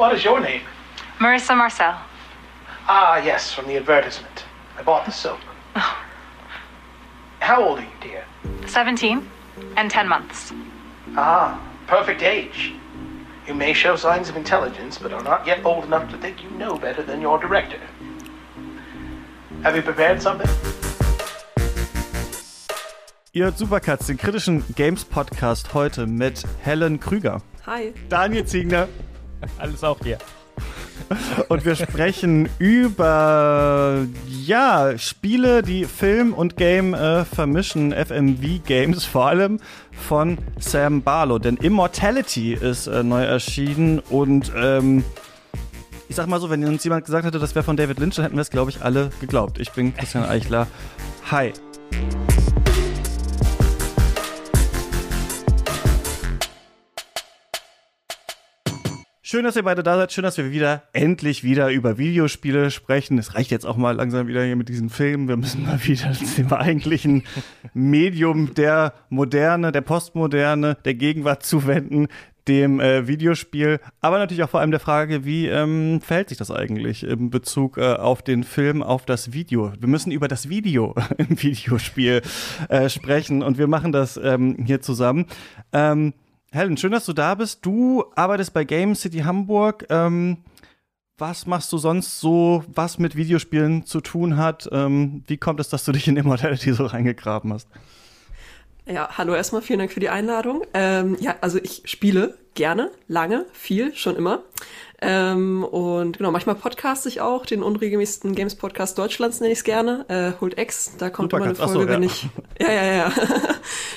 What is your name? Marissa Marcel. Ah, yes, from the advertisement. I bought the soap. How old are you, dear? 17 and 10 months. Ah, perfect age. You may show signs of intelligence, but are not yet old enough to think you know better than your director. Have you prepared something? Ihr hört Supercuts, den kritischen Games-Podcast heute mit Helen Krüger, Hi. Daniel Ziegner Alles auch hier. und wir sprechen über ja, Spiele, die Film und Game äh, vermischen, FMV-Games vor allem von Sam Barlow. Denn Immortality ist äh, neu erschienen und ähm, ich sag mal so, wenn uns jemand gesagt hätte, das wäre von David Lynch, dann hätten wir es, glaube ich, alle geglaubt. Ich bin Christian Eichler. Hi. Schön, dass ihr beide da seid. Schön, dass wir wieder, endlich wieder über Videospiele sprechen. Es reicht jetzt auch mal langsam wieder hier mit diesen Filmen. Wir müssen mal wieder dem eigentlichen Medium der Moderne, der Postmoderne, der Gegenwart zuwenden, dem äh, Videospiel. Aber natürlich auch vor allem der Frage, wie ähm, verhält sich das eigentlich in Bezug äh, auf den Film, auf das Video? Wir müssen über das Video im Videospiel äh, sprechen und wir machen das ähm, hier zusammen. Ähm, Helen, schön, dass du da bist. Du arbeitest bei Game City Hamburg. Ähm, was machst du sonst so, was mit Videospielen zu tun hat? Ähm, wie kommt es, dass du dich in Immortality so reingegraben hast? Ja, hallo erstmal, vielen Dank für die Einladung. Ähm, ja, also ich spiele gerne, lange, viel, schon immer. Ähm, und genau, manchmal podcaste ich auch, den unregelmäßigsten Games Podcast Deutschlands nenne ich es gerne. Äh, Hold X, da kommt immer eine Supercuts, Folge, so, wenn ja. ich. Ja, ja, ja.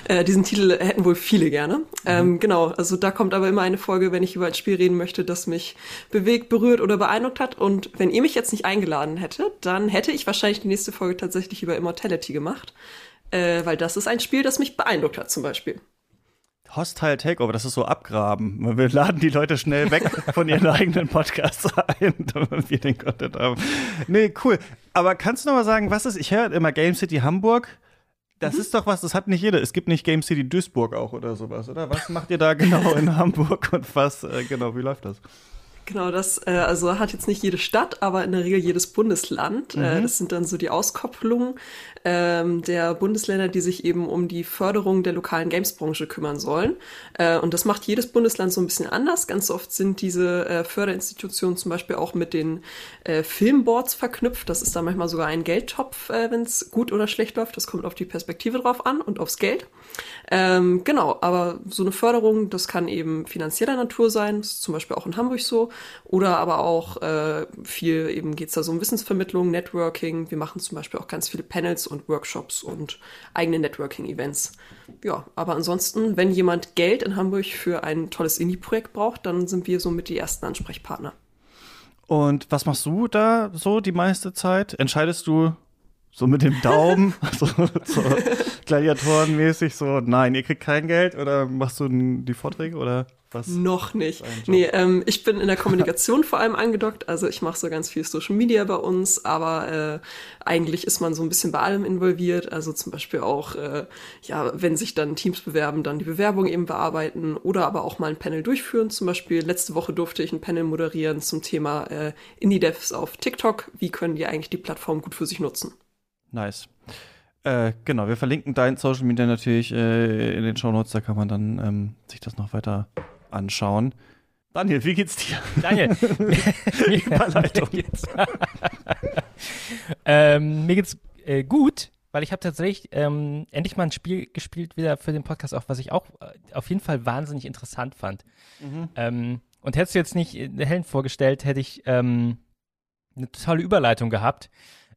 äh, diesen Titel hätten wohl viele gerne. Ähm, genau, also da kommt aber immer eine Folge, wenn ich über ein Spiel reden möchte, das mich bewegt, berührt oder beeindruckt hat. Und wenn ihr mich jetzt nicht eingeladen hättet, dann hätte ich wahrscheinlich die nächste Folge tatsächlich über Immortality gemacht. Äh, weil das ist ein Spiel, das mich beeindruckt hat, zum Beispiel. Hostile Takeover, das ist so abgraben. Wir laden die Leute schnell weg von ihren eigenen Podcasts ein, damit wir den Content haben. Nee, cool. Aber kannst du noch mal sagen, was ist, ich höre immer Game City Hamburg. Das ist doch was, das hat nicht jeder. Es gibt nicht Game City Duisburg auch oder sowas, oder? Was macht ihr da genau in Hamburg und was, äh, genau, wie läuft das? Genau, das äh, also hat jetzt nicht jede Stadt, aber in der Regel jedes Bundesland. Äh, Mhm. das sind dann so die Auskopplungen ähm, der Bundesländer, die sich eben um die Förderung der lokalen Gamesbranche kümmern sollen. Äh, und das macht jedes Bundesland so ein bisschen anders. Ganz oft sind diese äh, Förderinstitutionen zum Beispiel auch mit den äh, Filmboards verknüpft. Das ist dann manchmal sogar ein Geldtopf, äh, wenn es gut oder schlecht läuft. Das kommt auf die Perspektive drauf an und aufs Geld. Ähm, genau, aber so eine Förderung, das kann eben finanzieller Natur sein, das ist zum Beispiel auch in Hamburg so, oder aber auch äh, viel eben geht's da so um Wissensvermittlung, Networking. Wir machen zum Beispiel auch ganz viele Panels und Workshops und eigene Networking-Events. Ja, aber ansonsten, wenn jemand Geld in Hamburg für ein tolles Indie-Projekt braucht, dann sind wir somit die ersten Ansprechpartner. Und was machst du da so die meiste Zeit? Entscheidest du so mit dem Daumen, so, so gladiatorenmäßig so, nein, ihr kriegt kein Geld oder machst du die Vorträge oder was? Noch nicht. Nee, ähm, ich bin in der Kommunikation vor allem angedockt. Also ich mache so ganz viel Social Media bei uns, aber äh, eigentlich ist man so ein bisschen bei allem involviert. Also zum Beispiel auch, äh, ja, wenn sich dann Teams bewerben, dann die Bewerbung eben bearbeiten oder aber auch mal ein Panel durchführen. Zum Beispiel letzte Woche durfte ich ein Panel moderieren zum Thema äh, Indie-Devs auf TikTok. Wie können die eigentlich die Plattform gut für sich nutzen? Nice. Äh, genau, wir verlinken dein Social Media natürlich äh, in den Show Notes, da kann man dann ähm, sich das noch weiter anschauen. Daniel, wie geht's dir? Daniel. Überleitung. mir geht's, ähm, mir geht's äh, gut, weil ich habe tatsächlich ähm, endlich mal ein Spiel gespielt wieder für den Podcast, auch was ich auch äh, auf jeden Fall wahnsinnig interessant fand. Ähm, und hättest du jetzt nicht äh, Helen vorgestellt, hätte ich ähm, eine tolle Überleitung gehabt.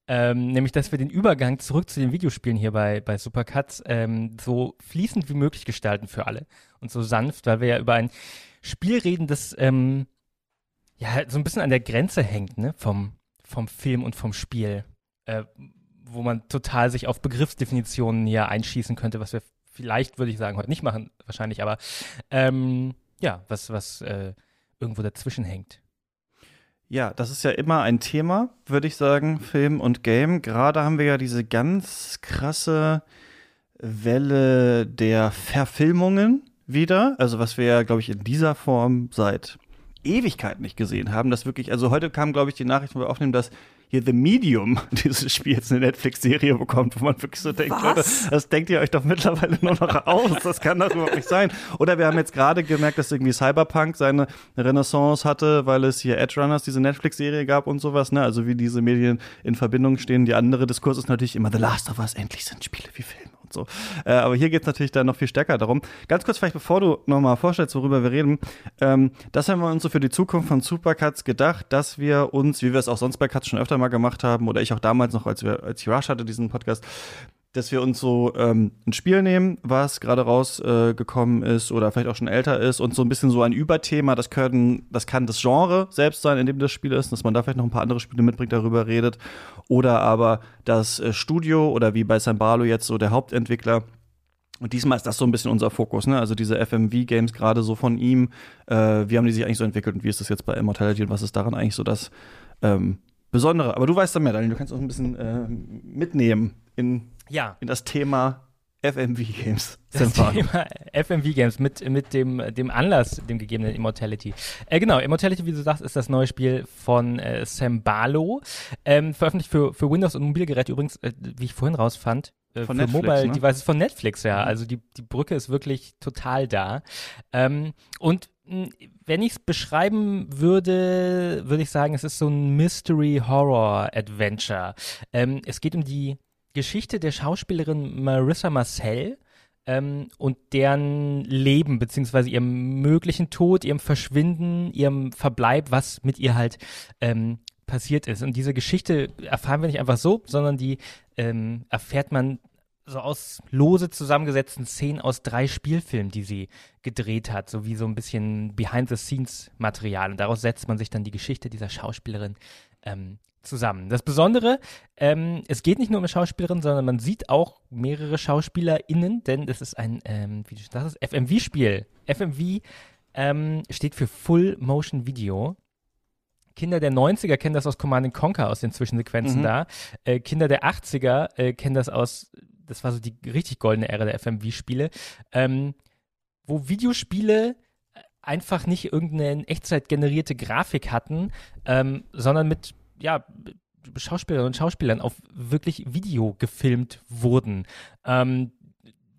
Ähm, nämlich, dass wir den Übergang zurück zu den Videospielen hier bei, bei Supercuts ähm, so fließend wie möglich gestalten für alle. Und so sanft, weil wir ja über ein Spiel reden, das ähm, ja halt so ein bisschen an der Grenze hängt, ne, vom, vom Film und vom Spiel. Äh, wo man total sich auf Begriffsdefinitionen hier einschießen könnte, was wir vielleicht, würde ich sagen, heute nicht machen, wahrscheinlich, aber ähm, ja, was, was äh, irgendwo dazwischen hängt. Ja, das ist ja immer ein Thema, würde ich sagen, Film und Game. Gerade haben wir ja diese ganz krasse Welle der Verfilmungen wieder. Also was wir ja, glaube ich, in dieser Form seit Ewigkeit nicht gesehen haben. Das wirklich, also heute kam, glaube ich, die Nachricht, wo wir aufnehmen, dass hier The Medium, dieses Spiel jetzt eine Netflix-Serie bekommt, wo man wirklich so denkt? Leute, das denkt ihr euch doch mittlerweile nur noch aus. Das kann doch überhaupt nicht sein. Oder wir haben jetzt gerade gemerkt, dass irgendwie Cyberpunk seine Renaissance hatte, weil es hier Edge Runners, diese Netflix-Serie gab und sowas, ne? Also wie diese Medien in Verbindung stehen. Die andere Diskurs ist natürlich immer The Last of Us, endlich sind Spiele wie Filme und so. Äh, aber hier geht es natürlich dann noch viel stärker darum. Ganz kurz vielleicht, bevor du nochmal vorstellst, worüber wir reden, ähm, das haben wir uns so für die Zukunft von Supercuts gedacht, dass wir uns, wie wir es auch sonst bei Cuts schon öfter mal gemacht haben, oder ich auch damals noch, als wir, als ich Rush hatte, diesen Podcast, dass wir uns so ähm, ein Spiel nehmen, was gerade rausgekommen äh, ist oder vielleicht auch schon älter ist und so ein bisschen so ein Überthema, das können, das kann das Genre selbst sein, in dem das Spiel ist, dass man da vielleicht noch ein paar andere Spiele mitbringt, darüber redet. Oder aber das äh, Studio oder wie bei San Barlo jetzt so der Hauptentwickler. Und diesmal ist das so ein bisschen unser Fokus, ne? Also diese FMV-Games gerade so von ihm, äh, wie haben die sich eigentlich so entwickelt und wie ist das jetzt bei Immortality und was ist daran eigentlich so das ähm, Besondere? Aber du weißt da mehr, Daniel, du kannst uns ein bisschen äh, mitnehmen in Ja, in das Thema FMV-Games. das Thema FMV-Games mit, mit dem, dem Anlass, dem gegebenen Immortality. Äh, genau, Immortality, wie du sagst, ist das neue Spiel von äh, Sam Barlow. Ähm, veröffentlicht für, für Windows und Mobilgeräte übrigens, äh, wie ich vorhin rausfand. Äh, Von für Netflix, Mobile ne? Devices von Netflix, ja. Also die, die Brücke ist wirklich total da. Ähm, und wenn ich es beschreiben würde, würde ich sagen, es ist so ein Mystery-Horror-Adventure. Ähm, es geht um die Geschichte der Schauspielerin Marissa Marcel ähm, und deren Leben, beziehungsweise ihrem möglichen Tod, ihrem Verschwinden, ihrem Verbleib, was mit ihr halt ähm, passiert ist. Und diese Geschichte erfahren wir nicht einfach so, sondern die ähm, erfährt man so aus lose zusammengesetzten Szenen aus drei Spielfilmen, die sie gedreht hat, so wie so ein bisschen Behind-the-Scenes-Material. Und daraus setzt man sich dann die Geschichte dieser Schauspielerin ähm, zusammen. Das Besondere, ähm, es geht nicht nur um eine Schauspielerin, sondern man sieht auch mehrere SchauspielerInnen, denn das ist ein, ähm, wie das ist, FMV-Spiel. FMV ähm, steht für Full Motion Video. Kinder der 90er kennen das aus Command Conquer aus den Zwischensequenzen Mhm. da. Äh, Kinder der 80er äh, kennen das aus, das war so die richtig goldene Ära der FMV-Spiele, ähm, wo Videospiele einfach nicht irgendeine Echtzeit generierte Grafik hatten, ähm, sondern mit, ja, Schauspielerinnen und Schauspielern auf wirklich Video gefilmt wurden, ähm,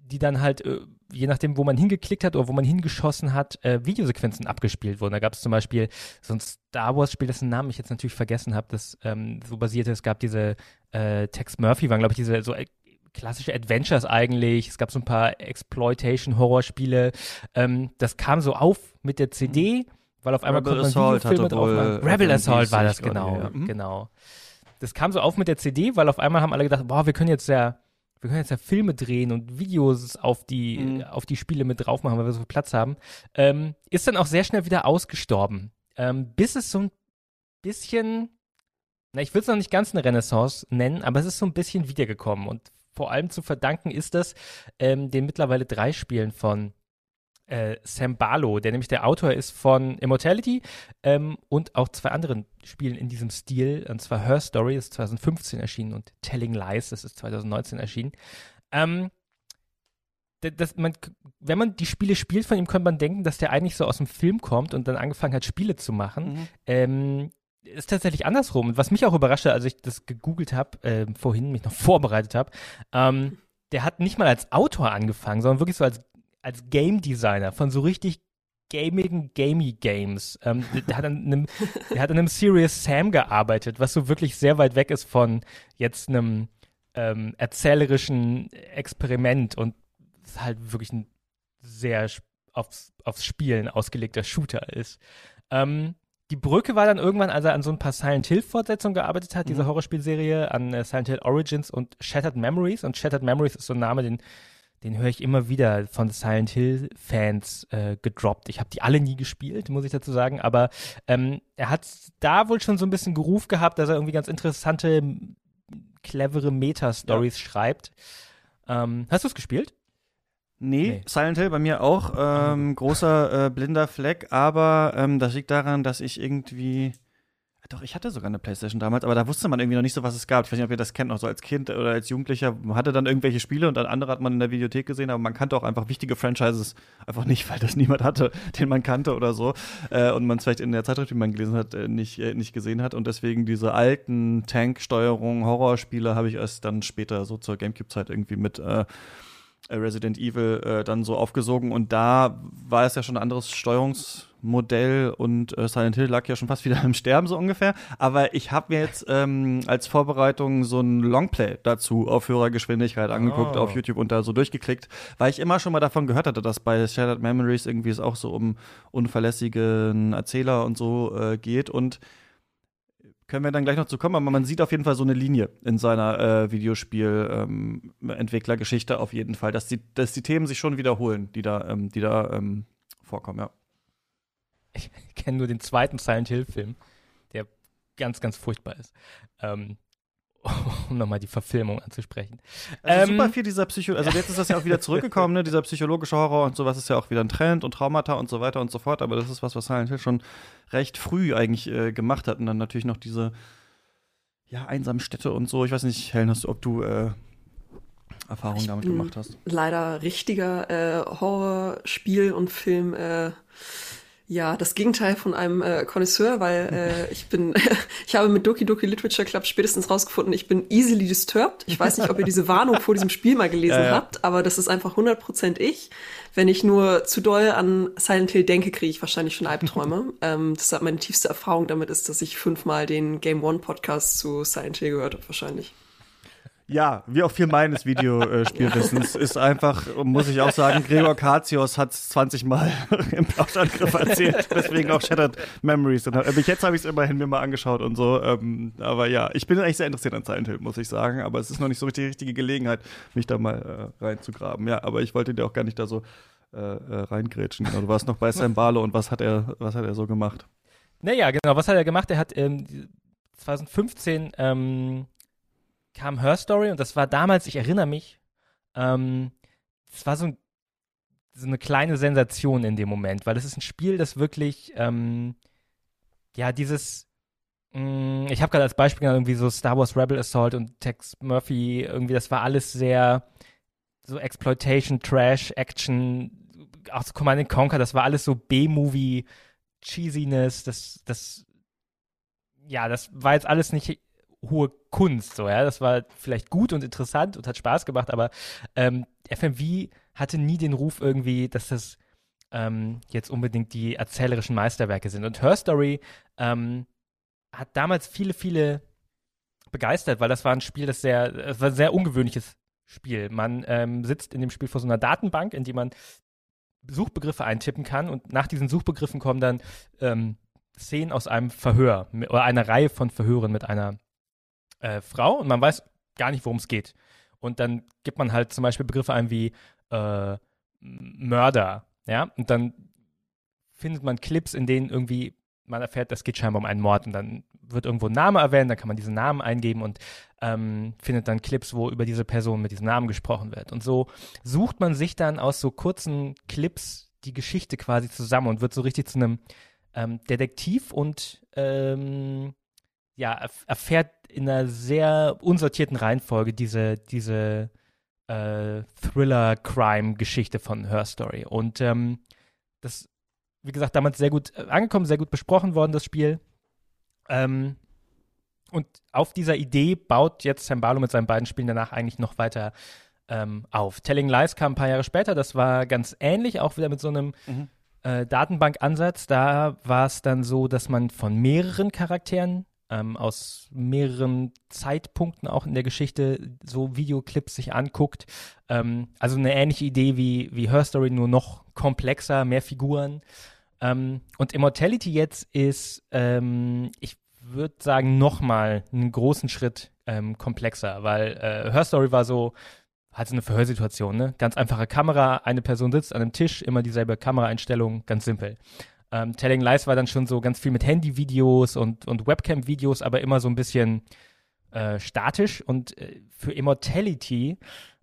die dann halt, äh, je nachdem, wo man hingeklickt hat oder wo man hingeschossen hat, äh, Videosequenzen abgespielt wurden. Da gab es zum Beispiel so ein Star Wars-Spiel, dessen Namen ich jetzt natürlich vergessen habe, das ähm, so basierte. Es gab diese äh, Tex Murphy, waren, glaube ich, diese so äh, klassische Adventures eigentlich. Es gab so ein paar Exploitation-Horrorspiele. Ähm, das kam so auf mit der CD, weil auf einmal Rebel man Assault Videofilme hatte drauf wohl machen. Rebel Assault war das, genau. ja. Mhm. Genau. Das kam so auf mit der CD, weil auf einmal haben alle gedacht, boah, wir können jetzt ja, wir können jetzt ja Filme drehen und Videos auf die, Mhm. auf die Spiele mit drauf machen, weil wir so viel Platz haben. Ähm, ist dann auch sehr schnell wieder ausgestorben. Ähm, bis es so ein bisschen, na, ich würde es noch nicht ganz eine Renaissance nennen, aber es ist so ein bisschen wiedergekommen. Und vor allem zu verdanken ist das ähm, den mittlerweile drei Spielen von äh, Sam Barlow, der nämlich der Autor ist von Immortality ähm, und auch zwei anderen Spielen in diesem Stil, und zwar Her Story, ist 2015 erschienen, und Telling Lies, das ist 2019 erschienen. Ähm, das, man, wenn man die Spiele spielt von ihm, könnte man denken, dass der eigentlich so aus dem Film kommt und dann angefangen hat, Spiele zu machen. Mhm. Ähm, ist tatsächlich andersrum. Und was mich auch überraschte, als ich das gegoogelt habe, ähm, vorhin mich noch vorbereitet habe, ähm, der hat nicht mal als Autor angefangen, sondern wirklich so als, als Game Designer von so richtig gamigen Gamey Games. Ähm, der, hat an einem, der hat an einem Serious Sam gearbeitet, was so wirklich sehr weit weg ist von jetzt einem ähm, erzählerischen Experiment und es halt wirklich ein sehr aufs, aufs Spielen ausgelegter Shooter ist. Ähm, die Brücke war dann irgendwann, als er an so ein paar Silent Hill-Fortsetzungen gearbeitet hat, diese Mhm. Horrorspielserie, an äh, Silent Hill Origins und Shattered Memories. Und Shattered Memories ist so ein Name, den, den höre ich immer wieder von Silent Hill-Fans äh, gedroppt. Ich habe die alle nie gespielt, muss ich dazu sagen, aber ähm, er hat da wohl schon so ein bisschen Geruf gehabt, dass er irgendwie ganz interessante, clevere Meta-Stories schreibt. Ähm, hast du es gespielt? Nee, Nee. Silent Hill bei mir auch. Ähm, großer äh, blinder Fleck, aber ähm, das liegt daran, dass ich irgendwie. Doch, ich hatte sogar eine Playstation damals, aber da wusste man irgendwie noch nicht so, was es gab. Ich weiß nicht, ob ihr das kennt, noch so als Kind oder als Jugendlicher. Man hatte dann irgendwelche Spiele und dann andere hat man in der Videothek gesehen, aber man kannte auch einfach wichtige Franchises einfach nicht, weil das niemand hatte, den man kannte oder so. Äh, und man es vielleicht in der Zeitschrift, die man gelesen hat, äh, nicht, äh, nicht gesehen hat. Und deswegen diese alten Tank-Steuerung, Horrorspiele habe ich erst dann später so zur Gamecube-Zeit irgendwie mit äh, Resident Evil äh, dann so aufgesogen und da war es ja schon ein anderes Steuerungsmodell und äh, Silent Hill lag ja schon fast wieder im Sterben so ungefähr. Aber ich habe mir jetzt ähm, als Vorbereitung so ein Longplay dazu auf höherer Geschwindigkeit angeguckt Oh. auf YouTube und da so durchgeklickt, weil ich immer schon mal davon gehört hatte, dass bei Shattered Memories irgendwie es auch so um unverlässigen Erzähler und so äh, geht und können wir dann gleich noch zu kommen, aber man sieht auf jeden Fall so eine Linie in seiner äh, Videospiel-Entwicklergeschichte ähm, auf jeden Fall, dass die, dass die Themen sich schon wiederholen, die da, ähm, die da ähm, vorkommen, ja. Ich kenne nur den zweiten Silent Hill-Film, der ganz, ganz furchtbar ist. Ähm, um nochmal die Verfilmung anzusprechen. Also Ähm, super viel dieser Psycho, also jetzt ist das ja auch wieder zurückgekommen, ne? dieser psychologische Horror und sowas ist ja auch wieder ein Trend und Traumata und so weiter und so fort, aber das ist was, was Silent Hill schon recht früh eigentlich äh, gemacht hat und dann natürlich noch diese ja, einsamen Städte und so. Ich weiß nicht, Helen, hast du, ob du äh, Erfahrungen Ich damit gemacht hast? Leider richtiger äh, Horrorspiel und Film, äh, ja, das Gegenteil von einem äh, Connoisseur, weil äh, ich bin, ich habe mit Doki Doki Literature Club spätestens rausgefunden, ich bin easily disturbed. Ich weiß nicht, ob ihr diese Warnung vor diesem Spiel mal gelesen Ja, ja. habt, aber das ist einfach 100% ich. Wenn ich nur zu doll an Silent Hill denke, kriege ich wahrscheinlich schon Albträume. ähm, deshalb meine tiefste Erfahrung damit ist, dass ich fünfmal den Game One Podcast zu Silent Hill gehört habe, wahrscheinlich. Ja, wie auch viel meines Videospielwissens ist einfach, muss ich auch sagen, Gregor Katios hat es 20 Mal im Plauschangriff erzählt, deswegen auch Shattered Memories. Und, aber jetzt habe ich es immerhin mir mal angeschaut und so. Ähm, aber ja, ich bin eigentlich sehr interessiert an Silent Hill, muss ich sagen. Aber es ist noch nicht so richtig die richtige Gelegenheit, mich da mal äh, reinzugraben. Ja, aber ich wollte dir auch gar nicht da so äh, äh, reingrätschen. Genau, du warst noch bei Sam Barlow und was hat er, was hat er so gemacht? Naja, genau. Was hat er gemacht? Er hat ähm, 2015 ähm, kam Her Story und das war damals, ich erinnere mich, ähm, das war so, ein, so eine kleine Sensation in dem Moment, weil es ist ein Spiel, das wirklich, ähm, ja, dieses, mh, ich habe gerade als Beispiel genannt, irgendwie so Star Wars Rebel Assault und Tex Murphy, irgendwie, das war alles sehr so Exploitation, Trash, Action, auch so Command and Conquer, das war alles so B-Movie, Cheesiness, das, das, ja, das war jetzt alles nicht hohe Kunst, so, ja, das war vielleicht gut und interessant und hat Spaß gemacht, aber ähm, FMV hatte nie den Ruf irgendwie, dass das ähm, jetzt unbedingt die erzählerischen Meisterwerke sind. Und Her Story ähm, hat damals viele, viele begeistert, weil das war ein Spiel, das sehr, das war ein sehr ungewöhnliches Spiel. Man ähm, sitzt in dem Spiel vor so einer Datenbank, in die man Suchbegriffe eintippen kann und nach diesen Suchbegriffen kommen dann ähm, Szenen aus einem Verhör oder einer Reihe von Verhören mit einer äh, Frau und man weiß gar nicht, worum es geht. Und dann gibt man halt zum Beispiel Begriffe ein wie äh, Mörder, ja, und dann findet man Clips, in denen irgendwie man erfährt, das geht scheinbar um einen Mord und dann wird irgendwo ein Name erwähnt, dann kann man diesen Namen eingeben und ähm, findet dann Clips, wo über diese Person mit diesem Namen gesprochen wird. Und so sucht man sich dann aus so kurzen Clips die Geschichte quasi zusammen und wird so richtig zu einem ähm, Detektiv und ähm, ja, erf- erfährt in einer sehr unsortierten Reihenfolge diese, diese äh, Thriller-Crime-Geschichte von Her Story. Und ähm, das, wie gesagt, damals sehr gut äh, angekommen, sehr gut besprochen worden, das Spiel. Ähm, und auf dieser Idee baut jetzt Sam Barlow mit seinen beiden Spielen danach eigentlich noch weiter ähm, auf. Telling Lies kam ein paar Jahre später, das war ganz ähnlich, auch wieder mit so einem Mhm. äh, Datenbankansatz. Da war es dann so, dass man von mehreren Charakteren ähm, aus mehreren Zeitpunkten auch in der Geschichte so Videoclips sich anguckt. Ähm, also eine ähnliche Idee wie, wie Her Story, nur noch komplexer, mehr Figuren. Ähm, und Immortality jetzt ist, ähm, ich würde sagen, nochmal einen großen Schritt ähm, komplexer, weil äh, Her Story war so, halt so eine Verhörsituation, ne? Ganz einfache Kamera, eine Person sitzt an einem Tisch, immer dieselbe Kameraeinstellung, ganz simpel. Ähm, Telling Lies war dann schon so ganz viel mit Handyvideos und, und Webcam-Videos, aber immer so ein bisschen äh, statisch. Und äh, für Immortality,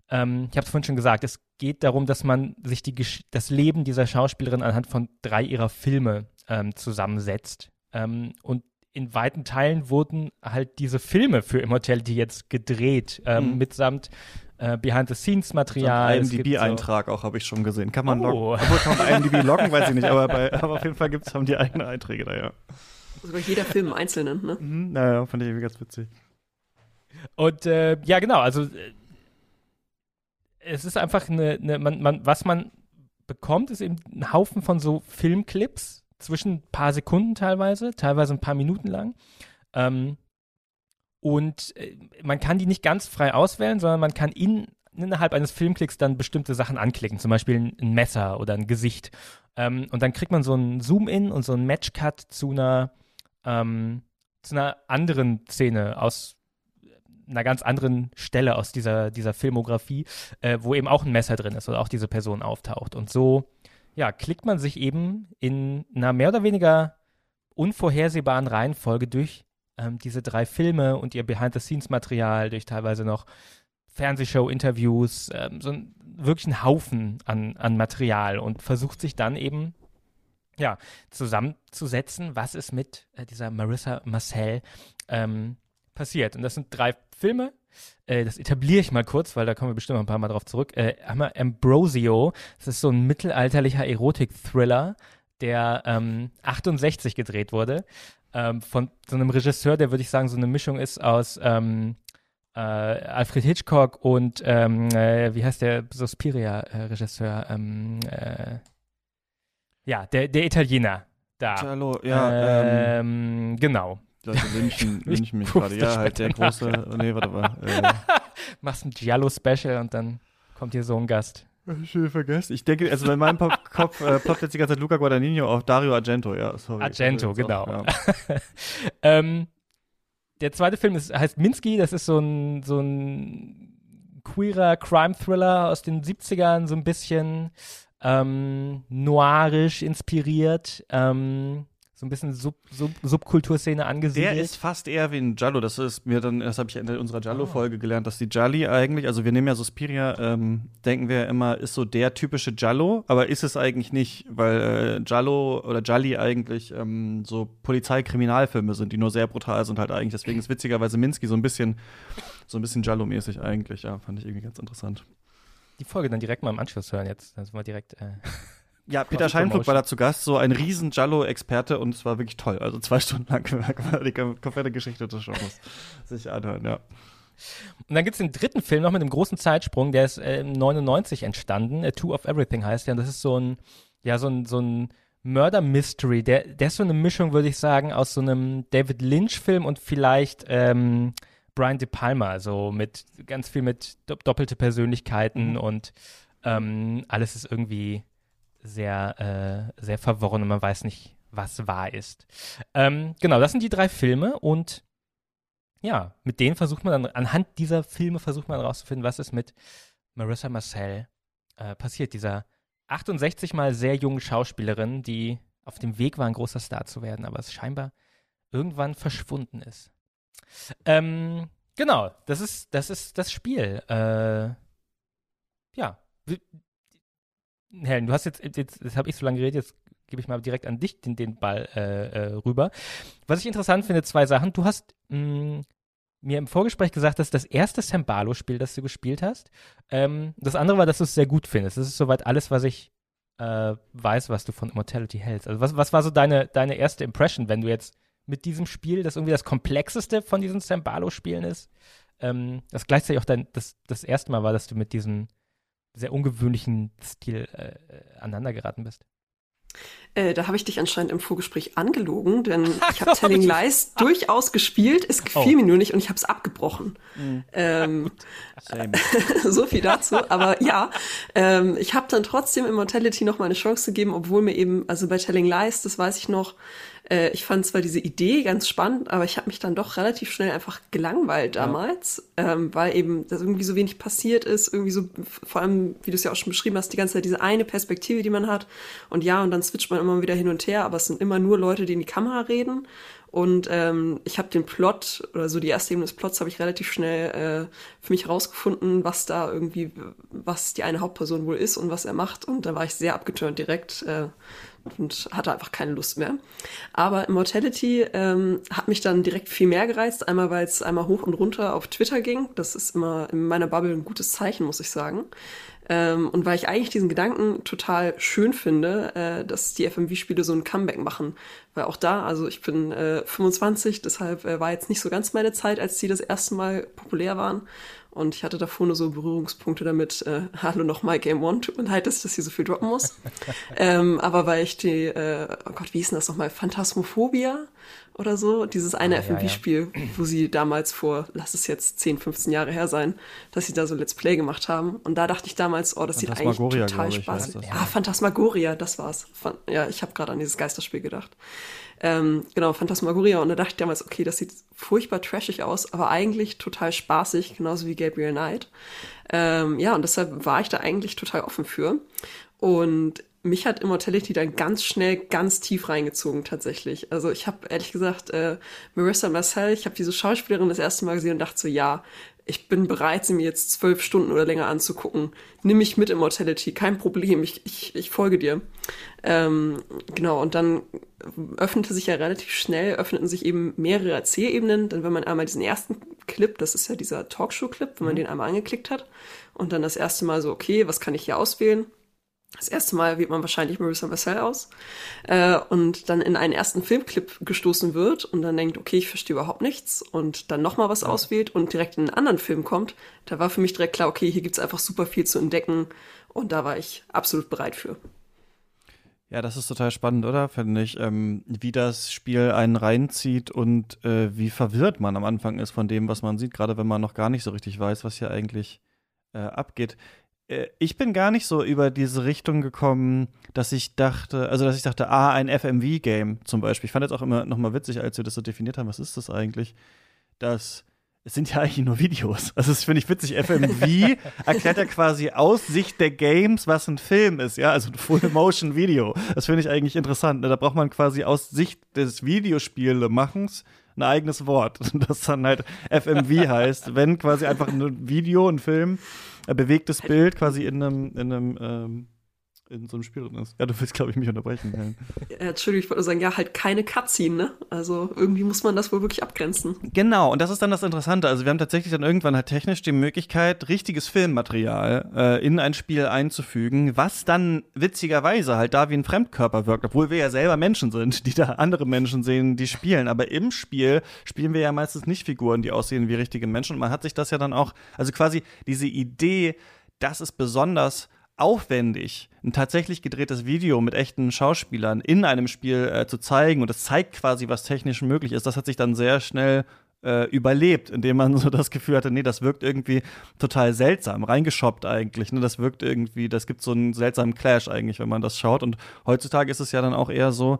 ähm, ich habe es vorhin schon gesagt, es geht darum, dass man sich die, das Leben dieser Schauspielerin anhand von drei ihrer Filme ähm, zusammensetzt. Ähm, und in weiten Teilen wurden halt diese Filme für Immortality jetzt gedreht, ähm, Mhm. mitsamt äh, Behind-the-Scenes-Material. Es gibt IMDb-Eintrag auch, habe ich schon gesehen. Kann man Oh. loggen. Obwohl, kann man IMDb loggen, weiß ich nicht, aber, bei, aber auf jeden Fall gibt's, haben die eigene Einträge da, ja. Sogar jeder Film im Einzelnen, ne? Mhm, naja, fand ich irgendwie ganz witzig. Und äh, ja, genau, also äh, es ist einfach eine, eine man, man, was man bekommt, ist eben ein Haufen von so Filmclips, zwischen ein paar Sekunden teilweise, teilweise ein paar Minuten lang. Ähm, und äh, man kann die nicht ganz frei auswählen, sondern man kann in, innerhalb eines Filmklicks dann bestimmte Sachen anklicken, zum Beispiel ein, Messer oder ein Gesicht. Ähm, und dann kriegt man so einen Zoom-In und so einen Match-Cut zu einer, ähm, zu einer anderen Szene aus einer ganz anderen Stelle aus dieser, dieser Filmografie, äh, wo eben auch ein Messer drin ist oder auch diese Person auftaucht. Und so, ja, klickt man sich eben in einer mehr oder weniger unvorhersehbaren Reihenfolge durch ähm, diese drei Filme und ihr Behind-the-Scenes-Material, durch teilweise noch Fernsehshow-Interviews, ähm, so ein, wirklich ein Haufen an, an Material und versucht sich dann eben ja, zusammenzusetzen, was ist mit äh, dieser Marissa Marcel ähm, passiert. Und das sind drei Filme. Äh, das etabliere ich mal kurz, weil da kommen wir bestimmt noch ein paar Mal drauf zurück. Äh, einmal Ambrosio. Das ist so ein mittelalterlicher Erotik-Thriller, der ähm, 68 gedreht wurde. Ähm, von so einem Regisseur, der würde ich sagen, so eine Mischung ist aus ähm, äh, Alfred Hitchcock und ähm, äh, wie heißt der Suspiria-Regisseur? Ähm, äh, ja, der, der Italiener da. Hallo, ja, ähm, genau. Leute lynchen, Ich lynchen mich gerade. Ja, halt der große, nee, warte mal. Äh, Machst ein Giallo-Special und dann kommt hier so ein Gast. Schon vergessen. Ich denke, also in meinem Pop Kopf äh, ploppt jetzt die ganze Zeit Luca Guadagnino auf Dario Argento, ja, sorry. Argento, jetzt auch, genau. ja. ähm, der zweite Film ist, heißt Minsky, das ist so ein, so ein queerer Crime-Thriller aus den 70ern, so ein bisschen ähm, noirisch inspiriert, ähm, so ein bisschen Sub, Sub, Subkulturszene angesiedelt. Der ist fast eher wie ein Giallo. Das ist mir dann, das habe ich in unserer Ah. Giallo-Folge gelernt, dass die Gialli eigentlich, also wir nehmen ja Suspiria, ähm, denken wir immer, ist so der typische Giallo, aber ist es eigentlich nicht, weil äh, Giallo oder Gialli eigentlich ähm, so Polizeikriminalfilme sind, die nur sehr brutal sind halt eigentlich. Deswegen ist witzigerweise Minsky so ein bisschen, so ein bisschen Giallo-mäßig eigentlich. Ja, fand ich irgendwie ganz interessant. die Folge dann direkt mal im Anschluss hören jetzt. Dann sind wir direkt. Äh, Ja, Peter Scheinflug war da zu Gast, so ein riesen Giallo-Experte und es war wirklich toll. Also zwei Stunden lang man die komplette Geschichte des Genres sich anhören, ja. Und dann gibt es den dritten Film noch mit einem großen Zeitsprung, der ist äh, 99 entstanden. A Two of Everything heißt der. Und das ist so ein, ja, so ein, so ein Murder-Mystery. Der, der ist so eine Mischung, würde ich sagen, aus so einem David Lynch-Film und vielleicht ähm, Brian De Palma. So mit ganz viel mit do doppelte Persönlichkeiten und ähm, alles ist irgendwie sehr, äh, sehr verworren und man weiß nicht, was wahr ist. Ähm, genau, das sind die drei Filme und ja, mit denen versucht man dann, anhand dieser Filme versucht man herauszufinden, was ist mit Marissa Marcel äh, passiert, dieser 68 mal sehr jungen Schauspielerin, die auf dem Weg war, ein großer Star zu werden, aber es scheinbar irgendwann verschwunden ist. Ähm, genau, das ist, das ist das Spiel. Äh, ja. Helen, du hast jetzt, jetzt, jetzt habe ich so lange geredet, jetzt gebe ich mal direkt an dich den, den Ball äh, äh, rüber. Was ich interessant finde, zwei Sachen. Du hast mh, mir im Vorgespräch gesagt, dass das erste Sambalo-Spiel, das du gespielt hast, ähm, das andere war, dass du es sehr gut findest. Das ist soweit alles, was ich äh, weiß, was du von Immortality hältst. Also was, was war so deine, deine erste Impression, wenn du jetzt mit diesem Spiel, das irgendwie das komplexeste von diesen Sambalo-Spielen ist, ähm, das gleichzeitig auch dein, das, das erste Mal war, dass du mit diesem sehr ungewöhnlichen Stil äh, äh, aneinander geraten bist. Äh, da habe ich dich anscheinend im Vorgespräch angelogen, denn ich habe Telling hab Lies durchaus gespielt. Es gefiel Oh. mir nur nicht und ich habe es abgebrochen. Ähm, Same. so viel dazu. Aber ja, ähm, ich habe dann trotzdem Immortality noch mal eine Chance gegeben, obwohl mir eben, also bei Telling Lies, das weiß ich noch, äh, ich fand zwar diese Idee ganz spannend, aber ich habe mich dann doch relativ schnell einfach gelangweilt damals, ähm, weil eben das irgendwie so wenig passiert ist, irgendwie so, vor allem, wie du es ja auch schon beschrieben hast, die ganze Zeit diese eine Perspektive, die man hat. Und ja, und dann switcht man immer wieder hin und her, aber es sind immer nur Leute, die in die Kamera reden. Und ähm, ich habe den Plot oder so die erste Ebene des Plots habe ich relativ schnell äh, für mich rausgefunden, was da irgendwie, was die eine Hauptperson wohl ist und was er macht. Und da war ich sehr abgeturnt direkt. Äh, und hatte einfach keine Lust mehr. Aber Immortality ähm, hat mich dann direkt viel mehr gereizt. Einmal, weil es einmal hoch und runter auf Twitter ging. Das ist immer in meiner Bubble ein gutes Zeichen, muss ich sagen. Ähm, und weil ich eigentlich diesen Gedanken total schön finde, äh, dass die FMV-Spiele so ein Comeback machen. Weil auch da, also ich bin äh, 25, deshalb äh, war jetzt nicht so ganz meine Zeit, als die das erste Mal populär waren. Und ich hatte davor nur so Berührungspunkte damit, äh, hallo nochmal Game One, tut mir leid, dass ich hier so viel droppen muss. ähm, aber weil ich die, äh, oh Gott, wie hieß denn das nochmal? Phantasmophobia oder so? Dieses eine ah, FMV-Spiel, ja, ja. wo sie damals vor, lass es jetzt 10, 15 Jahre her sein, dass sie da so Let's Play gemacht haben. Und da dachte ich damals, oh, das sieht eigentlich total spaßig aus. Ja, ah, Phantasmagoria, das war's. ja, ich habe gerade an dieses Geisterspiel gedacht. Ähm, genau, Phantasmagoria. Und da dachte ich damals, okay, das sieht furchtbar trashig aus, aber eigentlich total spaßig, genauso wie Gabriel Knight. Ähm, ja, und deshalb war ich da eigentlich total offen für. Und mich hat Immortality dann ganz schnell ganz tief reingezogen tatsächlich. Also ich habe ehrlich gesagt äh, Marissa Marcel, ich habe diese Schauspielerin das erste Mal gesehen und dachte so, ja, ich bin bereit, sie mir jetzt zwölf Stunden oder länger anzugucken. Nimm mich mit Immortality, kein Problem, ich, ich, ich folge dir. Ähm, genau, und dann öffnete sich ja relativ schnell, öffneten sich eben mehrere Erzählebenen. Dann, wenn man einmal diesen ersten Clip, das ist ja dieser Talkshow-Clip, wenn man mhm. den einmal angeklickt hat, und dann das erste Mal so, okay, was kann ich hier auswählen? Das erste Mal wählt man wahrscheinlich Marissa Marcel aus äh, und dann in einen ersten Filmclip gestoßen wird und dann denkt, okay, ich verstehe überhaupt nichts und dann nochmal was auswählt und direkt in einen anderen Film kommt, da war für mich direkt klar, okay, hier gibt's einfach super viel zu entdecken und da war ich absolut bereit für. Ja, das ist total spannend, oder? Finde ich, ähm, wie das Spiel einen reinzieht und äh, wie verwirrt man am Anfang ist von dem, was man sieht, gerade wenn man noch gar nicht so richtig weiß, was hier eigentlich äh, abgeht. Äh, ich bin gar nicht so über diese Richtung gekommen, dass ich dachte, also dass ich dachte, ah, ein FMV-Game zum Beispiel. Ich fand jetzt auch immer noch mal witzig, als wir das so definiert haben, was ist das eigentlich? Dass es sind ja eigentlich nur Videos. Also das finde ich witzig. FMV erklärt ja quasi aus Sicht der Games, was ein Film ist, ja, also ein Full-Motion-Video. Das finde ich eigentlich interessant. Ne? Da braucht man quasi aus Sicht des Videospielemachens ein eigenes Wort, das dann halt FMV heißt, wenn quasi einfach ein Video, ein Film bewegtes Bild quasi in einem, in einem ähm, in so einem Spiel drin ist. Ja, du willst, glaube ich, mich unterbrechen. Ja, Entschuldigung, ich wollte sagen, ja, halt keine Cutscene, ne? Also irgendwie muss man das wohl wirklich abgrenzen. Genau, und das ist dann das Interessante. Also wir haben tatsächlich dann irgendwann halt technisch die Möglichkeit, richtiges Filmmaterial äh, in ein Spiel einzufügen, was dann witzigerweise halt da wie ein Fremdkörper wirkt, obwohl wir ja selber Menschen sind, die da andere Menschen sehen, die spielen. Aber im Spiel spielen wir ja meistens nicht Figuren, die aussehen wie richtige Menschen. Und man hat sich das ja dann auch, also quasi diese Idee, das ist besonders aufwendig, ein tatsächlich gedrehtes Video mit echten Schauspielern in einem Spiel äh, zu zeigen und es zeigt quasi, was technisch möglich ist, das hat sich dann sehr schnell äh, überlebt, indem man so das Gefühl hatte, nee, das wirkt irgendwie total seltsam, reingeshoppt eigentlich. Ne? Das wirkt irgendwie, das gibt so einen seltsamen Clash eigentlich, wenn man das schaut. Und heutzutage ist es ja dann auch eher so,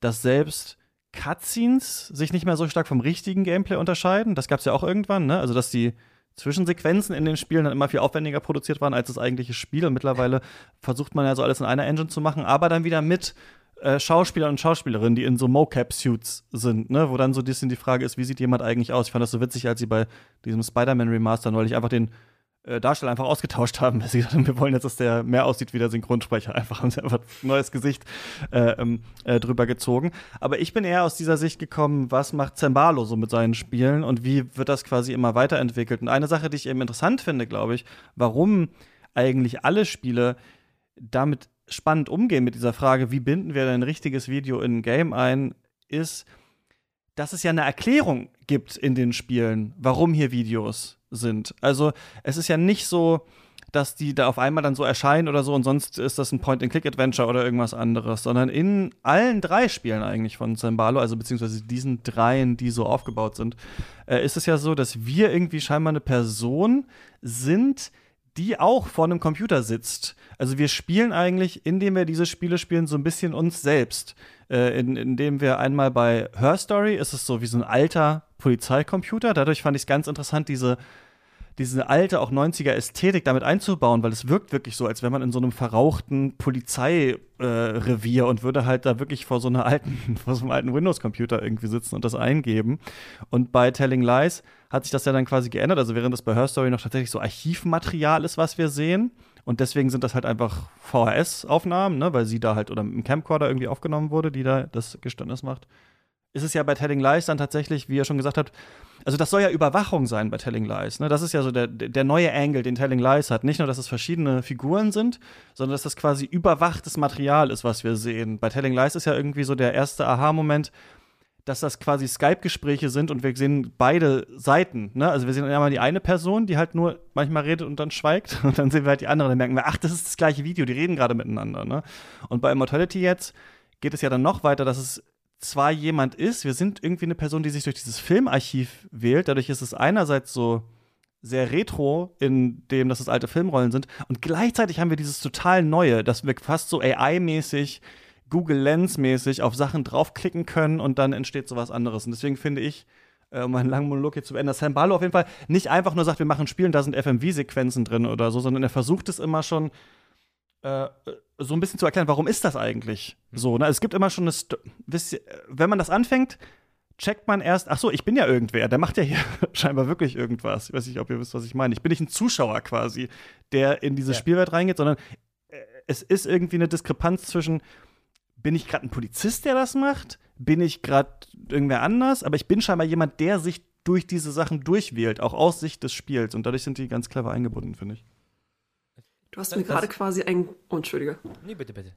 dass selbst Cutscenes sich nicht mehr so stark vom richtigen Gameplay unterscheiden. Das gab es ja auch irgendwann, ne? Also dass die Zwischensequenzen in den Spielen dann immer viel aufwendiger produziert waren als das eigentliche Spiel. Und mittlerweile versucht man ja so alles in einer Engine zu machen, aber dann wieder mit äh, Schauspielern und Schauspielerinnen, die in so Mocap-Suits sind, ne? wo dann so ein bisschen die Frage ist, wie sieht jemand eigentlich aus? Ich fand das so witzig, als sie bei diesem Spider-Man Remaster neulich einfach den äh, Darsteller einfach ausgetauscht haben, weil sie gesagt haben, wir wollen jetzt, dass der mehr aussieht wie der Synchronsprecher. Einfach haben sie einfach ein neues Gesicht äh, ähm, äh, drüber gezogen. Aber ich bin eher aus dieser Sicht gekommen, was macht Zembalo so mit seinen Spielen und wie wird das quasi immer weiterentwickelt? Und eine Sache, die ich eben interessant finde, glaube ich, warum eigentlich alle Spiele damit spannend umgehen mit dieser Frage, wie binden wir ein richtiges Video in ein Game ein, ist, dass es ja eine Erklärung gibt in den Spielen, warum hier Videos sind. Also es ist ja nicht so, dass die da auf einmal dann so erscheinen oder so und sonst ist das ein Point-and-Click-Adventure oder irgendwas anderes, sondern in allen drei Spielen eigentlich von Zembalo, also beziehungsweise diesen dreien, die so aufgebaut sind, äh, ist es ja so, dass wir irgendwie scheinbar eine Person sind, die auch vor einem Computer sitzt. Also wir spielen eigentlich, indem wir diese Spiele spielen, so ein bisschen uns selbst. Äh, in, indem wir einmal bei Her Story ist es so wie so ein alter Polizeicomputer. Dadurch fand ich es ganz interessant, diese diese alte, auch 90er Ästhetik damit einzubauen, weil es wirkt wirklich so, als wäre man in so einem verrauchten Polizeirevier äh, und würde halt da wirklich vor so einer alten, vor so einem alten Windows-Computer irgendwie sitzen und das eingeben. Und bei Telling Lies hat sich das ja dann quasi geändert. Also während das bei Her Story noch tatsächlich so Archivmaterial ist, was wir sehen. Und deswegen sind das halt einfach VHS-Aufnahmen, ne, weil sie da halt oder mit dem Camcorder irgendwie aufgenommen wurde, die da das Geständnis macht. Ist es ja bei Telling Lies dann tatsächlich, wie ihr schon gesagt habt, also das soll ja Überwachung sein bei Telling Lies. Ne? Das ist ja so der, der neue Angle, den Telling Lies hat. Nicht nur, dass es verschiedene Figuren sind, sondern dass das quasi überwachtes Material ist, was wir sehen. Bei Telling Lies ist ja irgendwie so der erste Aha-Moment, dass das quasi Skype-Gespräche sind und wir sehen beide Seiten. Ne? Also wir sehen einmal die eine Person, die halt nur manchmal redet und dann schweigt. Und dann sehen wir halt die andere. Dann merken wir, ach, das ist das gleiche Video, die reden gerade miteinander. Ne? Und bei Immortality jetzt geht es ja dann noch weiter, dass es zwar jemand ist, wir sind irgendwie eine Person, die sich durch dieses Filmarchiv wählt. Dadurch ist es einerseits so sehr retro, in dem, dass es alte Filmrollen sind. Und gleichzeitig haben wir dieses total Neue, dass wir fast so AI-mäßig, Google Lens-mäßig auf Sachen draufklicken können und dann entsteht sowas anderes. Und deswegen finde ich, äh, um einen langen Monolog hier zu beenden, dass Sam Barlow auf jeden Fall nicht einfach nur sagt, wir machen ein Spiel und da sind FMV-Sequenzen drin oder so, sondern er versucht es immer schon äh, so ein bisschen zu erklären, warum ist das eigentlich mhm. so. Ne? Es gibt immer schon eine, Sto wenn man das anfängt, checkt man erst, ach so, ich bin ja irgendwer, der macht ja hier scheinbar wirklich irgendwas. Ich weiß nicht, ob ihr wisst, was ich meine. Ich bin nicht ein Zuschauer quasi, der in diese ja. Spielwelt reingeht, sondern äh, es ist irgendwie eine Diskrepanz zwischen, bin ich gerade ein Polizist, der das macht? Bin ich gerade irgendwer anders? Aber ich bin scheinbar jemand, der sich durch diese Sachen durchwählt, auch aus Sicht des Spiels. Und dadurch sind die ganz clever eingebunden, finde ich. Du hast mir gerade quasi ein. Oh, Entschuldige. Nee, bitte, bitte.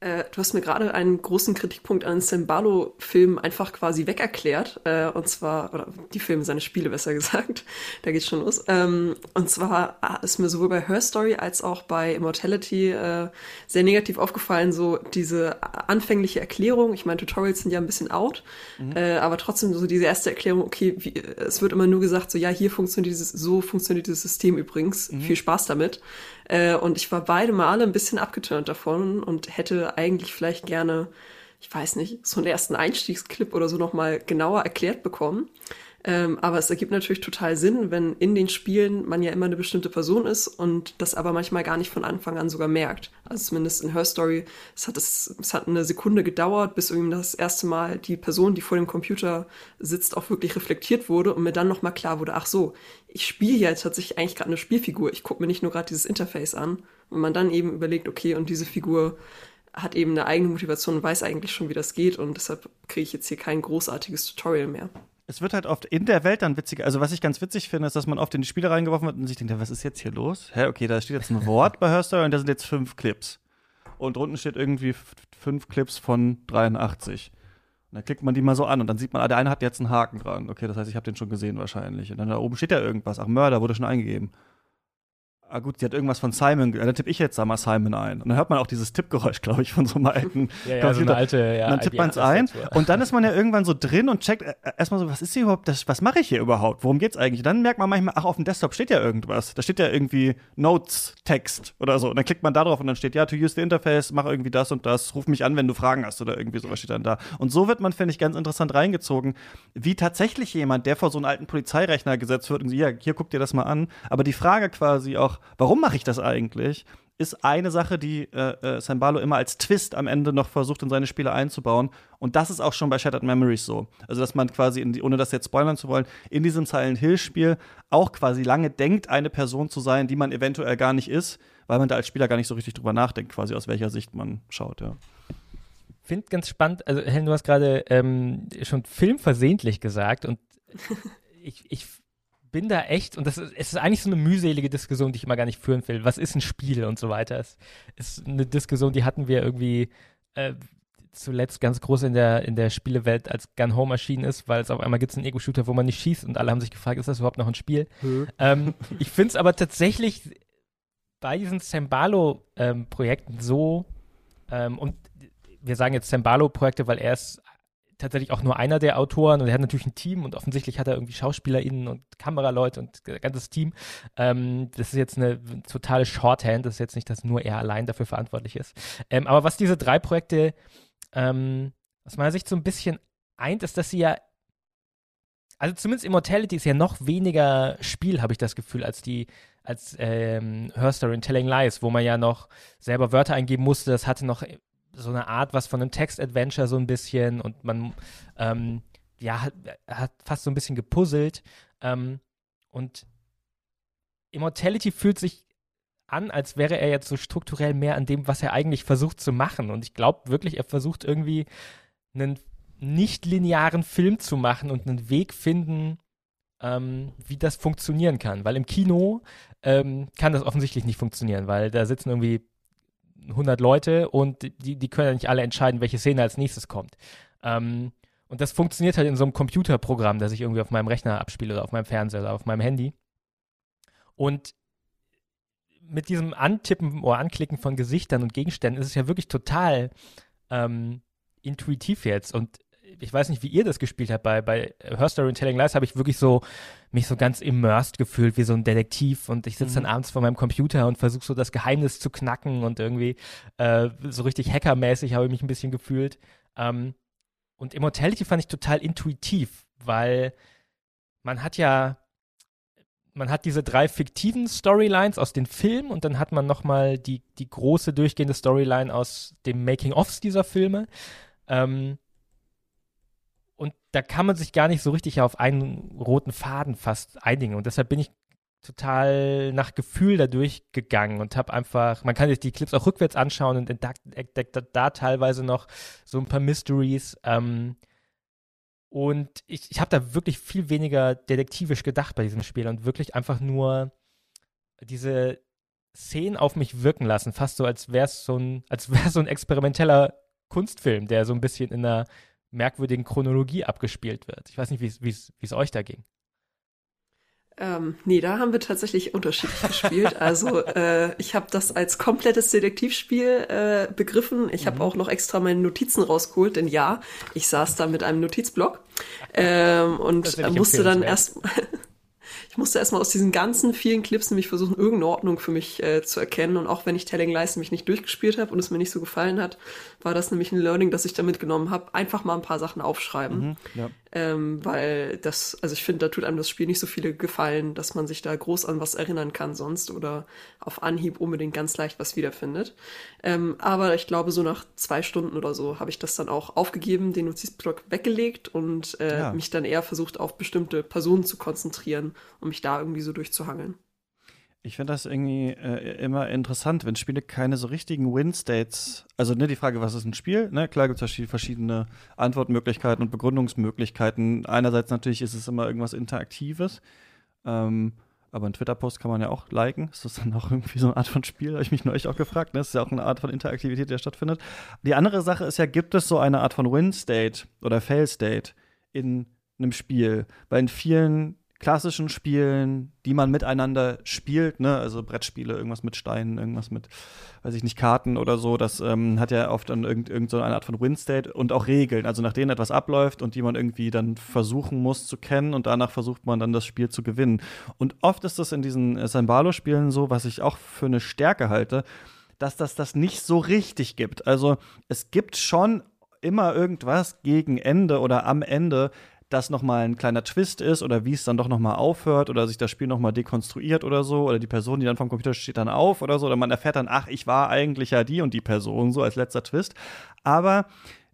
Äh, du hast mir gerade einen großen Kritikpunkt an Sembalo-Filmen einfach quasi wegerklärt. Äh, und zwar, oder die Filme, seine Spiele besser gesagt. da geht's schon los. Ähm, und zwar ah, ist mir sowohl bei Her Story als auch bei Immortality äh, sehr negativ aufgefallen, so diese anfängliche Erklärung. Ich meine, Tutorials sind ja ein bisschen out, mhm. Äh, aber trotzdem so diese erste Erklärung, okay, wie, es wird immer nur gesagt, so ja, hier funktioniert dieses, so funktioniert dieses System übrigens. Mhm. Viel Spaß damit. Äh, und ich war beide Male ein bisschen abgeturnt davon und hätte eigentlich vielleicht gerne, ich weiß nicht, so einen ersten Einstiegsclip oder so nochmal genauer erklärt bekommen. Ähm, aber es ergibt natürlich total Sinn, wenn in den Spielen man ja immer eine bestimmte Person ist und das aber manchmal gar nicht von Anfang an sogar merkt. Also zumindest in Her Story, es hat, es, es hat eine Sekunde gedauert, bis irgendwie das erste Mal die Person, die vor dem Computer sitzt, auch wirklich reflektiert wurde und mir dann nochmal klar wurde, ach so, ich spiele ja tatsächlich eigentlich gerade eine Spielfigur. Ich gucke mir nicht nur gerade dieses Interface an. Und man dann eben überlegt, okay, und diese Figur hat eben eine eigene Motivation und weiß eigentlich schon, wie das geht und deshalb kriege ich jetzt hier kein großartiges Tutorial mehr. Es wird halt oft in der Welt dann witziger. Also, was ich ganz witzig finde, ist, dass man oft in die Spiele reingeworfen wird und sich denkt, was ist jetzt hier los? Hä, okay, da steht jetzt ein Wort bei Herstory und da sind jetzt fünf Clips. Und unten steht irgendwie fünf Clips von 83. Und dann klickt man die mal so an und dann sieht man, ah, der eine hat jetzt einen Haken dran. Okay, das heißt, ich habe den schon gesehen wahrscheinlich. Und dann da oben steht ja irgendwas. Ach, Mörder wurde schon eingegeben ah gut, sie hat irgendwas von Simon, dann tippe ich jetzt da mal Simon ein. Und dann hört man auch dieses Tippgeräusch, glaube ich, von so einem alten ja, ja, Computer. So alte, ja, und dann tippt man es ein und dann ist man ja irgendwann so drin und checkt äh, erstmal so, was ist hier überhaupt, das, was mache ich hier überhaupt? Worum geht's eigentlich? Und dann merkt man manchmal, ach, auf dem Desktop steht ja irgendwas. Da steht ja irgendwie Notes, Text oder so. Und dann klickt man da drauf und dann steht, ja, to use the interface, mach irgendwie das und das, ruf mich an, wenn du Fragen hast oder irgendwie sowas steht dann da. Und so wird man, finde ich, ganz interessant reingezogen, wie tatsächlich jemand, der vor so einen alten Polizeirechner gesetzt wird und so, ja, hier guck dir das mal an. Aber die Frage quasi auch, warum mache ich das eigentlich, ist eine Sache, die äh, äh, Sambalo immer als Twist am Ende noch versucht, in seine Spiele einzubauen. Und das ist auch schon bei Shattered Memories so. Also, dass man quasi, die, ohne das jetzt spoilern zu wollen, in diesem Silent Hill-Spiel auch quasi lange denkt, eine Person zu sein, die man eventuell gar nicht ist, weil man da als Spieler gar nicht so richtig drüber nachdenkt, quasi aus welcher Sicht man schaut, ja. Finde ganz spannend, also Helen, du hast gerade ähm, schon filmversehentlich gesagt und ich, ich bin da echt, und das ist, es ist eigentlich so eine mühselige Diskussion, die ich immer gar nicht führen will. Was ist ein Spiel und so weiter? Es ist eine Diskussion, die hatten wir irgendwie äh, zuletzt ganz groß in der, in der Spielewelt, als Gun Home erschienen ist, weil es auf einmal gibt es einen Ego-Shooter, wo man nicht schießt und alle haben sich gefragt, ist das überhaupt noch ein Spiel? Hm. Ähm, ich finde es aber tatsächlich bei diesen Sembalo-Projekten ähm, so, ähm, und wir sagen jetzt Sembalo-Projekte, weil er ist tatsächlich auch nur einer der Autoren und er hat natürlich ein Team und offensichtlich hat er irgendwie SchauspielerInnen und Kameraleute und ganzes Team. Ähm, das ist jetzt eine totale Shorthand, das ist jetzt nicht, dass nur er allein dafür verantwortlich ist. Ähm, aber was diese drei Projekte ähm, aus meiner Sicht so ein bisschen eint, ist, dass sie ja also zumindest Immortality ist ja noch weniger Spiel, habe ich das Gefühl, als die, als ähm, Her Story in Telling Lies, wo man ja noch selber Wörter eingeben musste. Das hatte noch so eine Art was von einem Text-Adventure so ein bisschen und man ähm, ja hat, hat, fast so ein bisschen gepuzzelt. Ähm, und Immortality fühlt sich an, als wäre er jetzt so strukturell mehr an dem, was er eigentlich versucht zu machen. Und ich glaube wirklich, er versucht irgendwie einen nicht linearen Film zu machen und einen Weg finden, ähm, wie das funktionieren kann. Weil im Kino ähm, kann das offensichtlich nicht funktionieren, weil da sitzen irgendwie 100 Leute und die, die können ja nicht alle entscheiden, welche Szene als nächstes kommt. Ähm, und das funktioniert halt in so einem Computerprogramm, das ich irgendwie auf meinem Rechner abspiele oder auf meinem Fernseher oder auf meinem Handy. Und mit diesem Antippen oder Anklicken von Gesichtern und Gegenständen ist es ja wirklich total ähm, intuitiv jetzt. Und ich weiß nicht, wie ihr das gespielt habt. Bei, bei Her Story and Telling Lies habe ich wirklich so mich so ganz immersed gefühlt wie so ein Detektiv und ich sitze dann mhm. abends vor meinem Computer und versuche so das Geheimnis zu knacken und irgendwie äh, so richtig hackermäßig habe ich mich ein bisschen gefühlt. Ähm, und Immortality fand ich total intuitiv, weil man hat ja man hat diese drei fiktiven Storylines aus den Filmen und dann hat man nochmal die, die große durchgehende Storyline aus dem Making-ofs dieser Filme. Ähm, und da kann man sich gar nicht so richtig auf einen roten Faden fast einigen. Und deshalb bin ich total nach Gefühl da durchgegangen und habe einfach, man kann sich die Clips auch rückwärts anschauen und entdeckt, entdeckt da teilweise noch so ein paar Mysteries. Ähm, und ich, ich habe da wirklich viel weniger detektivisch gedacht bei diesem Spiel und wirklich einfach nur diese Szenen auf mich wirken lassen, fast so, als wäre es so ein, als wäre so ein experimenteller Kunstfilm, der so ein bisschen in einer merkwürdigen Chronologie abgespielt wird. Ich weiß nicht, wie es euch da ging. Ähm, nee, da haben wir tatsächlich unterschiedlich gespielt. Also äh, ich habe das als komplettes Detektivspiel äh, begriffen. Ich habe mhm. auch noch extra meine Notizen rausgeholt, denn ja, ich saß da mit einem Notizblock ähm, und musste dann erst musste erstmal aus diesen ganzen vielen Clips nämlich versuchen, irgendeine Ordnung für mich äh, zu erkennen. Und auch wenn ich Telling Lies nämlich nicht durchgespielt habe und es mir nicht so gefallen hat, war das nämlich ein Learning, das ich da mitgenommen habe. Einfach mal ein paar Sachen aufschreiben. Mhm, ja. Ähm, weil das, also ich finde, da tut einem das Spiel nicht so viele gefallen, dass man sich da groß an was erinnern kann sonst oder auf Anhieb unbedingt ganz leicht was wiederfindet. Ähm, aber ich glaube, so nach zwei Stunden oder so habe ich das dann auch aufgegeben, den Notizblock weggelegt und äh, ja. mich dann eher versucht, auf bestimmte Personen zu konzentrieren, um mich da irgendwie so durchzuhangeln. Ich finde das irgendwie äh, immer interessant, wenn Spiele keine so richtigen Win-States, also ne, die Frage, was ist ein Spiel? Ne? Klar gibt es verschiedene Antwortmöglichkeiten und Begründungsmöglichkeiten. Einerseits natürlich ist es immer irgendwas Interaktives, ähm, aber ein Twitter-Post kann man ja auch liken. Ist das dann auch irgendwie so eine Art von Spiel? Habe ich mich neulich auch gefragt. Ne? Das ist ja auch eine Art von Interaktivität, die stattfindet. Die andere Sache ist ja, gibt es so eine Art von Win-State oder Fail-State in einem Spiel? In vielen klassischen Spielen, die man miteinander spielt, ne, also Brettspiele, irgendwas mit Steinen, irgendwas mit, weiß ich nicht, Karten oder so, das ähm, hat ja oft dann irgend, irgend so Art von Win-State und auch Regeln, also nach denen etwas abläuft und die man irgendwie dann versuchen muss zu kennen und danach versucht man dann das Spiel zu gewinnen. Und oft ist das in diesen äh, Sambalo-Spielen so, was ich auch für eine Stärke halte, dass das das nicht so richtig gibt. Also es gibt schon immer irgendwas gegen Ende oder am Ende, das nochmal ein kleiner Twist ist oder wie es dann doch nochmal aufhört oder sich das Spiel nochmal dekonstruiert oder so oder die Person, die dann vom Computer steht, dann auf oder so oder man erfährt dann, ach, ich war eigentlich ja die und die Person, so als letzter Twist. Aber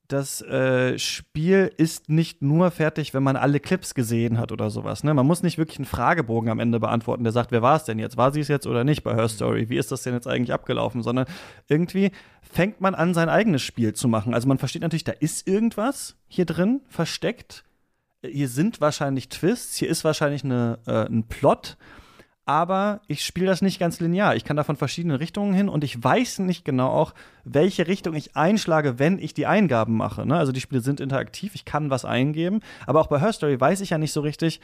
das äh, Spiel ist nicht nur fertig, wenn man alle Clips gesehen hat oder sowas. Ne? Man muss nicht wirklich einen Fragebogen am Ende beantworten, der sagt, wer war es denn jetzt? War sie es jetzt oder nicht bei Her Story? Wie ist das denn jetzt eigentlich abgelaufen? Sondern irgendwie fängt man an, sein eigenes Spiel zu machen. Also man versteht natürlich, da ist irgendwas hier drin versteckt hier sind wahrscheinlich Twists, hier ist wahrscheinlich eine, äh, ein Plot, aber ich spiele das nicht ganz linear. Ich kann da von verschiedenen Richtungen hin und ich weiß nicht genau auch, welche Richtung ich einschlage, wenn ich die Eingaben mache. Ne? Also die Spiele sind interaktiv, ich kann was eingeben, aber auch bei Her Story weiß ich ja nicht so richtig,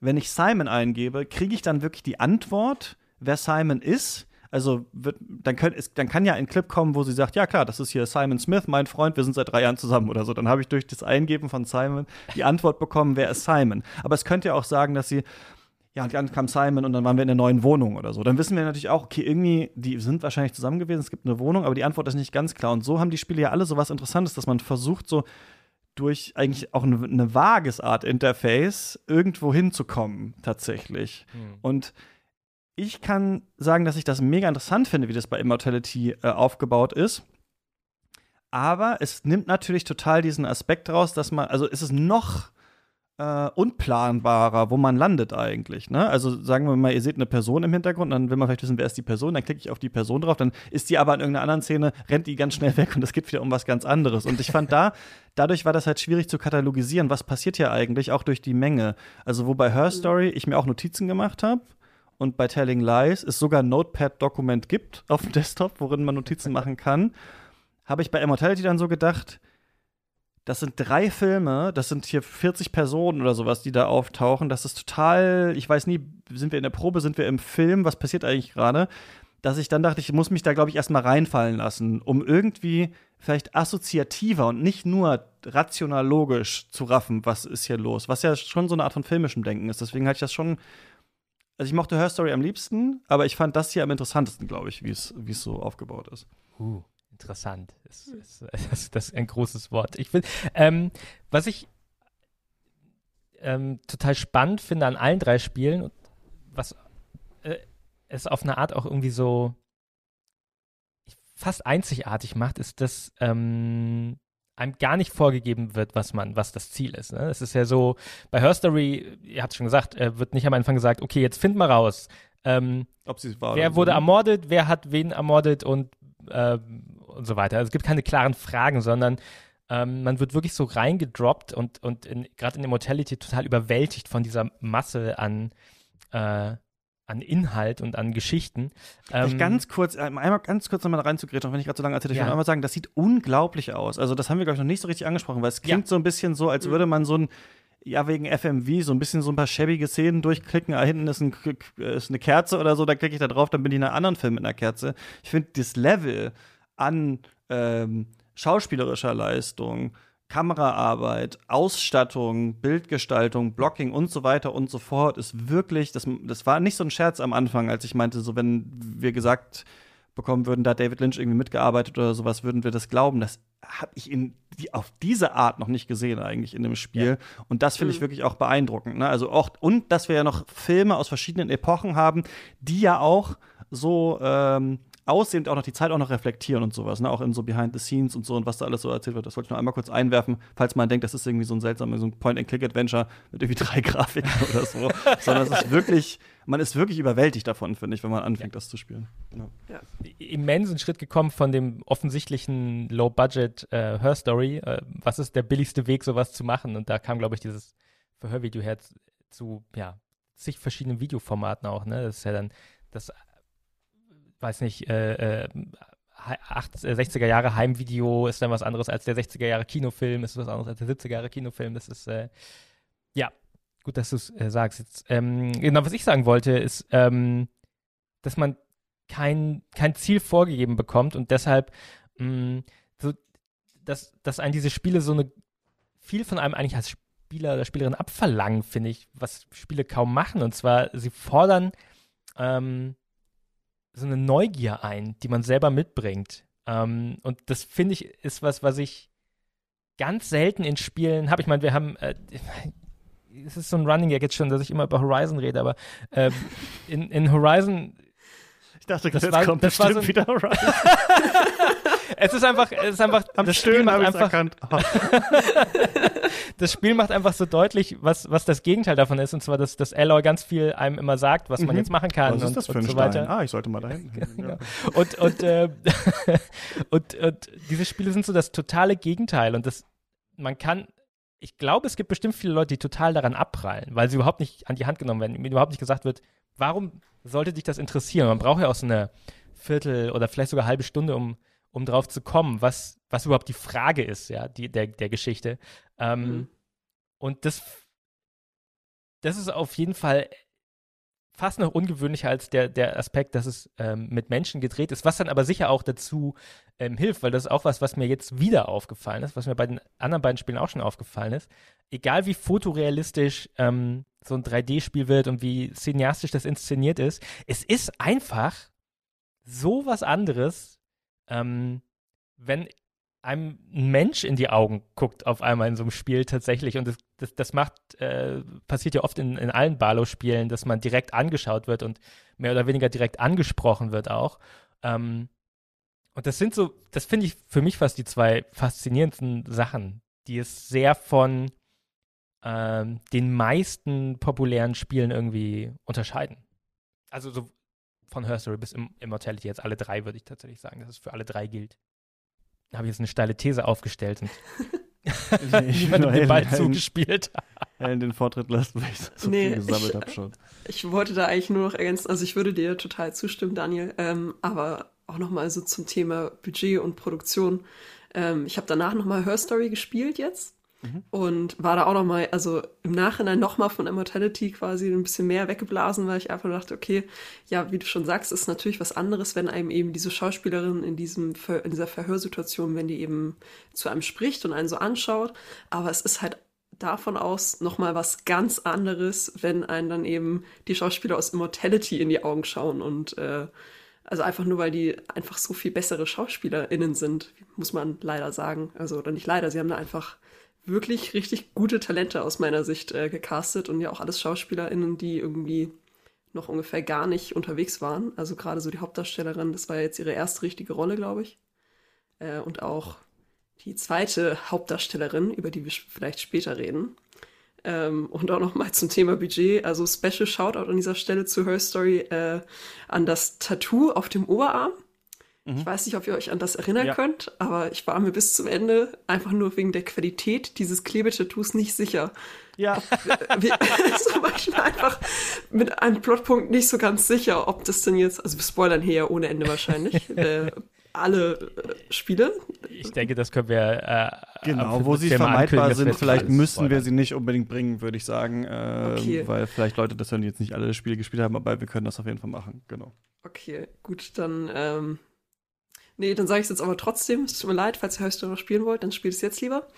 wenn ich Simon eingebe, kriege ich dann wirklich die Antwort, wer Simon ist? Also wird, dann, könnt, es, dann kann ja ein Clip kommen, wo sie sagt, ja klar, das ist hier Simon Smith, mein Freund, wir sind seit drei Jahren zusammen oder so. Dann habe ich durch das Eingeben von Simon die Antwort bekommen, wer ist Simon. Aber es könnte ja auch sagen, dass sie ja, und dann kam Simon und dann waren wir in der neuen Wohnung oder so. Dann wissen wir natürlich auch, okay, irgendwie, die sind wahrscheinlich zusammen gewesen, es gibt eine Wohnung, aber die Antwort ist nicht ganz klar. Und so haben die Spiele ja alle so was Interessantes, dass man versucht, so durch eigentlich auch eine, eine vages Art Interface irgendwo hinzukommen, tatsächlich. Hm. Und ich kann sagen, dass ich das mega interessant finde, wie das bei Immortality äh, aufgebaut ist. Aber es nimmt natürlich total diesen Aspekt raus, dass man, also ist es noch äh, unplanbarer, wo man landet eigentlich. Ne? Also sagen wir mal, ihr seht eine Person im Hintergrund, dann will man vielleicht wissen, wer ist die Person, dann klicke ich auf die Person drauf, dann ist die aber in irgendeiner anderen Szene, rennt die ganz schnell weg und es geht wieder um was ganz anderes. Und ich fand da, dadurch war das halt schwierig zu katalogisieren, was passiert hier eigentlich, auch durch die Menge. Also wo bei Her Story ich mir auch Notizen gemacht habe und bei Telling Lies es sogar ein Notepad-Dokument gibt auf dem Desktop, worin man Notizen machen kann, habe ich bei Immortality dann so gedacht, das sind drei Filme, das sind hier 40 Personen oder sowas, die da auftauchen. Das ist total, ich weiß nie, sind wir in der Probe, sind wir im Film, was passiert eigentlich gerade? Dass ich dann dachte, ich muss mich da, glaube ich, erstmal reinfallen lassen, um irgendwie vielleicht assoziativer und nicht nur rational logisch zu raffen, was ist hier los, was ja schon so eine Art von filmischem Denken ist. Deswegen hatte ich das schon also ich mochte Her Story am liebsten, aber ich fand das hier am interessantesten, glaube ich, wie es so aufgebaut ist. Uh, interessant. Das ist, das, das ist ein großes Wort. Ich will, ähm, was ich ähm, total spannend finde an allen drei Spielen, und was äh, es auf eine Art auch irgendwie so fast einzigartig macht, ist, dass ähm, einem gar nicht vorgegeben wird, was man, was das Ziel ist. Ne? Es ist ja so, bei Her Story, ihr habt schon gesagt, äh, wird nicht am Anfang gesagt, okay, jetzt find mal raus. Ähm, es wer wurde so. ermordet, wer hat wen ermordet und, äh, und so weiter. Also es gibt keine klaren Fragen, sondern ähm, man wird wirklich so reingedroppt und, und in, gerade in Immortality total überwältigt von dieser Masse an, äh, an Inhalt und an Geschichten. Ähm, ganz kurz, äh, einmal ganz kurz nochmal reinzugrätschen, auch wenn ich gerade so lange erzählt habe, ich Ja. will einmal sagen, das sieht unglaublich aus. Also, das haben wir, glaube ich, noch nicht so richtig angesprochen, weil es klingt so ein bisschen so, als würde man so ein, ja, wegen FMV, so ein bisschen so ein paar schäbige Szenen durchklicken. Ah, hinten ist, ein, K- ist eine Kerze oder so, da klicke ich da drauf, dann bin ich in einem anderen Film mit einer Kerze. Ich finde, das Level an ähm, schauspielerischer Leistung, Kameraarbeit, Ausstattung, Bildgestaltung, Blocking und so weiter und so fort ist wirklich, das, das war nicht so ein Scherz am Anfang, als ich meinte, so wenn wir gesagt bekommen würden, da hat David Lynch irgendwie mitgearbeitet oder sowas, würden wir das glauben. Das habe ich in die, auf diese Art noch nicht gesehen eigentlich in dem Spiel. Und das finde ich wirklich auch beeindruckend. Ne? Also auch, und dass wir ja noch Filme aus verschiedenen Epochen haben, die ja auch so ähm, aussehen und auch noch die Zeit auch noch reflektieren und sowas, ne? Auch in so Behind the Scenes und so und was da alles so erzählt wird. Das wollte ich noch einmal kurz einwerfen, falls man denkt, das ist irgendwie so ein seltsamer, so ein Point-and-Click-Adventure mit irgendwie drei Grafiken oder so. Sondern es ist wirklich, man ist wirklich überwältigt davon, finde ich, wenn man anfängt, das zu spielen. Ja. immensen Schritt gekommen von dem offensichtlichen Low-Budget äh, Her Story. Äh, was ist der billigste Weg, sowas zu machen? Und da kam, glaube ich, dieses Verhörvideo her zu, zu, ja, zig verschiedenen Videoformaten auch. Ne? Das ist ja dann das, weiß nicht, äh, äh, hei- acht- äh, 60er Jahre Heimvideo ist dann was anderes als der 60er Jahre Kinofilm, ist was anderes als der 70er Jahre Kinofilm. Das ist, äh, ja, gut, dass du es äh, sagst. Jetzt, ähm, genau, was ich sagen wollte, ist, ähm, dass man kein, kein Ziel vorgegeben bekommt und deshalb mh, so, dass, dass einen diese Spiele so eine viel von einem eigentlich als Spieler oder Spielerin abverlangen, finde ich, was Spiele kaum machen. Und zwar, sie fordern ähm, so eine Neugier ein, die man selber mitbringt. Ähm, und das finde ich ist was, was ich ganz selten in Spielen habe. Ich meine, wir haben äh, es ist so ein Running Gag jetzt schon, dass ich immer über Horizon rede, aber ähm, in, in Horizon Ich dachte, Das jetzt war- kommt das war bestimmt so- wieder Horizon. Es ist einfach, es ist einfach, Am das Spiel macht einfach, erkannt. Oh. das Spiel macht einfach so deutlich, was, was das Gegenteil davon ist, und zwar, dass, dass Alloy ganz viel einem immer sagt, was man Mhm. jetzt machen kann Was ist und, das für und ein so Stein? weiter. Ah, ich sollte mal da hinten. hin. Genau. Und, und, äh, und, und diese Spiele sind so das totale Gegenteil. Und das, man kann, ich glaube, es gibt bestimmt viele Leute, die total daran abprallen, weil sie überhaupt nicht an die Hand genommen werden, ihnen überhaupt nicht gesagt wird, warum sollte dich das interessieren? Man braucht ja auch so eine Viertel oder vielleicht sogar halbe Stunde, um, um drauf zu kommen, was, was überhaupt die Frage ist, ja, die, der, der Geschichte. Ähm, Mhm. Und das, das ist auf jeden Fall fast noch ungewöhnlicher als der, der Aspekt, dass es ähm, mit Menschen gedreht ist, was dann aber sicher auch dazu ähm, hilft, weil das ist auch was, was mir jetzt wieder aufgefallen ist, was mir bei den anderen beiden Spielen auch schon aufgefallen ist. Egal wie fotorealistisch ähm, so ein 3D-Spiel wird und wie cineastisch das inszeniert ist, es ist einfach so was anderes, ähm, wenn einem ein Mensch in die Augen guckt auf einmal in so einem Spiel tatsächlich. Und das, das, das macht, äh, passiert ja oft in, in allen Barlow-Spielen, dass man direkt angeschaut wird und mehr oder weniger direkt angesprochen wird auch. Ähm, und das sind so, das finde ich für mich fast die zwei faszinierendsten Sachen, die es sehr von ähm, den meisten populären Spielen irgendwie unterscheiden. Also so von Her Story bis Immortality jetzt alle drei, würde ich tatsächlich sagen, dass es für alle drei gilt. Da habe ich jetzt eine steile These aufgestellt und niemandem den Ball zugespielt. Helen den Vortritt lässt, weil ich so nee, viel gesammelt habe schon. Ich wollte da eigentlich nur noch ergänzen, also ich würde dir total zustimmen, Daniel, ähm, aber auch nochmal so zum Thema Budget und Produktion. Ähm, ich habe danach nochmal Her Story gespielt jetzt Mhm. Und war da auch noch mal, also im Nachhinein noch mal von Immortality quasi ein bisschen mehr weggeblasen, weil ich einfach dachte, okay, ja, wie du schon sagst, ist natürlich was anderes, wenn einem eben diese Schauspielerin in diesem in dieser Verhörsituation, wenn die eben zu einem spricht und einen so anschaut, aber es ist halt davon aus noch mal was ganz anderes, wenn einen dann eben die Schauspieler aus Immortality in die Augen schauen und äh, also einfach nur, weil die einfach so viel bessere SchauspielerInnen sind, muss man leider sagen. Also, oder nicht leider, sie haben da einfach wirklich richtig gute Talente aus meiner Sicht äh, gecastet und ja auch alles SchauspielerInnen, die irgendwie noch ungefähr gar nicht unterwegs waren. Also gerade so die Hauptdarstellerin, das war jetzt ihre erste richtige Rolle, glaube ich. Äh, und auch die zweite Hauptdarstellerin, über die wir vielleicht später reden. Ähm, und auch noch mal zum Thema Budget. Also Special Shoutout an dieser Stelle zu Her Story äh, an das Tattoo auf dem Oberarm. Mhm. Ich weiß nicht, ob ihr euch an das erinnern ja. könnt, aber ich war mir bis zum Ende einfach nur wegen der Qualität dieses Klebetattoos nicht sicher. Ja. Wir, zum Beispiel einfach mit einem Plotpunkt nicht so ganz sicher, ob das denn jetzt, also wir spoilern hier ja ohne Ende wahrscheinlich, äh, alle äh, Spiele. Ich denke, das können wir. Äh, genau, wo sie vermeidbar sind, vielleicht müssen wir sie nicht unbedingt bringen, würde ich sagen. Äh, okay. Weil vielleicht Leute das dann jetzt nicht alle Spiele gespielt haben, aber wir können das auf jeden Fall machen, genau. Okay, gut, dann ähm, Nee, dann sage ich es jetzt aber trotzdem. Es tut mir leid, falls ihr Hearthstone noch spielen wollt, dann spielt es jetzt lieber.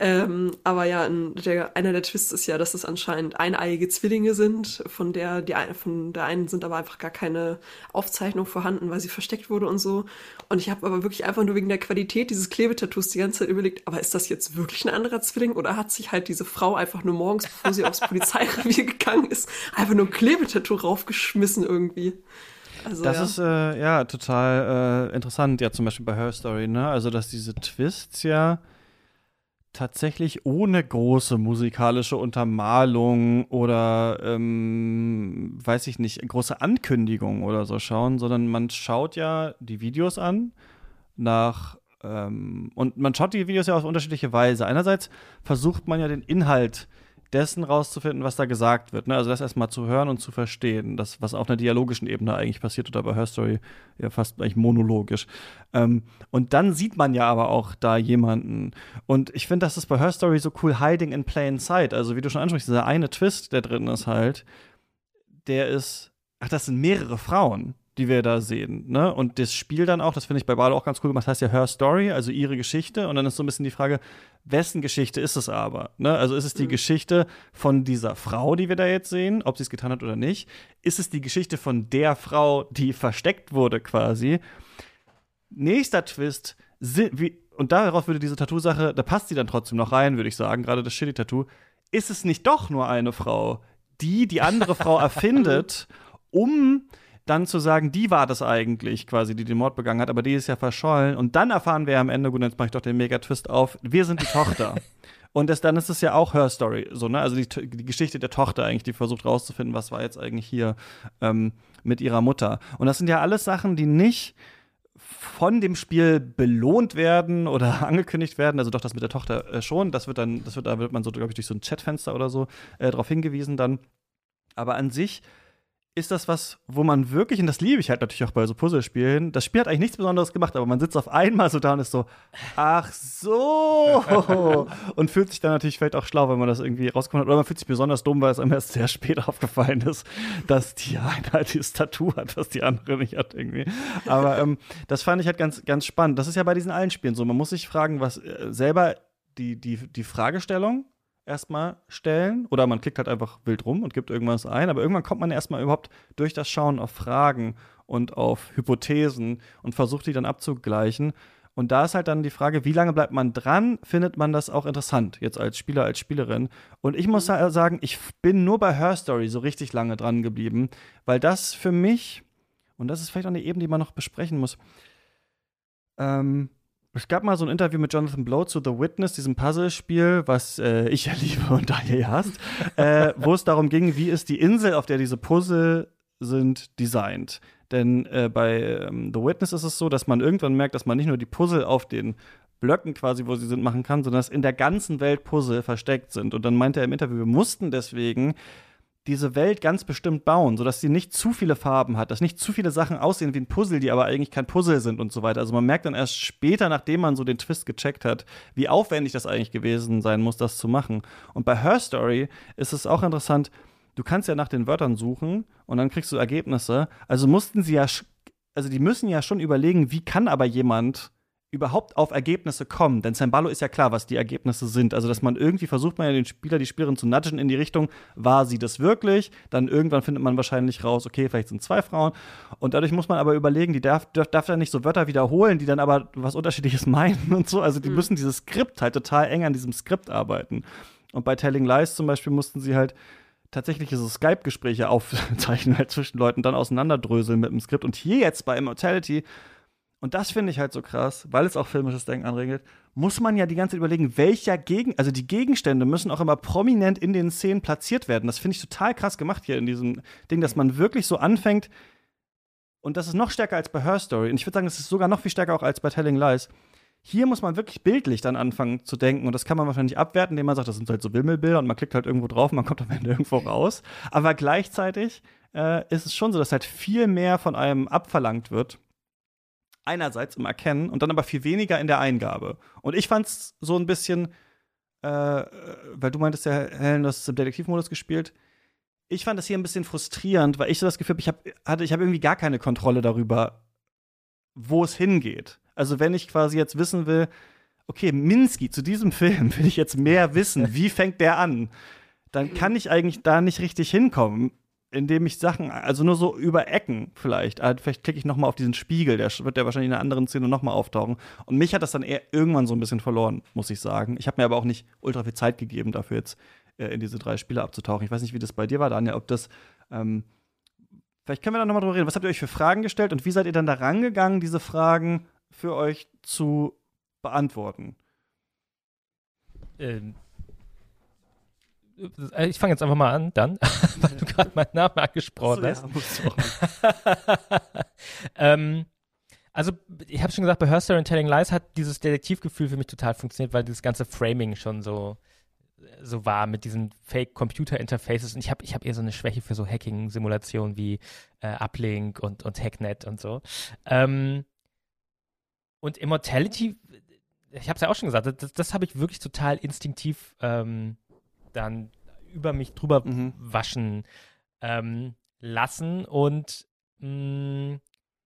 Ähm, aber ja, der, einer der Twists ist ja, dass es anscheinend eineiige Zwillinge sind. Von der, die, von der einen sind aber einfach gar keine Aufzeichnung vorhanden, weil sie versteckt wurde und so. Und ich habe aber wirklich einfach nur wegen der Qualität dieses Klebetattoos die ganze Zeit überlegt, aber ist das jetzt wirklich ein anderer Zwilling oder hat sich halt diese Frau einfach nur morgens, bevor sie aufs Polizeirevier gegangen ist, einfach nur ein Klebetattoo raufgeschmissen irgendwie? Also, das ja. ist äh, ja total äh, interessant, ja zum Beispiel bei Her Story, ne? Also dass diese Twists ja tatsächlich ohne große musikalische Untermalung oder ähm, weiß ich nicht, große Ankündigung oder so schauen, sondern man schaut ja die Videos an nach ähm, und man schaut die Videos ja auf unterschiedliche Weise. Einerseits versucht man ja den Inhalt dessen rauszufinden, was da gesagt wird. Ne? Also das erstmal zu hören und zu verstehen, das, was auf einer dialogischen Ebene eigentlich passiert oder bei Her Story ja fast eigentlich monologisch. Ähm, und dann sieht man ja aber auch da jemanden. Und ich finde, das ist bei Her Story so cool, hiding in plain sight. Also wie du schon ansprichst, dieser eine Twist, der drin ist halt, der ist, ach, das sind mehrere Frauen die wir da sehen. Ne? Und das Spiel dann auch, das finde ich bei Balo auch ganz cool gemacht, heißt ja Her Story, also ihre Geschichte. Und dann ist so ein bisschen die Frage, wessen Geschichte ist es aber? Ne? Also ist es die mhm. Geschichte von dieser Frau, die wir da jetzt sehen, ob sie es getan hat oder nicht? Ist es die Geschichte von der Frau, die versteckt wurde quasi? Nächster Twist, wie, und darauf würde diese Tattoo-Sache, da passt sie dann trotzdem noch rein, würde ich sagen, gerade das Shitty-Tattoo. Ist es nicht doch nur eine Frau, die die andere Frau erfindet, um dann zu sagen, die war das eigentlich quasi, die den Mord begangen hat, aber die ist ja verschollen. Und dann erfahren wir am Ende, gut, jetzt mache ich doch den Mega-Twist auf, wir sind die Tochter. Und das, dann ist es ja auch Her Story, so, ne? Also die, die Geschichte der Tochter eigentlich, die versucht rauszufinden, was war jetzt eigentlich hier ähm, mit ihrer Mutter. Und das sind ja alles Sachen, die nicht von dem Spiel belohnt werden oder angekündigt werden. Also doch das mit der Tochter äh, schon. Das wird dann, das wird, da wird man so, glaube ich, durch so ein Chatfenster oder so äh, darauf hingewiesen dann. Aber an sich ist das was, wo man wirklich, und das liebe ich halt natürlich auch bei so Puzzlespielen, das Spiel hat eigentlich nichts Besonderes gemacht, aber man sitzt auf einmal so da und ist so, ach so, und fühlt sich dann natürlich vielleicht auch schlau, wenn man das irgendwie rausgefunden hat, oder man fühlt sich besonders dumm, weil es einem erst sehr spät aufgefallen ist, dass die eine halt dieses Tattoo hat, was die andere nicht hat irgendwie. Aber ähm, das fand ich halt ganz, ganz spannend. Das ist ja bei diesen allen Spielen so. Man muss sich fragen, was äh, selber die, die, die Fragestellung, erstmal stellen oder man klickt halt einfach wild rum und gibt irgendwas ein, aber irgendwann kommt man erstmal überhaupt durch das Schauen auf Fragen und auf Hypothesen und versucht die dann abzugleichen. Und da ist halt dann die Frage, wie lange bleibt man dran? Findet man das auch interessant, jetzt als Spieler, als Spielerin? Und ich muss sagen, ich bin nur bei Her Story so richtig lange dran geblieben, weil das für mich, und das ist vielleicht auch eine Ebene, die man noch besprechen muss, ähm, es gab mal so ein Interview mit Jonathan Blow zu The Witness, diesem Puzzlespiel, was äh, ich ja liebe und daher hasst, äh, wo es darum ging, wie ist die Insel, auf der diese Puzzle sind, designt. Denn äh, bei ähm, The Witness ist es so, dass man irgendwann merkt, dass man nicht nur die Puzzle auf den Blöcken quasi, wo sie sind, machen kann, sondern dass in der ganzen Welt Puzzle versteckt sind. Und dann meinte er im Interview, wir mussten deswegen diese Welt ganz bestimmt bauen, sodass sie nicht zu viele Farben hat, dass nicht zu viele Sachen aussehen wie ein Puzzle, die aber eigentlich kein Puzzle sind und so weiter. Also man merkt dann erst später, nachdem man so den Twist gecheckt hat, wie aufwendig das eigentlich gewesen sein muss, das zu machen. Und bei Her Story ist es auch interessant, du kannst ja nach den Wörtern suchen und dann kriegst du Ergebnisse. Also mussten sie ja, also die müssen ja schon überlegen, wie kann aber jemand überhaupt auf Ergebnisse kommen. Denn Zembalo ist ja klar, was die Ergebnisse sind. Also, dass man irgendwie versucht, man ja den Spieler, die Spielerin zu nudgen in die Richtung, war sie das wirklich? Dann irgendwann findet man wahrscheinlich raus, okay, vielleicht sind zwei Frauen. Und dadurch muss man aber überlegen, die darf, darf, darf dann nicht so Wörter wiederholen, die dann aber was Unterschiedliches meinen und so. Also, die mhm. müssen dieses Skript halt total eng an diesem Skript arbeiten. Und bei Telling Lies zum Beispiel mussten sie halt tatsächlich so Skype-Gespräche aufzeichnen halt zwischen Leuten, dann auseinanderdröseln mit dem Skript. Und hier jetzt bei Immortality, und das finde ich halt so krass, weil es auch filmisches Denken anregelt, muss man ja die ganze Zeit überlegen, welcher Gegen, also die Gegenstände müssen auch immer prominent in den Szenen platziert werden. Das finde ich total krass gemacht hier in diesem Ding, dass man wirklich so anfängt, und das ist noch stärker als bei Her Story. Und ich würde sagen, es ist sogar noch viel stärker auch als bei Telling Lies hier muss man wirklich bildlich dann anfangen zu denken. Und das kann man wahrscheinlich abwerten, indem man sagt, das sind halt so Wimmelbilder und man klickt halt irgendwo drauf und man kommt am Ende irgendwo raus. Aber gleichzeitig äh, ist es schon so, dass halt viel mehr von einem abverlangt wird. Einerseits im Erkennen und dann aber viel weniger in der Eingabe. Und ich fand es so ein bisschen, äh, weil du meintest ja, Helen, du hast im Detektivmodus gespielt. Ich fand das hier ein bisschen frustrierend, weil ich so das Gefühl ich hab, hatte, ich habe irgendwie gar keine Kontrolle darüber, wo es hingeht. Also wenn ich quasi jetzt wissen will, okay, Minsky, zu diesem Film will ich jetzt mehr wissen, wie fängt der an? Dann kann ich eigentlich da nicht richtig hinkommen, indem ich Sachen, also nur so über Ecken vielleicht. Also vielleicht klicke ich noch mal auf diesen Spiegel, der wird ja wahrscheinlich in einer anderen Szene noch mal auftauchen. Und mich hat das dann eher irgendwann so ein bisschen verloren, muss ich sagen. Ich habe mir aber auch nicht ultra viel Zeit gegeben, dafür jetzt äh, in diese drei Spiele abzutauchen. Ich weiß nicht, wie das bei dir war, Daniel, ob das ähm, Vielleicht können wir da nochmal drüber reden. Was habt ihr euch für Fragen gestellt und wie seid ihr dann da rangegangen, diese Fragen für euch zu beantworten? Ähm, äh, ich fange jetzt einfach mal an, dann, weil du gerade meinen Namen angesprochen hast. Ja, ähm, also, ich habe schon gesagt, bei Her Story and Telling Lies hat dieses Detektivgefühl für mich total funktioniert, weil dieses ganze Framing schon so, so war mit diesen Fake-Computer-Interfaces. Und ich habe ich hab eher so eine Schwäche für so Hacking-Simulationen wie äh, Uplink und, und Hacknet und so. Ähm, und Immortality, ich habe es ja auch schon gesagt, das, das habe ich wirklich total instinktiv ähm, dann über mich drüber mhm. waschen ähm, lassen und mh, mm,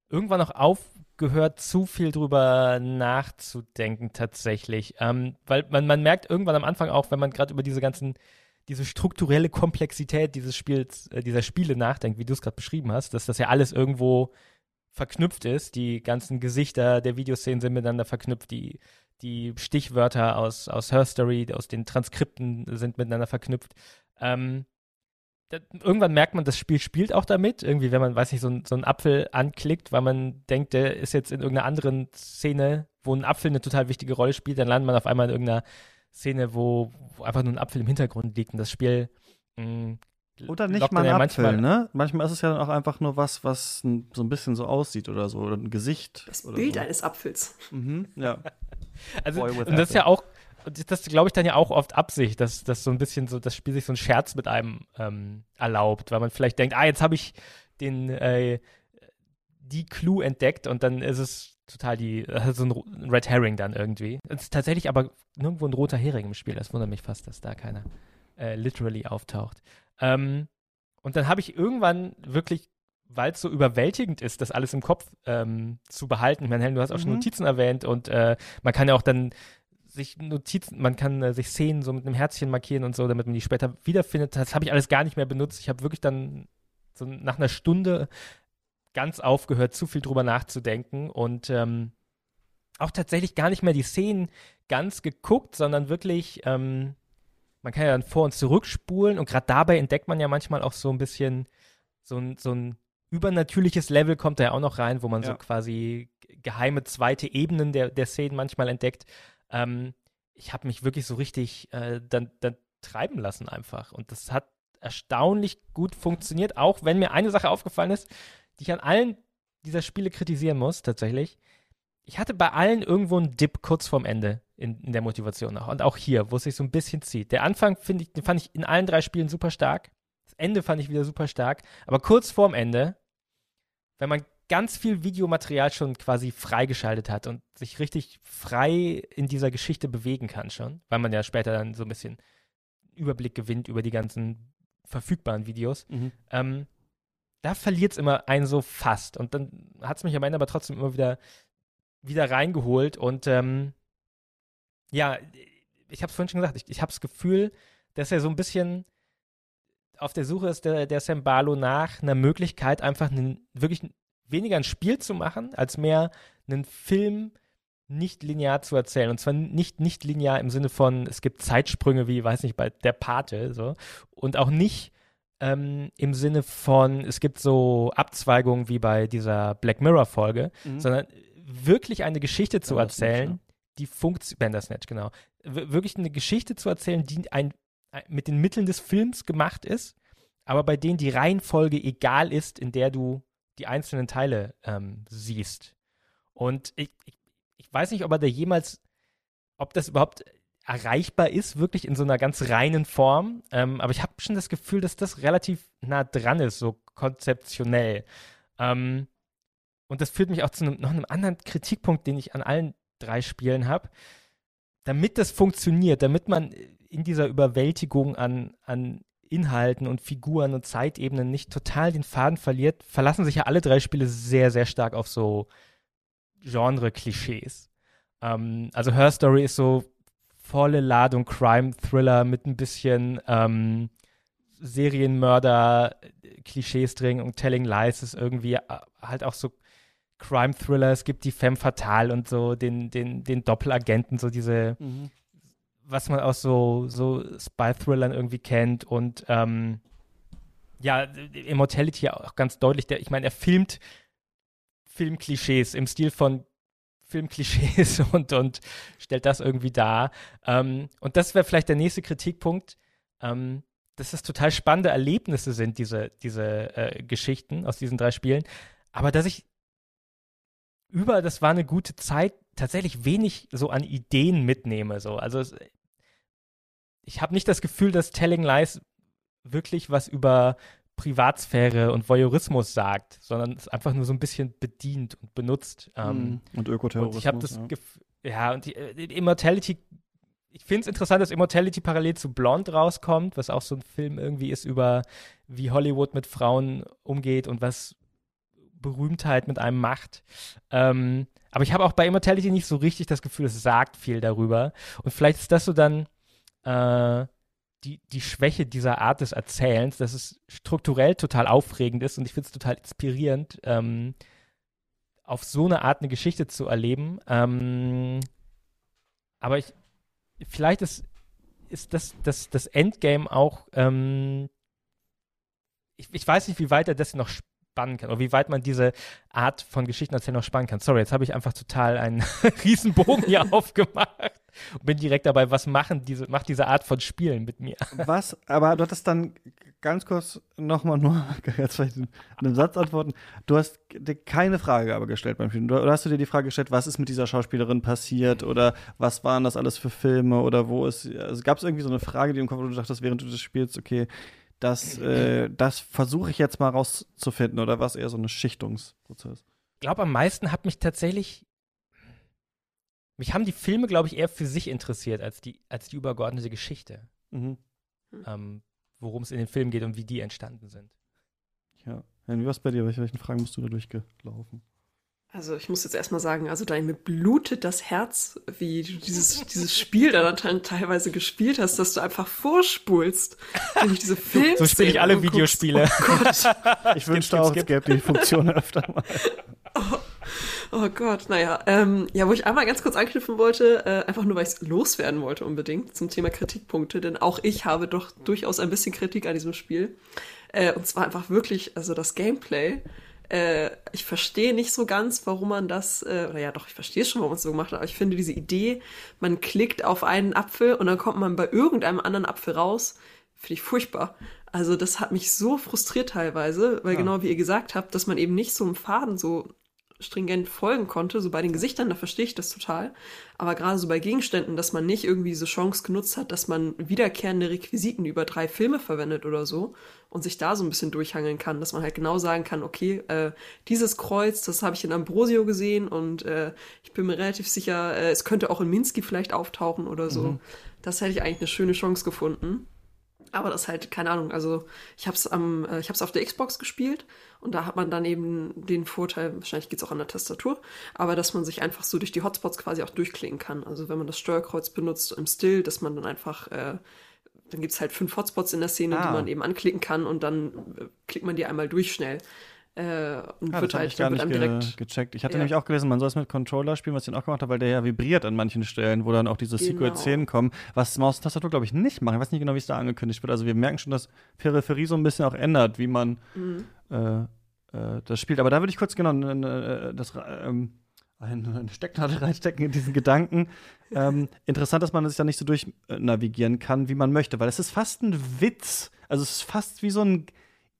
irgendwann noch aufgehört, zu viel drüber nachzudenken tatsächlich. Ähm, weil man, man merkt irgendwann am Anfang auch, wenn man gerade über diese ganzen diese strukturelle Komplexität dieses Spiels, äh, dieser Spiele nachdenkt, wie du es gerade beschrieben hast, dass das ja alles irgendwo verknüpft ist. Die ganzen Gesichter der Videoszenen sind miteinander verknüpft. Die, die Stichwörter aus, aus Her Story, aus den Transkripten sind miteinander verknüpft. Ähm, da, irgendwann merkt man, das Spiel spielt auch damit. Irgendwie, wenn man, weiß nicht, so, ein, so einen Apfel anklickt, weil man denkt, der ist jetzt in irgendeiner anderen Szene, wo ein Apfel eine total wichtige Rolle spielt, dann landet man auf einmal in irgendeiner Szene, wo, wo einfach nur ein Apfel im Hintergrund liegt und das Spiel mh, mm, oder nicht mal ein ja Apfel, manchmal, ne? Manchmal ist es ja dann auch einfach nur was, was so ein bisschen so aussieht oder so, oder ein Gesicht. Das Bild so. eines Apfels. Mhm, ja. also, und das ist ja auch, das glaube ich dann ja auch oft Absicht, dass, dass so ein bisschen so, das Spiel sich so ein Scherz mit einem ähm, erlaubt, weil man vielleicht denkt, ah, jetzt habe ich den, äh, die Clue entdeckt und dann ist es total die, so ein Red Herring dann irgendwie. Es ist tatsächlich aber nirgendwo ein roter Hering im Spiel, das wundert mich fast, dass da keiner äh, literally auftaucht. Ähm, und dann habe ich irgendwann wirklich, weil es so überwältigend ist, das alles im Kopf ähm, zu behalten. Ich meine, du hast auch mhm. schon Notizen erwähnt und äh, man kann ja auch dann sich Notizen, man kann äh, sich Szenen so mit einem Herzchen markieren und so, damit man die später wiederfindet. Das habe ich alles gar nicht mehr benutzt. Ich habe wirklich dann so nach einer Stunde ganz aufgehört, zu viel drüber nachzudenken und ähm, auch tatsächlich gar nicht mehr die Szenen ganz geguckt, sondern wirklich, ähm, man kann ja dann vor und zurückspulen und gerade dabei entdeckt man ja manchmal auch so ein bisschen so ein, so ein übernatürliches Level kommt da ja auch noch rein, wo man Ja. so quasi geheime zweite Ebenen der, der Szenen manchmal entdeckt. Ähm, ich habe mich wirklich so richtig äh, dann, dann treiben lassen einfach. Und das hat erstaunlich gut funktioniert, auch wenn mir eine Sache aufgefallen ist, die ich an allen dieser Spiele kritisieren muss, tatsächlich. Ich hatte bei allen irgendwo einen Dip kurz vorm Ende in, in der Motivation auch. Und auch hier, wo es sich so ein bisschen zieht. Der Anfang ich, den fand ich in allen drei Spielen super stark. Das Ende fand ich wieder super stark. Aber kurz vorm Ende, wenn man ganz viel Videomaterial schon quasi freigeschaltet hat und sich richtig frei in dieser Geschichte bewegen kann schon, weil man ja später dann so ein bisschen Überblick gewinnt über die ganzen verfügbaren Videos, Mhm. ähm, da verliert es immer einen so fast. Und dann hat es mich am Ende aber trotzdem immer wieder, wieder reingeholt. Und ähm, ja, ich habe es vorhin schon gesagt, ich, ich habe das Gefühl, dass er so ein bisschen auf der Suche ist, der, der Sam Barlow nach einer Möglichkeit, einfach einen, wirklich weniger ein Spiel zu machen, als mehr einen Film nicht linear zu erzählen. Und zwar nicht, nicht linear im Sinne von, es gibt Zeitsprünge wie, weiß nicht, bei der Pate, so. Und auch nicht ähm, im Sinne von, es gibt so Abzweigungen wie bei dieser Black Mirror-Folge, Mhm. sondern wirklich eine Geschichte zu erzählen, die funktioniert, Bandersnatch, genau, wirklich eine Geschichte zu erzählen, die ein, mit den Mitteln des Films gemacht ist, aber bei denen die Reihenfolge egal ist, in der du die einzelnen Teile ähm, siehst. Und ich, ich, ich weiß nicht, ob er da jemals, ob das überhaupt erreichbar ist, wirklich in so einer ganz reinen Form. Ähm, aber ich habe schon das Gefühl, dass das relativ nah dran ist, so konzeptionell. Ähm, und das führt mich auch zu einem, noch einem anderen Kritikpunkt, den ich an allen drei Spielen habe. Damit das funktioniert, damit man in dieser Überwältigung an, an Inhalten und Figuren und Zeitebenen nicht total den Faden verliert, verlassen sich ja alle drei Spiele sehr, sehr stark auf so Genre-Klischees. Ähm, also Her Story ist so volle Ladung Crime-Thriller mit ein bisschen ähm, Serienmörder-Klischees drin und Telling Lies ist irgendwie äh, halt auch so Crime-Thriller. Es gibt die Femme Fatale und so den, den, den Doppelagenten, so diese Mhm. Was man aus so, so Spy-Thrillern irgendwie kennt und ähm, ja, Immortality auch ganz deutlich. Der, ich meine, er filmt Filmklischees im Stil von Filmklischees und, und stellt das irgendwie dar. Ähm, und das wäre vielleicht der nächste Kritikpunkt, ähm, dass das total spannende Erlebnisse sind, diese, diese äh, Geschichten aus diesen drei Spielen. Aber dass ich über, das war eine gute Zeit, tatsächlich wenig so an Ideen mitnehme. So. Also es, ich habe nicht das Gefühl, dass Telling Lies wirklich was über Privatsphäre und Voyeurismus sagt, sondern es einfach nur so ein bisschen bedient und benutzt. Ähm, Mhm. Und Ökoterrorismus. und ich habe das ja. Gefühl, ja, und die, äh, die Immortality, ich finde es interessant, dass Immortality parallel zu Blonde rauskommt, was auch so ein Film irgendwie ist über, wie Hollywood mit Frauen umgeht und was Berühmtheit mit einem macht. Ähm, aber ich habe auch bei Immortality nicht so richtig das Gefühl, es sagt viel darüber. Und vielleicht ist das so dann äh, die, die Schwäche dieser Art des Erzählens, dass es strukturell total aufregend ist und ich finde es total inspirierend, ähm, auf so eine Art eine Geschichte zu erleben. Ähm, aber ich, vielleicht ist, ist das, das, das Endgame auch, ähm, ich, ich weiß nicht, wie weit er das noch spannen kann oder wie weit man diese Art von Geschichten erzählen noch spannen kann. Sorry, jetzt habe ich einfach total einen Riesenbogen hier aufgemacht und bin direkt dabei, was machen diese, macht diese Art von Spielen mit mir? Was, aber du hattest dann ganz kurz nochmal nur, jetzt vielleicht in einem Satz antworten. Du hast dir keine Frage aber gestellt beim Spielen. Oder hast du dir die Frage gestellt, was ist mit dieser Schauspielerin passiert oder was waren das alles für Filme oder wo ist, also gab es irgendwie so eine Frage, die im Kopf, wo du dachtest, während du das spielst, okay, das, äh, das versuche ich jetzt mal rauszufinden oder was eher so ein Schichtungsprozess? Ich glaube, am meisten hat mich tatsächlich, mich haben die Filme, glaube ich, eher für sich interessiert als die, als die übergeordnete Geschichte, Mhm. ähm, worum es in den Filmen geht und wie die entstanden sind. Ja. Henry, was bei dir? Welche, welchen Fragen bist du da durchgelaufen? Also ich muss jetzt erstmal sagen, also da mir blutet das Herz, wie du dieses, dieses Spiel da dann teilweise gespielt hast, dass du einfach vorspulst, wenn ich diese Filme So spiele ich alle Videospiele. Oh Gott. Ich wünschte auch, es gäbe die Funktion öfter mal. Oh Gott, naja. Ähm, ja, wo ich einmal ganz kurz anknüpfen wollte, äh, einfach nur, weil ich es loswerden wollte unbedingt zum Thema Kritikpunkte, denn auch ich habe doch durchaus ein bisschen Kritik an diesem Spiel. Äh, und zwar einfach wirklich, also das Gameplay. Äh, ich verstehe nicht so ganz, warum man das, äh, oder ja doch, ich verstehe schon, warum man es so gemacht hat, aber ich finde diese Idee, man klickt auf einen Apfel und dann kommt man bei irgendeinem anderen Apfel raus, finde ich furchtbar. Also das hat mich so frustriert teilweise, weil Ja. genau wie ihr gesagt habt, dass man eben nicht so einem Faden so stringent folgen konnte. So bei den Gesichtern, da verstehe ich das total. Aber gerade so bei Gegenständen, dass man nicht irgendwie diese Chance genutzt hat, dass man wiederkehrende Requisiten über drei Filme verwendet oder so und sich da so ein bisschen durchhangeln kann, dass man halt genau sagen kann, okay, äh, dieses Kreuz, das habe ich in Ambrosio gesehen und äh, ich bin mir relativ sicher, äh, es könnte auch in Minsky vielleicht auftauchen oder so. Das hätte ich eigentlich eine schöne Chance gefunden. Aber das halt, keine Ahnung, also ich habe es am, äh, ich habe es auf der Xbox gespielt und da hat man dann eben den Vorteil, wahrscheinlich geht's auch an der Tastatur, aber dass man sich einfach so durch die Hotspots quasi auch durchklicken kann. Also wenn man das Steuerkreuz benutzt im Still, dass man dann einfach, äh, dann gibt's halt fünf Hotspots in der Szene, Ah. die man eben anklicken kann und dann äh, klickt man die einmal durch schnell. Äh, und Ja, wird halt ich gar nicht ge gecheckt. Ich hatte Ja. nämlich auch gelesen, man soll es mit Controller spielen, was ich dann auch gemacht habe, weil der ja vibriert an manchen Stellen, wo dann auch diese Genau. Secret-Szenen kommen, was Maus und Tastatur, glaube ich, nicht machen. Ich weiß nicht genau, wie es da angekündigt wird. Also wir merken schon, dass Peripherie so ein bisschen auch ändert, wie man Mhm. äh, äh, das spielt. Aber da würde ich kurz genau äh, das ähm, eine Stecknadel reinstecken in diesen Gedanken. ähm, interessant, dass man sich da nicht so durch äh, navigieren kann, wie man möchte, weil es ist fast ein Witz. Also es ist fast wie so ein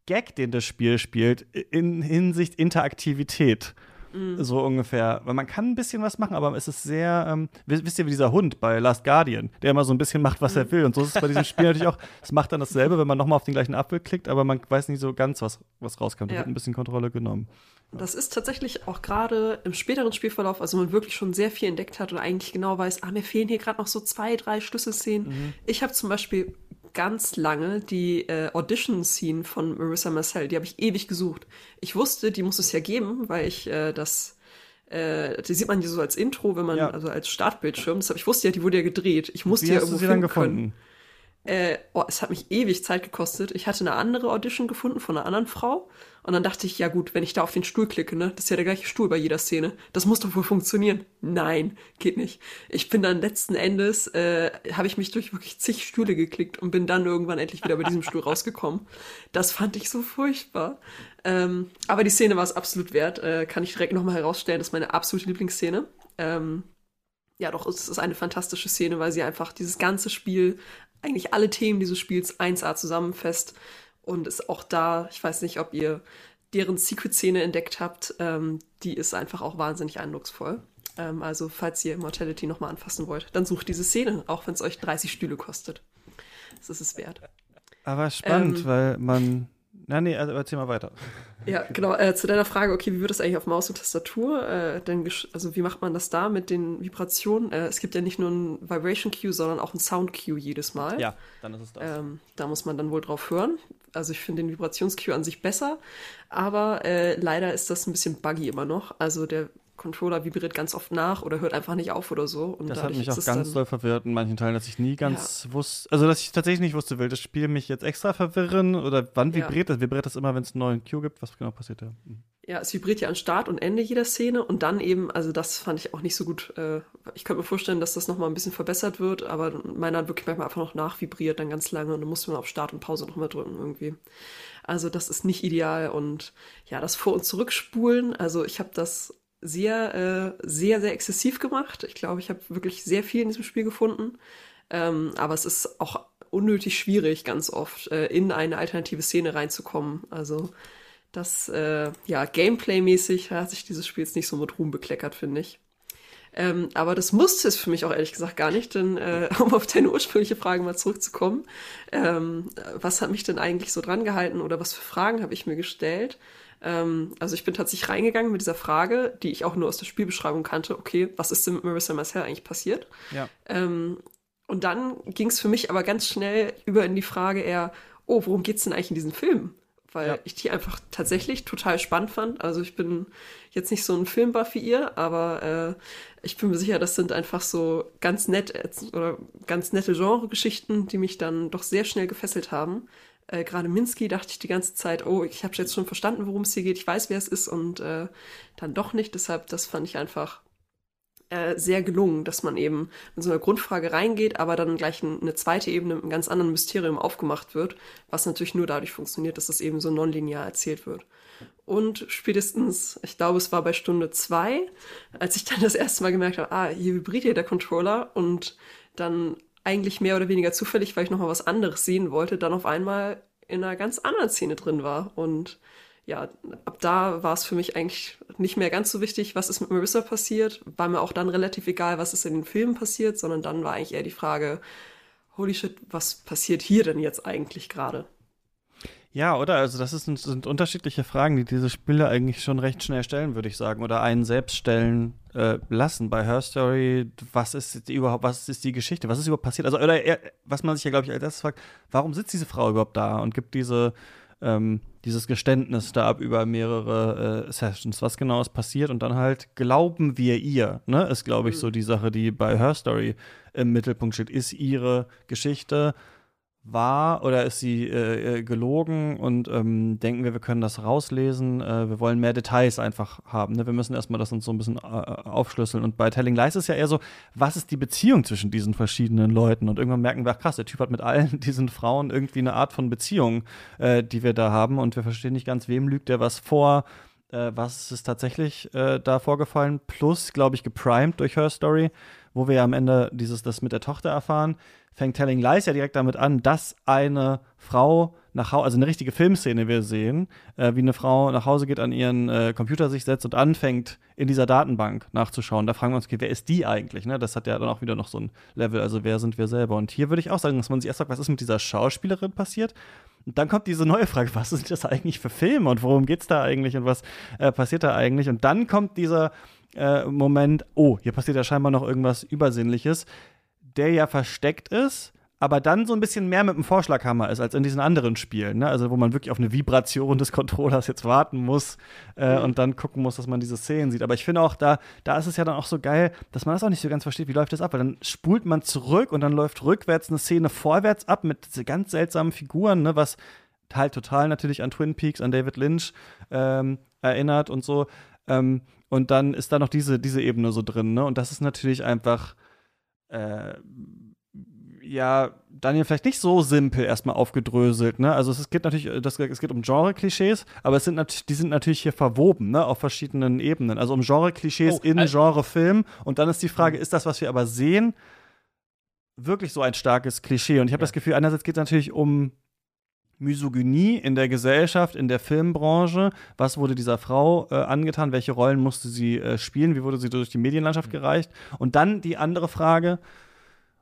Gag, den das Spiel spielt, in Hinsicht Interaktivität. So ungefähr. Weil man kann ein bisschen was machen, aber es ist sehr, ähm, wisst ihr, wie dieser Hund bei Last Guardian, der immer so ein bisschen macht, was er will. Und so ist es bei diesem Spiel natürlich auch. Es macht dann dasselbe, wenn man nochmal auf den gleichen Apfel klickt, aber man weiß nicht so ganz, was, was rauskommt. Da Ja. wird ein bisschen Kontrolle genommen. Das ist tatsächlich auch gerade im späteren Spielverlauf, also man wirklich schon sehr viel entdeckt hat und eigentlich genau weiß, ah, mir fehlen hier gerade noch so zwei, drei Schlüsselszenen. Ich habe zum Beispiel ganz lange die äh, Audition-Scene von Marissa Marcel, die habe ich ewig gesucht. Ich wusste, die muss es ja geben, weil ich äh, das äh, die sieht man ja so als Intro, wenn man, Ja. also als Startbildschirm. Deshalb, ich wusste ja, die wurde ja gedreht. Ich musste Wie ja hast du irgendwo sie dann finden können. Äh, oh, es hat mich ewig Zeit gekostet. Ich hatte eine andere Audition gefunden von einer anderen Frau. Und dann dachte ich, ja gut, wenn ich da auf den Stuhl klicke, ne, das ist ja der gleiche Stuhl bei jeder Szene. Das muss doch wohl funktionieren. Nein, geht nicht. Ich bin dann letzten Endes, äh, habe ich mich durch wirklich zig Stühle geklickt und bin dann irgendwann endlich wieder bei diesem Stuhl rausgekommen. Das fand ich so furchtbar. Ähm, aber die Szene war es absolut wert. Äh, kann ich direkt nochmal herausstellen. Das ist meine absolute Lieblingsszene. Ähm, ja, doch, es ist eine fantastische Szene, weil sie einfach dieses ganze Spiel, eigentlich alle Themen dieses Spiels 1A zusammenfasst und ist auch da, ich weiß nicht, ob ihr deren Secret-Szene entdeckt habt, ähm, die ist einfach auch wahnsinnig eindrucksvoll. Ähm, also, falls ihr Immortality nochmal anfassen wollt, dann sucht diese Szene, auch wenn es euch 30 Stühle kostet. Das ist es wert. Aber spannend, Ähm. weil man. Na, nee, also erzähl mal weiter. Ja, genau. Äh, zu deiner Frage, okay, wie wird das eigentlich auf Maus und Tastatur? Äh, denn, also wie macht man das da mit den Vibrationen? Äh, es gibt ja nicht nur ein Vibration Cue, sondern auch ein Sound Cue jedes Mal. Ja, dann ist es das. Ähm, da muss man dann wohl drauf hören. Also ich finde den Vibrations-Cue an sich besser, aber äh, leider ist das ein bisschen buggy immer noch. Also der Controller vibriert ganz oft nach oder hört einfach nicht auf oder so. Und Das hat mich auch ganz doll verwirrt in manchen Teilen, dass ich nie ganz wusste, also dass ich tatsächlich nicht wusste, will das Spiel mich jetzt extra verwirren oder wann Ja. vibriert das? Vibriert das immer, wenn es einen neuen Cue gibt? Was genau passiert da? Hm. Ja, es vibriert ja an Start und Ende jeder Szene und dann eben, also das fand ich auch nicht so gut. Äh, ich könnte mir vorstellen, dass das nochmal ein bisschen verbessert wird, aber meiner hat wirklich manchmal einfach noch nachvibriert, dann ganz lange und dann musste man auf Start und Pause nochmal drücken irgendwie. Also das ist nicht ideal und ja, das Vor- und Zurückspulen, also ich habe das sehr, äh, sehr, sehr exzessiv gemacht. Ich glaube, ich habe wirklich sehr viel in diesem Spiel gefunden. Ähm, aber es ist auch unnötig schwierig, ganz oft, äh, in eine alternative Szene reinzukommen. Also das, äh, ja, Gameplay-mäßig hat sich dieses Spiel jetzt nicht so mit Ruhm bekleckert, finde ich. Ähm, aber das musste es für mich auch ehrlich gesagt gar nicht, denn äh, um auf deine ursprüngliche Frage mal zurückzukommen, ähm, was hat mich denn eigentlich so dran gehalten oder was für Fragen habe ich mir gestellt? Ähm, also ich bin tatsächlich reingegangen mit dieser Frage, die ich auch nur aus der Spielbeschreibung kannte, okay, was ist denn mit Marissa Marcel eigentlich passiert? Ja. Ähm, und dann ging es für mich aber ganz schnell über in die Frage eher, oh, worum geht's denn eigentlich in diesem Film? Weil Ja. ich die einfach tatsächlich total spannend fand. Also ich bin jetzt nicht so ein Filmbuff wie ihr, aber äh, ich bin mir sicher, das sind einfach so ganz nett oder ganz nette Genregeschichten, die mich dann doch sehr schnell gefesselt haben. Äh, Gerade Minsky dachte ich die ganze Zeit, oh, ich habe jetzt schon verstanden, worum es hier geht, ich weiß, wer es ist und äh, dann doch nicht. Deshalb, das fand ich einfach äh, sehr gelungen, dass man eben mit so einer Grundfrage reingeht, aber dann gleich ein, eine zweite Ebene mit einem ganz anderen Mysterium aufgemacht wird, was natürlich nur dadurch funktioniert, dass es eben so nonlinear erzählt wird. Und spätestens, ich glaube, es war bei Stunde zwei, als ich dann das erste Mal gemerkt habe, ah, hier vibriert der Controller und dann eigentlich mehr oder weniger zufällig, weil ich noch mal was anderes sehen wollte, dann auf einmal in einer ganz anderen Szene drin war. Und ja, ab da war es für mich eigentlich nicht mehr ganz so wichtig, was ist mit Marissa passiert. War mir auch dann relativ egal, was ist in den Filmen passiert, sondern dann war eigentlich eher die Frage, holy shit, was passiert hier denn jetzt eigentlich gerade? Ja, oder? Also das ist, sind unterschiedliche Fragen, die diese Spiele eigentlich schon recht schnell stellen, würde ich sagen. Oder einen selbst stellen äh, lassen. Bei Her Story, was ist überhaupt, was ist die Geschichte? Was ist überhaupt passiert? Also, oder eher, was man sich ja, glaube ich, als erstes fragt, warum sitzt diese Frau überhaupt da und gibt diese, ähm, dieses Geständnis da ab über mehrere äh, Sessions? Was genau ist passiert? Und dann halt, glauben wir ihr? Ne? Ist, glaube ich, so die Sache, die bei Her Story im Mittelpunkt steht. Ist ihre Geschichte wahr oder ist sie äh, äh, gelogen und ähm, denken wir, wir können das rauslesen. Äh, wir wollen mehr Details einfach haben. Ne? Wir müssen erstmal das uns so ein bisschen äh, aufschlüsseln. Und bei Telling Lies ist ja eher so, was ist die Beziehung zwischen diesen verschiedenen Leuten? Und irgendwann merken wir, ach krass, der Typ hat mit allen diesen Frauen irgendwie eine Art von Beziehung, äh, die wir da haben. Und wir verstehen nicht ganz, wem lügt der was vor. Äh, was ist tatsächlich da vorgefallen? Plus, glaube ich, geprimed durch Her Story, wo wir ja am Ende dieses, das mit der Tochter erfahren fängt Telling Lies ja direkt damit an, dass eine Frau nach Hause, also eine richtige Filmszene wir sehen, äh, wie eine Frau nach Hause geht, an ihren äh, Computer sich setzt und anfängt, in dieser Datenbank nachzuschauen. Da fragen wir uns, okay, wer ist die eigentlich? Ne? Das hat ja dann auch wieder noch so ein Level, also wer sind wir selber? Und hier würde ich auch sagen, dass man sich erst sagt, was ist mit dieser Schauspielerin passiert? Und dann kommt diese neue Frage, was sind das eigentlich für Filme und worum geht es da eigentlich und was äh, passiert da eigentlich? Und dann kommt dieser äh, Moment, oh, hier passiert ja scheinbar noch irgendwas Übersinnliches der ja versteckt ist, aber dann so ein bisschen mehr mit dem Vorschlaghammer ist als in diesen anderen Spielen. Ne? Also wo man wirklich auf eine Vibration des Controllers jetzt warten muss äh, mhm. und dann gucken muss, dass man diese Szenen sieht. Aber ich finde auch, da, da ist es ja dann auch so geil, dass man das auch nicht so ganz versteht, wie läuft das ab. Weil dann spult man zurück und dann läuft rückwärts eine Szene vorwärts ab mit diese ganz seltsamen Figuren, ne? was halt total natürlich an Twin Peaks, an David Lynch ähm, erinnert und so. Ähm, und dann ist da noch diese, diese Ebene so drin. Ne? Und das ist natürlich einfach äh, ja, Daniel vielleicht nicht so simpel erstmal aufgedröselt, ne? Also es geht natürlich, das, es geht um Genre-Klischees, aber es sind die sind natürlich hier verwoben, ne? Auf verschiedenen Ebenen. Also um Genre-Klischees oh, in äh, Genre-Film. Und dann ist die Frage, ist das, was wir aber sehen, wirklich so ein starkes Klischee? Und ich habe ja. das Gefühl, einerseits geht es natürlich um Misogynie in der Gesellschaft, in der Filmbranche. Was wurde dieser Frau äh, angetan? Welche Rollen musste sie äh, spielen? Wie wurde sie durch die Medienlandschaft mhm. gereicht? Und dann die andere Frage,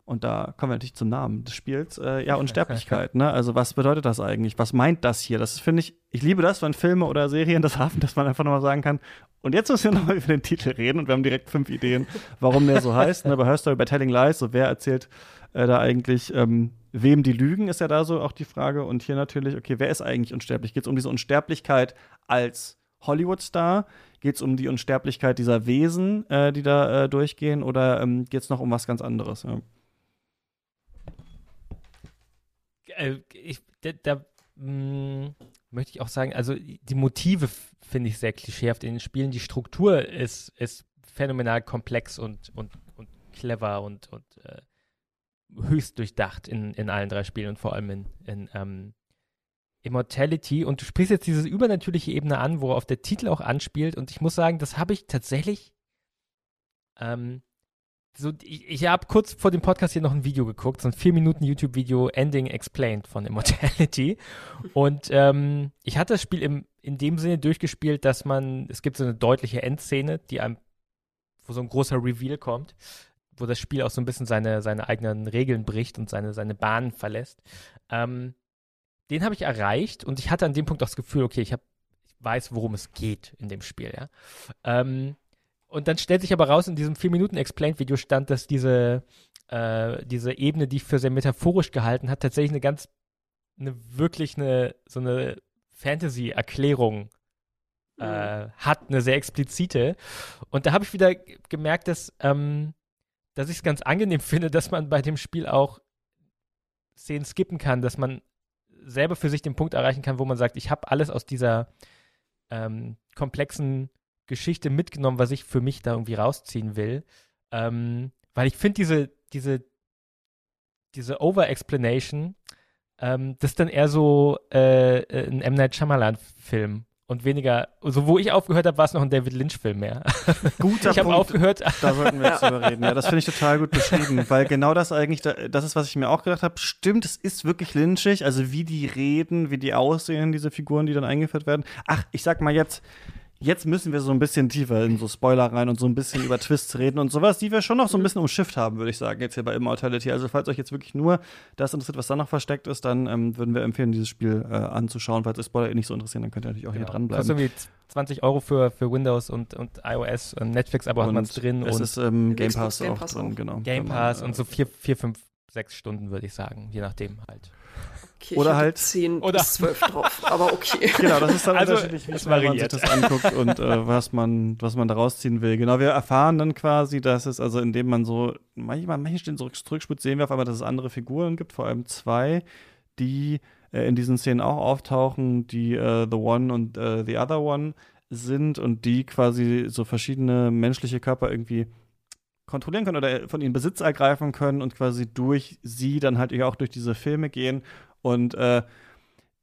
und da kommen wir natürlich zum Namen des Spiels, äh, ja, Unsterblichkeit. ne? Also, was bedeutet das eigentlich? Was meint das hier? Das finde ich, ich liebe das, wenn Filme oder Serien das haben, dass man einfach nochmal sagen kann, und jetzt müssen wir nochmal über den Titel reden und wir haben direkt fünf Ideen, warum der so heißt. Ne? Bei Her Story, bei Telling Lies, so wer erzählt äh, da eigentlich, ähm, wem die lügen, ist ja da so auch die Frage. Und hier natürlich, okay, wer ist eigentlich unsterblich? Geht es um diese Unsterblichkeit als Hollywood-Star? Geht es um die Unsterblichkeit dieser Wesen, äh, die da äh, durchgehen? Oder ähm, geht es noch um was ganz anderes? Ja. Äh, ich, da, da mh, mm, möchte ich auch sagen, also die Motive finde ich sehr klischeehaft in den Spielen. Die Struktur ist, ist phänomenal komplex und, und, und clever und, und äh, höchst durchdacht in, in allen drei Spielen und vor allem in, in ähm, Immortality. Und du sprichst jetzt diese übernatürliche Ebene an, worauf der Titel auch anspielt. Und ich muss sagen, das habe ich tatsächlich. Ähm, so, ich, ich habe kurz vor dem Podcast hier noch ein Video geguckt, so ein 4 Minuten YouTube-Video Ending Explained von Immortality. Und ähm, ich hatte das Spiel im, in dem Sinne durchgespielt, dass man, es gibt so eine deutliche Endszene, die einem, wo so ein großer Reveal kommt wo das Spiel auch so ein bisschen seine, seine eigenen Regeln bricht und seine, seine Bahnen verlässt. Ähm, den habe ich erreicht und ich hatte an dem Punkt auch das Gefühl, okay, ich, hab, ich weiß, worum es geht in dem Spiel, ja. Ähm, und dann stellt sich aber raus, in diesem 4-Minuten-Explained-Video stand, dass diese, äh, diese Ebene, die ich für sehr metaphorisch gehalten hat, tatsächlich eine ganz, eine wirklich eine, so eine Fantasy-Erklärung äh, mhm. hat, eine sehr explizite. Und da habe ich wieder gemerkt, dass ähm, dass ich es ganz angenehm finde, dass man bei dem Spiel auch Szenen skippen kann, dass man selber für sich den Punkt erreichen kann, wo man sagt, ich habe alles aus dieser ähm, komplexen Geschichte mitgenommen, was ich für mich da irgendwie rausziehen will. Ähm, weil ich finde diese, diese, diese Over-Explanation, ähm, das ist dann eher so äh, ein M. Night Shyamalan-Film und weniger, so wo ich aufgehört habe, war es noch ein David Lynch-Film mehr. Guter ich habe aufgehört. Da sollten wir jetzt drüber reden. Ja, das finde ich total gut beschrieben, weil genau das eigentlich, das ist, was ich mir auch gedacht habe. Stimmt, es ist wirklich lynchig, also wie die reden, wie die aussehen, diese Figuren, die dann eingeführt werden. Ach, ich sag mal jetzt, Jetzt müssen wir so ein bisschen tiefer in so Spoiler rein und so ein bisschen über Twists reden und sowas, die wir schon noch so ein bisschen umschifft haben, würde ich sagen, jetzt hier bei Immortality. Also, falls euch jetzt wirklich nur das interessiert, was da noch versteckt ist, dann ähm, würden wir empfehlen, dieses Spiel äh, anzuschauen. Falls euch Spoiler eh nicht so interessieren, dann könnt ihr natürlich auch Genau. hier dranbleiben. Kostet irgendwie 20 Euro für, für Windows und, und iOS und Netflix, aber hat man es drin Es und ist ähm, Game Pass Game auch Pass drin, auch. genau. Game man, Pass äh, und so vier, vier, fünf, sechs Stunden, würde ich sagen, je nachdem halt. Okay, Oder ich hatte halt- 10 Oder- bis 12 drauf, aber okay. Genau, das ist dann Also, unterschiedlich, wie man sich das anguckt und äh, was man, was man daraus ziehen will. Genau, wir erfahren dann quasi, dass es, also indem man so, manchmal, manchen Stellen zurück, zurückspult, sehen wir auf einmal, dass es andere Figuren gibt, vor allem zwei, die äh, in diesen Szenen auch auftauchen, die äh, The One und äh, The Other One sind und die quasi so verschiedene menschliche Körper irgendwie kontrollieren können oder von ihnen Besitz ergreifen können und quasi durch sie dann halt auch durch diese Filme gehen und äh,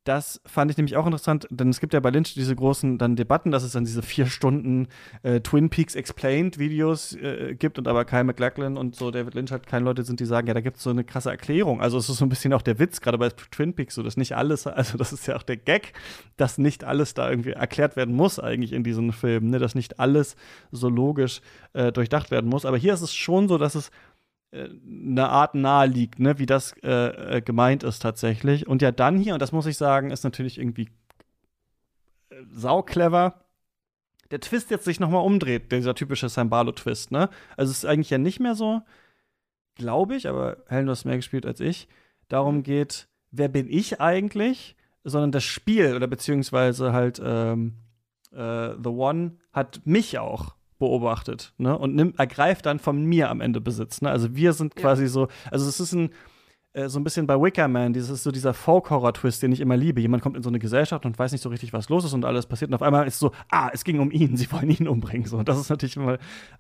das fand ich nämlich auch interessant, denn es gibt ja bei Lynch diese großen dann Debatten, dass es dann diese vier Stunden äh, Twin Peaks Explained Videos äh, gibt und aber Kyle MacLachlan und so David Lynch halt keine Leute sind, die sagen, ja, da gibt es so eine krasse Erklärung. Also es ist so ein bisschen auch der Witz, gerade bei Twin Peaks, so dass nicht alles, also das ist ja auch der Gag, dass nicht alles da irgendwie erklärt werden muss eigentlich in diesen Filmen, ne? dass nicht alles so logisch äh, durchdacht werden muss. Aber hier ist es schon so, dass es eine Art nahe liegt, ne, wie das äh, äh, gemeint ist tatsächlich. Und ja, dann hier, und das muss ich sagen, ist natürlich irgendwie äh, sauclever, der Twist jetzt sich nochmal umdreht, dieser typische Sambalo-Twist, ne? Also es ist eigentlich ja nicht mehr so, glaube ich, aber Helen, du hast mehr gespielt als ich, darum geht, wer bin ich eigentlich, sondern das Spiel oder beziehungsweise halt ähm, äh, The One hat mich auch beobachtet ne? und nimmt, ergreift dann von mir am Ende Besitz. Ne? Also wir sind Ja. quasi so, also es ist ein äh, so ein bisschen bei Wicker Man, dieses ist so dieser Folk-Horror-Twist, den ich immer liebe. Jemand kommt in so eine Gesellschaft und weiß nicht so richtig, was los ist und alles passiert. Und auf einmal ist es so, ah, es ging um ihn, sie wollen ihn umbringen. So, und das ist natürlich immer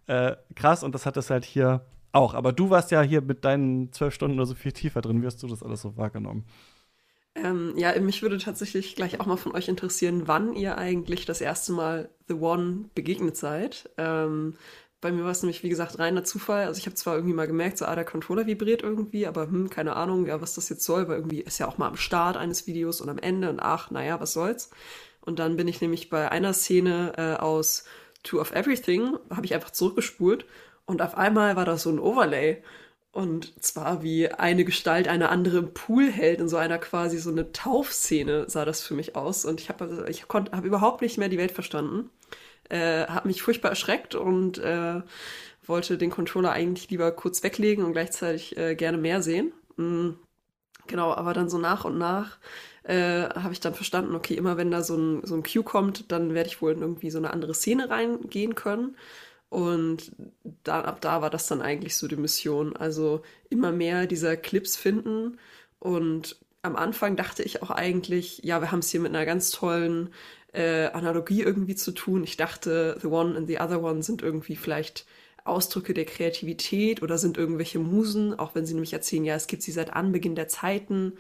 äh, krass und das hat es halt hier auch. Aber du warst ja hier mit deinen zwölf Stunden oder so viel tiefer drin. Wie hast du das alles so wahrgenommen? Ähm, ja, mich würde tatsächlich gleich auch mal von euch interessieren, wann ihr eigentlich das erste Mal The One begegnet seid. Ähm, bei mir war es nämlich, wie gesagt, reiner Zufall. Also ich habe zwar irgendwie mal gemerkt, so, ah, der Controller vibriert irgendwie, aber hm, keine Ahnung, ja, was das jetzt soll, weil irgendwie ist ja auch mal am Start eines Videos und am Ende und ach, naja, was soll's. Und dann bin ich nämlich bei einer Szene äh, aus Two of Everything, habe ich einfach zurückgespult und auf einmal war da so ein Overlay. Und zwar wie eine Gestalt eine andere im Pool hält, in so einer quasi so eine Taufszene sah das für mich aus. Und ich habe ich habe überhaupt nicht mehr die Welt verstanden. Äh, habe mich furchtbar erschreckt und äh, wollte den Controller eigentlich lieber kurz weglegen und gleichzeitig äh, gerne mehr sehen. Mm, genau, aber dann so nach und nach äh, habe ich dann verstanden, okay, immer wenn da so ein, so ein Cue kommt, dann werde ich wohl in irgendwie so eine andere Szene reingehen können. Und dann, ab da war das dann eigentlich so die Mission. Also immer mehr dieser Clips finden. Und am Anfang dachte ich auch eigentlich, ja, wir haben es hier mit einer ganz tollen äh, Analogie irgendwie zu tun. Ich dachte, The One and the Other One sind irgendwie vielleicht Ausdrücke der Kreativität oder sind irgendwelche Musen, auch wenn sie nämlich erzählen, ja, es gibt sie seit Anbeginn der Zeiten.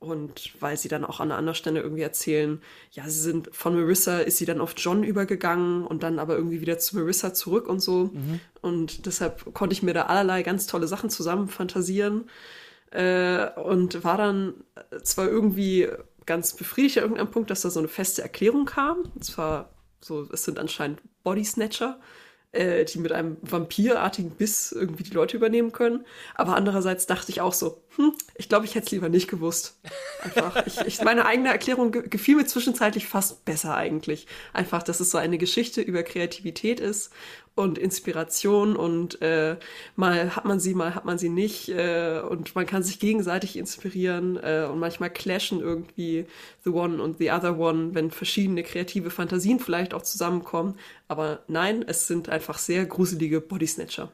Und weil sie dann auch an einer anderen Stelle irgendwie erzählen, ja, sie sind von Marissa ist sie dann auf John übergegangen und dann aber irgendwie wieder zu Marissa zurück und so. Und deshalb konnte ich mir da allerlei ganz tolle Sachen zusammen fantasieren. Äh, und war dann zwar irgendwie ganz befriedigt an irgendeinem Punkt, dass da so eine feste Erklärung kam. Und zwar so, es sind anscheinend Body Snatcher, äh, die mit einem vampirartigen Biss irgendwie die Leute übernehmen können. Aber andererseits dachte ich auch so, hm, ich glaube, ich hätte es lieber nicht gewusst. Einfach, ich, ich, meine eigene Erklärung ge gefiel mir zwischenzeitlich fast besser eigentlich. Einfach, dass es so eine Geschichte über Kreativität ist und Inspiration und äh, mal hat man sie, mal hat man sie nicht äh, und man kann sich gegenseitig inspirieren äh, und manchmal clashen irgendwie the one und the other one, wenn verschiedene kreative Fantasien vielleicht auch zusammenkommen. Aber nein, es sind einfach sehr gruselige Bodysnatcher.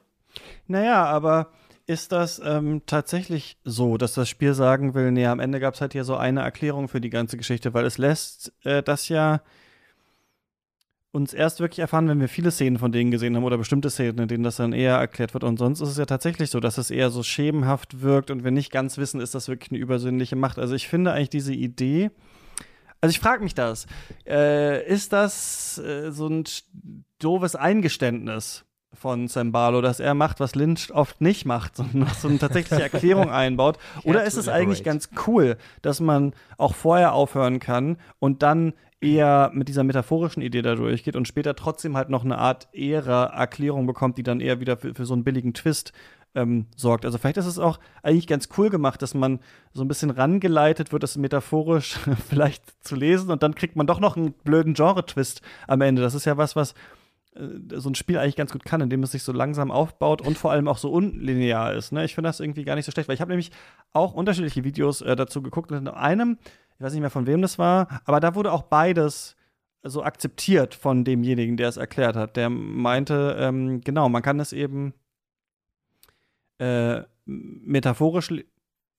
Naja, aber ist das ähm, tatsächlich so, dass das Spiel sagen will, nee, am Ende gab es halt hier so eine Erklärung für die ganze Geschichte, weil es lässt äh, das ja uns erst wirklich erfahren, wenn wir viele Szenen von denen gesehen haben oder bestimmte Szenen, in denen das dann eher erklärt wird. Und sonst ist es ja tatsächlich so, dass es eher so schemenhaft wirkt und wir nicht ganz wissen, ist das wirklich eine übersinnliche Macht. Also ich finde eigentlich diese Idee, also ich frage mich das, äh, ist das äh, so ein doofes Eingeständnis? Von Zembalo, dass er macht, was Lynch oft nicht macht, sondern so eine tatsächliche Erklärung einbaut? Oder ist es eigentlich ganz cool, dass man auch vorher aufhören kann und dann eher mit dieser metaphorischen Idee da durchgeht und später trotzdem halt noch eine Art eher Erklärung bekommt, die dann eher wieder für, für so einen billigen Twist ähm, sorgt. Also vielleicht ist es auch eigentlich ganz cool gemacht, dass man so ein bisschen rangeleitet wird, das metaphorisch vielleicht zu lesen und dann kriegt man doch noch einen blöden Genre-Twist am Ende. Das ist ja was, was so ein Spiel eigentlich ganz gut kann, indem es sich so langsam aufbaut und vor allem auch so unlinear ist. Ne? Ich finde das irgendwie gar nicht so schlecht, weil ich habe nämlich auch unterschiedliche Videos äh, dazu geguckt und in einem ich weiß nicht mehr von wem das war, aber da wurde auch beides so akzeptiert von demjenigen, der es erklärt hat. Der meinte, ähm, genau, man kann es eben äh, metaphorisch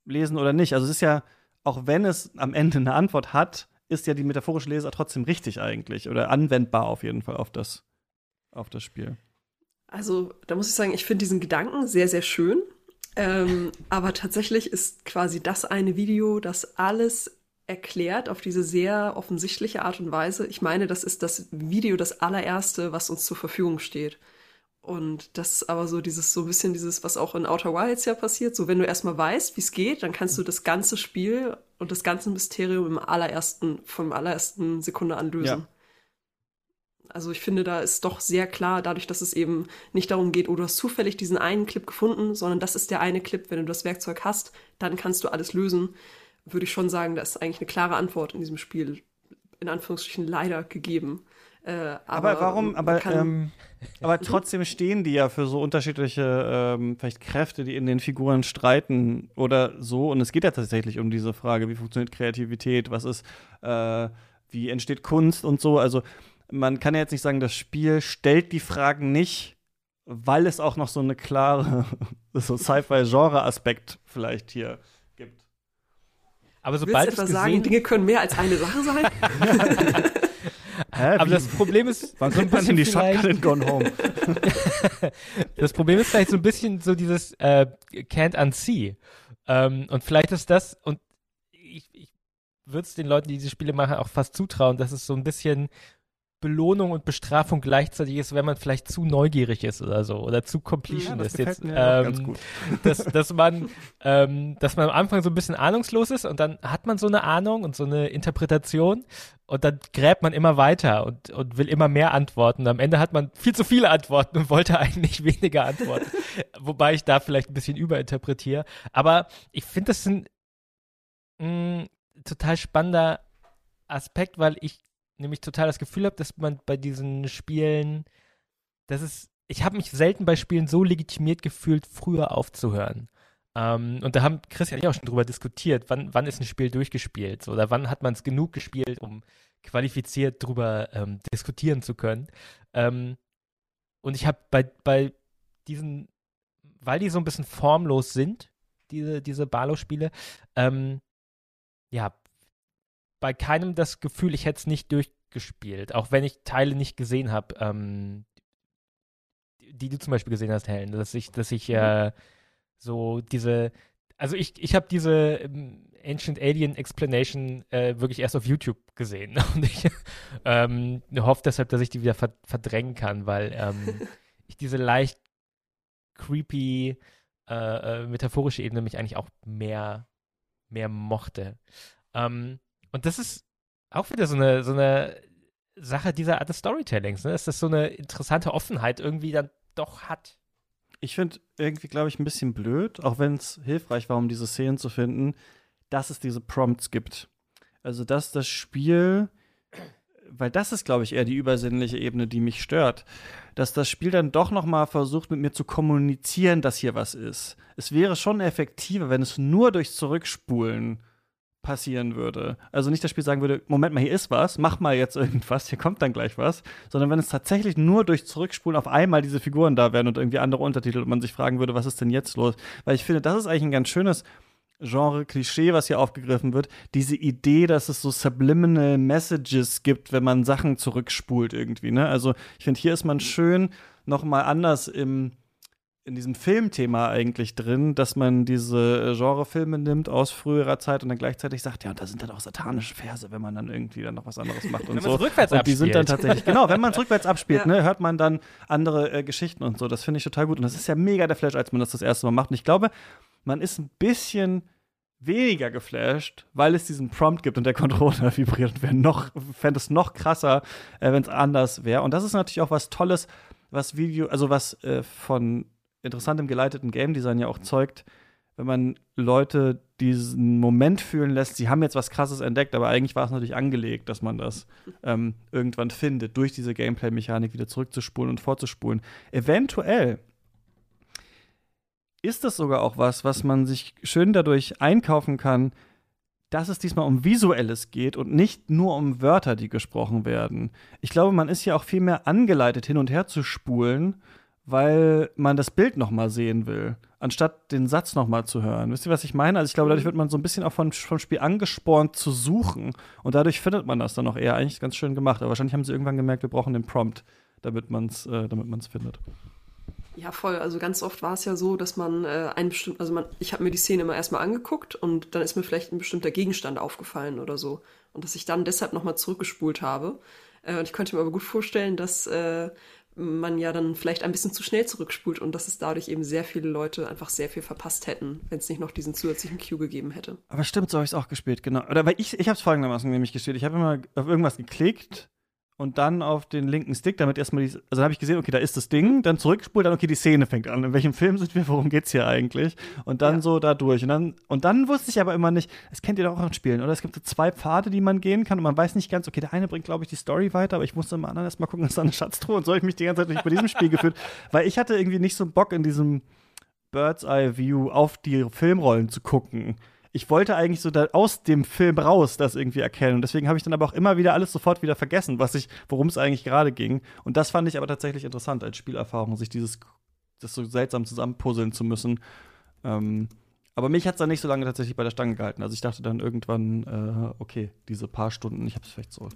lesen oder nicht. Also es ist ja, auch wenn es am Ende eine Antwort hat, ist ja die metaphorische Leser trotzdem richtig eigentlich oder anwendbar auf jeden Fall auf das, auf das Spiel. Also da muss ich sagen, ich finde diesen Gedanken sehr, sehr schön. Ähm, aber tatsächlich ist quasi das eine Video, das alles erklärt auf diese sehr offensichtliche Art und Weise. Ich meine, das ist das Video das allererste, was uns zur Verfügung steht. Und das ist aber so dieses, so ein bisschen dieses, was auch in Outer Wilds ja passiert. So, wenn du erstmal weißt, wie es geht, dann kannst du das ganze Spiel und das ganze Mysterium im allerersten, vom allerersten Sekunde an lösen. Ja. Also ich finde, da ist doch sehr klar, dadurch, dass es eben nicht darum geht, oh, du hast zufällig diesen einen Clip gefunden, sondern das ist der eine Clip, wenn du das Werkzeug hast, dann kannst du alles lösen würde ich schon sagen, da ist eigentlich eine klare Antwort in diesem Spiel, in Anführungsstrichen leider gegeben. Äh, aber, aber, warum, aber, ähm, aber trotzdem stehen die ja für so unterschiedliche ähm, vielleicht Kräfte, die in den Figuren streiten oder so. Und es geht ja tatsächlich um diese Frage, wie funktioniert Kreativität, was ist, äh, wie entsteht Kunst und so. Also man kann ja jetzt nicht sagen, das Spiel stellt die Fragen nicht, weil es auch noch so eine klare, so Sci-Fi-Genre-Aspekt vielleicht hier aber sobald Willst du etwa sagen, Dinge können mehr als eine Sache sein? Hä, aber das Problem ist, wann kommt man in die Shotgun Gone Home? das Problem ist vielleicht so ein bisschen so dieses äh, Can't Unsee. Ähm, und vielleicht ist das, und ich, ich würde es den Leuten, die diese Spiele machen, auch fast zutrauen, dass es so ein bisschen Belohnung und Bestrafung gleichzeitig ist, wenn man vielleicht zu neugierig ist oder so oder zu completion ja, ist jetzt, ähm, dass, dass man, ähm, dass man am Anfang so ein bisschen ahnungslos ist und dann hat man so eine Ahnung und so eine Interpretation und dann gräbt man immer weiter und, und will immer mehr Antworten. Und am Ende hat man viel zu viele Antworten und wollte eigentlich weniger Antworten. Wobei ich da vielleicht ein bisschen überinterpretiere. Aber ich finde das ein mh, total spannender Aspekt, weil ich nämlich total das Gefühl habe, dass man bei diesen Spielen, das ist, ich habe mich selten bei Spielen so legitimiert gefühlt, früher aufzuhören. Ähm, und da haben und ich auch schon drüber diskutiert, wann, wann ist ein Spiel durchgespielt oder wann hat man es genug gespielt, um qualifiziert drüber ähm, diskutieren zu können. Ähm, und ich habe bei, bei diesen, weil die so ein bisschen formlos sind, diese, diese Barlow-Spiele, ähm, ja, bei keinem das Gefühl, ich hätte es nicht durchgespielt, auch wenn ich Teile nicht gesehen habe, ähm, die du zum Beispiel gesehen hast, Helen, dass ich, dass ich äh, so diese, also ich, ich habe diese ähm, Ancient Alien Explanation äh, wirklich erst auf YouTube gesehen und ich ähm, hoffe deshalb, dass ich die wieder ver verdrängen kann, weil ähm, ich diese leicht creepy äh, äh, metaphorische Ebene mich eigentlich auch mehr mehr mochte. Ähm, und das ist auch wieder so eine, so eine Sache dieser Art des Storytellings, ne? dass das so eine interessante Offenheit irgendwie dann doch hat. Ich finde irgendwie, glaube ich, ein bisschen blöd, auch wenn es hilfreich war, um diese Szenen zu finden, dass es diese Prompts gibt. Also, dass das Spiel, weil das ist, glaube ich, eher die übersinnliche Ebene, die mich stört, dass das Spiel dann doch noch mal versucht, mit mir zu kommunizieren, dass hier was ist. Es wäre schon effektiver, wenn es nur durchs Zurückspulen passieren würde. Also nicht das Spiel sagen würde, Moment mal, hier ist was, mach mal jetzt irgendwas, hier kommt dann gleich was, sondern wenn es tatsächlich nur durch Zurückspulen auf einmal diese Figuren da wären und irgendwie andere Untertitel und man sich fragen würde, was ist denn jetzt los? Weil ich finde, das ist eigentlich ein ganz schönes Genre-Klischee, was hier aufgegriffen wird, diese Idee, dass es so subliminal Messages gibt, wenn man Sachen zurückspult irgendwie, ne? Also ich finde, hier ist man schön noch mal anders im in diesem Filmthema eigentlich drin, dass man diese äh, Genrefilme nimmt aus früherer Zeit und dann gleichzeitig sagt, ja, und da sind dann auch satanische Verse, wenn man dann irgendwie dann noch was anderes macht und Wenn so. rückwärts und die sind dann abspielt. tatsächlich, genau, wenn man es rückwärts abspielt, Ja. ne, hört man dann andere äh, Geschichten und so. Das finde ich total gut. Und das ist ja mega der Flash, als man das das erste Mal macht. Und ich glaube, man ist ein bisschen weniger geflasht, weil es diesen Prompt gibt und der Controller vibriert und wäre noch, fände es noch krasser, äh, wenn es anders wäre. Und das ist natürlich auch was Tolles, was Video, also was äh, von interessantem geleiteten Game Design ja auch zeugt, wenn man Leute diesen Moment fühlen lässt, sie haben jetzt was krasses entdeckt, aber eigentlich war es natürlich angelegt, dass man das ähm, irgendwann findet, durch diese Gameplay-Mechanik wieder zurückzuspulen und vorzuspulen. Eventuell ist das sogar auch was, was man sich schön dadurch einkaufen kann, dass es diesmal um Visuelles geht und nicht nur um Wörter, die gesprochen werden. Ich glaube, man ist ja auch viel mehr angeleitet, hin und her zu spulen, weil man das Bild noch mal sehen will, anstatt den Satz noch mal zu hören. Wisst ihr, was ich meine? Also ich glaube, dadurch wird man so ein bisschen auch vom, vom Spiel angespornt zu suchen und dadurch findet man das dann auch eher eigentlich ganz schön gemacht. Aber wahrscheinlich haben sie irgendwann gemerkt, wir brauchen den Prompt, damit man es äh, damit man's findet. Ja, voll. Also ganz oft war es ja so, dass man äh, einen bestimmten, also man, ich habe mir die Szene immer erstmal angeguckt und dann ist mir vielleicht ein bestimmter Gegenstand aufgefallen oder so. Und dass ich dann deshalb nochmal zurückgespult habe. Äh, und ich könnte mir aber gut vorstellen, dass äh, man ja dann vielleicht ein bisschen zu schnell zurückspult und dass es dadurch eben sehr viele Leute einfach sehr viel verpasst hätten, wenn es nicht noch diesen zusätzlichen Cue gegeben hätte. Aber stimmt, so habe ich es auch gespielt, genau. Oder weil ich, ich habe es folgendermaßen nämlich gespielt. Ich habe immer auf irgendwas geklickt und dann auf den linken Stick, damit erstmal die, also habe ich gesehen, okay, da ist das Ding, dann zurückspult, dann okay, die Szene fängt an. In welchem Film sind wir? Worum geht's hier eigentlich? Und dann Ja. so da durch. Und dann, und dann wusste ich aber immer nicht, das kennt ihr doch auch in Spielen, oder? Es gibt so zwei Pfade, die man gehen kann und man weiß nicht ganz, okay, der eine bringt, glaube ich, die Story weiter, aber ich musste im anderen erstmal gucken, ist da eine Schatztruhe und so habe ich mich die ganze Zeit nicht bei diesem Spiel gefühlt, weil ich hatte irgendwie nicht so Bock in diesem Bird's Eye View auf die Filmrollen zu gucken. Ich wollte eigentlich so da aus dem Film raus das irgendwie erkennen. Und deswegen habe ich dann aber auch immer wieder alles sofort wieder vergessen, was ich, worum es eigentlich gerade ging. Und das fand ich aber tatsächlich interessant als Spielerfahrung, sich dieses, das so seltsam zusammenpuzzeln zu müssen. Ähm, aber mich hat es dann nicht so lange tatsächlich bei der Stange gehalten. Also ich dachte dann irgendwann, äh, okay, diese paar Stunden, ich habe es vielleicht so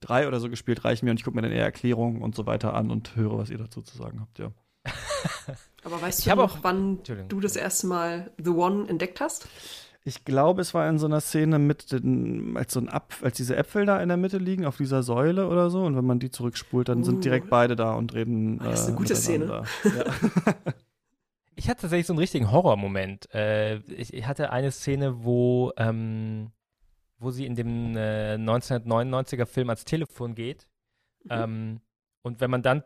drei oder so gespielt, reichen mir und ich gucke mir dann eher Erklärungen und so weiter an und höre, was ihr dazu zu sagen habt, ja. Aber weißt Ich du noch, auch- wann du das erste Mal The One entdeckt hast? Ich glaube, es war in so einer Szene mit den, als so ein Ab, als diese Äpfel da in der Mitte liegen auf dieser Säule oder so und wenn man die zurückspult, dann Uh. sind direkt beide da und reden. Das ist eine äh, gute miteinander. Ja. Ich hatte tatsächlich so einen richtigen Horrormoment. Äh, ich, ich hatte eine Szene, wo, ähm, wo sie in dem äh, 1999er Film ans Telefon geht. Ähm, und wenn man dann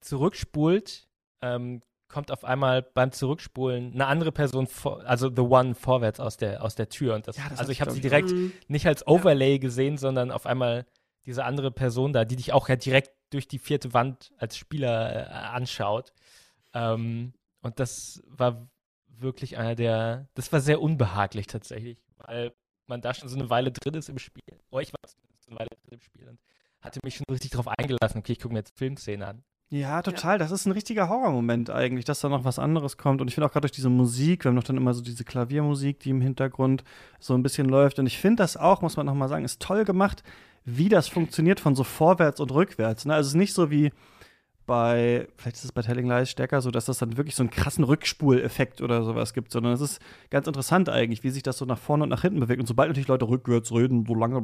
zurückspult, ähm, kommt auf einmal beim Zurückspulen eine andere Person, vor, also The One, vorwärts aus der, aus der Tür. Und das, Ja, das also ich habe sie direkt Mhm. nicht als Overlay gesehen, sondern auf einmal diese andere Person da, die dich auch ja direkt durch die vierte Wand als Spieler äh, anschaut. Ähm, und das war wirklich einer der, das war sehr unbehaglich tatsächlich, weil man da schon so eine Weile drin ist im Spiel. Oh, ich war zumindest eine Weile drin im Spiel und hatte mich schon richtig darauf eingelassen, okay, ich gucke mir jetzt Filmszene an. Ja, total. Das ist ein richtiger Horrormoment eigentlich, dass da noch was anderes kommt. Und ich finde auch gerade durch diese Musik, wir haben doch dann immer so diese Klaviermusik, die im Hintergrund so ein bisschen läuft. Und ich finde das auch, muss man noch mal sagen, ist toll gemacht, wie das funktioniert von so vorwärts und rückwärts. Ne? Also es ist nicht so wie bei, vielleicht ist es bei Telling Lies stärker so, dass das dann wirklich so einen krassen Rückspuleffekt oder sowas gibt, sondern es ist ganz interessant eigentlich, wie sich das so nach vorne und nach hinten bewegt. Und sobald natürlich Leute rückwärts reden, so lange,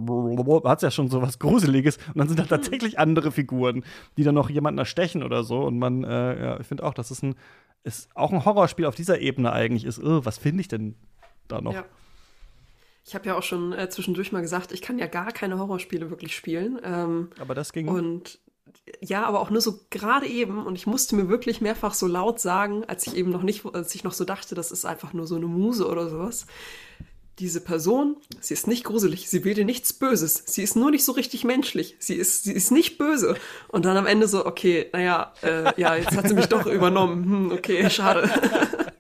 hat es ja schon so was Gruseliges. Und dann sind da tatsächlich andere Figuren, die dann noch jemanden erstechen oder so. Und man, äh, ja, ich finde auch, dass es ein, ist auch ein Horrorspiel auf dieser Ebene eigentlich ist. Oh, was finde ich denn da noch? Ja. Ich habe ja auch schon äh, zwischendurch mal gesagt, ich kann ja gar keine Horrorspiele wirklich spielen. Ähm, Aber das ging. und ja, aber auch nur so gerade eben. Und ich musste mir wirklich mehrfach so laut sagen, als ich eben noch nicht, als ich noch so dachte, das ist einfach nur so eine Muse oder sowas. Diese Person, sie ist nicht gruselig, sie will dir nichts Böses, sie ist nur nicht so richtig menschlich, sie ist, sie ist nicht böse. Und dann am Ende so, okay, naja, äh, ja, jetzt hat sie mich doch übernommen, hm, okay, schade.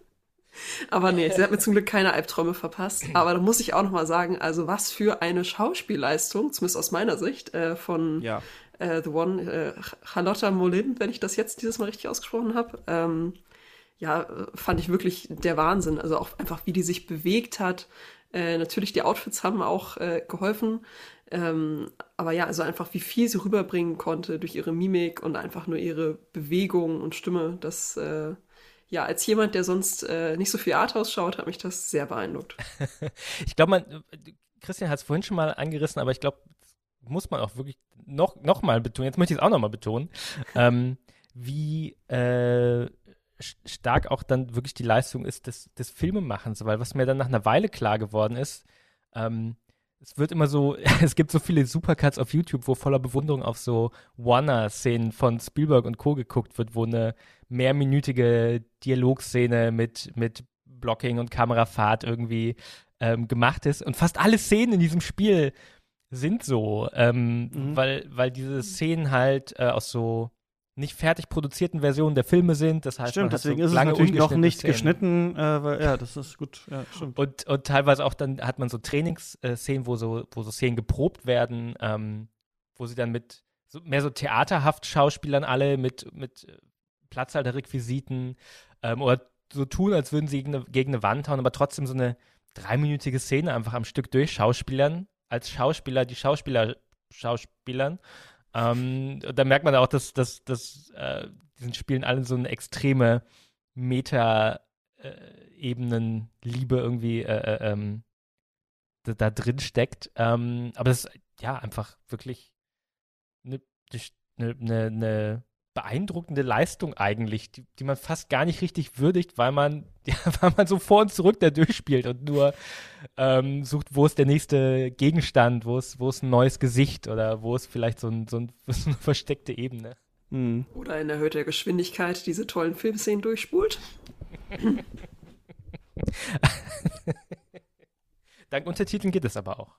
Aber nee, sie hat mir zum Glück keine Albträume verpasst. Aber da muss ich auch noch mal sagen, also was für eine Schauspielleistung, zumindest aus meiner Sicht, äh, von Ja. Äh, The One, äh, Charlotta Molin, wenn ich das jetzt dieses Mal richtig ausgesprochen habe. Ähm, ja, äh, fand ich wirklich der Wahnsinn. Also auch einfach, wie die sich bewegt hat. Äh, natürlich, die Outfits haben auch äh, geholfen. Ähm, aber ja, also einfach, wie viel sie rüberbringen konnte durch ihre Mimik und einfach nur ihre Bewegung und Stimme. Das, äh, ja, als jemand, der sonst äh, nicht so viel Arthouse schaut, hat mich das sehr beeindruckt. Ich glaube, man, Christian hat es vorhin schon mal angerissen, aber ich glaube, muss man auch wirklich noch, noch mal betonen, jetzt möchte ich es auch noch mal betonen, ähm, wie äh, st- stark auch dann wirklich die Leistung ist des, des Filmemachens, weil was mir dann nach einer Weile klar geworden ist, ähm, es wird immer so, es gibt so viele Supercuts auf YouTube, wo voller Bewunderung auf so Warner-Szenen von Spielberg und Co. geguckt wird, wo eine mehrminütige Dialogszene mit, mit Blocking und Kamerafahrt irgendwie ähm, gemacht ist. Und fast alle Szenen in diesem Spiel sind so, ähm, Mhm. weil, weil diese Szenen halt äh, aus so nicht fertig produzierten Versionen der Filme sind. Das heißt, Stimmt, deswegen so ist es lange natürlich noch nicht Szenen. geschnitten, äh, weil, ja, das ist gut, ja, stimmt. Und, und teilweise auch dann hat man so Trainingsszenen, wo so, wo so Szenen geprobt werden, ähm, wo sie dann mit so, mehr so theaterhaft Schauspielern alle mit, mit äh, Platzhalterrequisiten ähm, oder so tun, als würden sie gegen eine, gegen eine Wand hauen, aber trotzdem so eine dreiminütige Szene einfach am Stück durchschauspielern, als Schauspieler, die Schauspieler Schauspielern. Ähm, da merkt man auch, dass, dass, dass äh, diesen Spielen alle so eine extreme Meta- äh, irgendwie äh, äh, ähm, da, da drin steckt. Ähm, aber das ist ja einfach wirklich eine ne, ne, ne beeindruckende Leistung eigentlich, die, die man fast gar nicht richtig würdigt, weil man, ja, weil man so vor und zurück da durchspielt und nur ähm, sucht, wo ist der nächste Gegenstand, wo ist, wo ist ein neues Gesicht oder wo ist vielleicht so, ein, so, ein, so eine versteckte Ebene. Mhm. Oder in erhöhter Geschwindigkeit diese tollen Filmszenen durchspult. Dank Untertiteln geht es aber auch.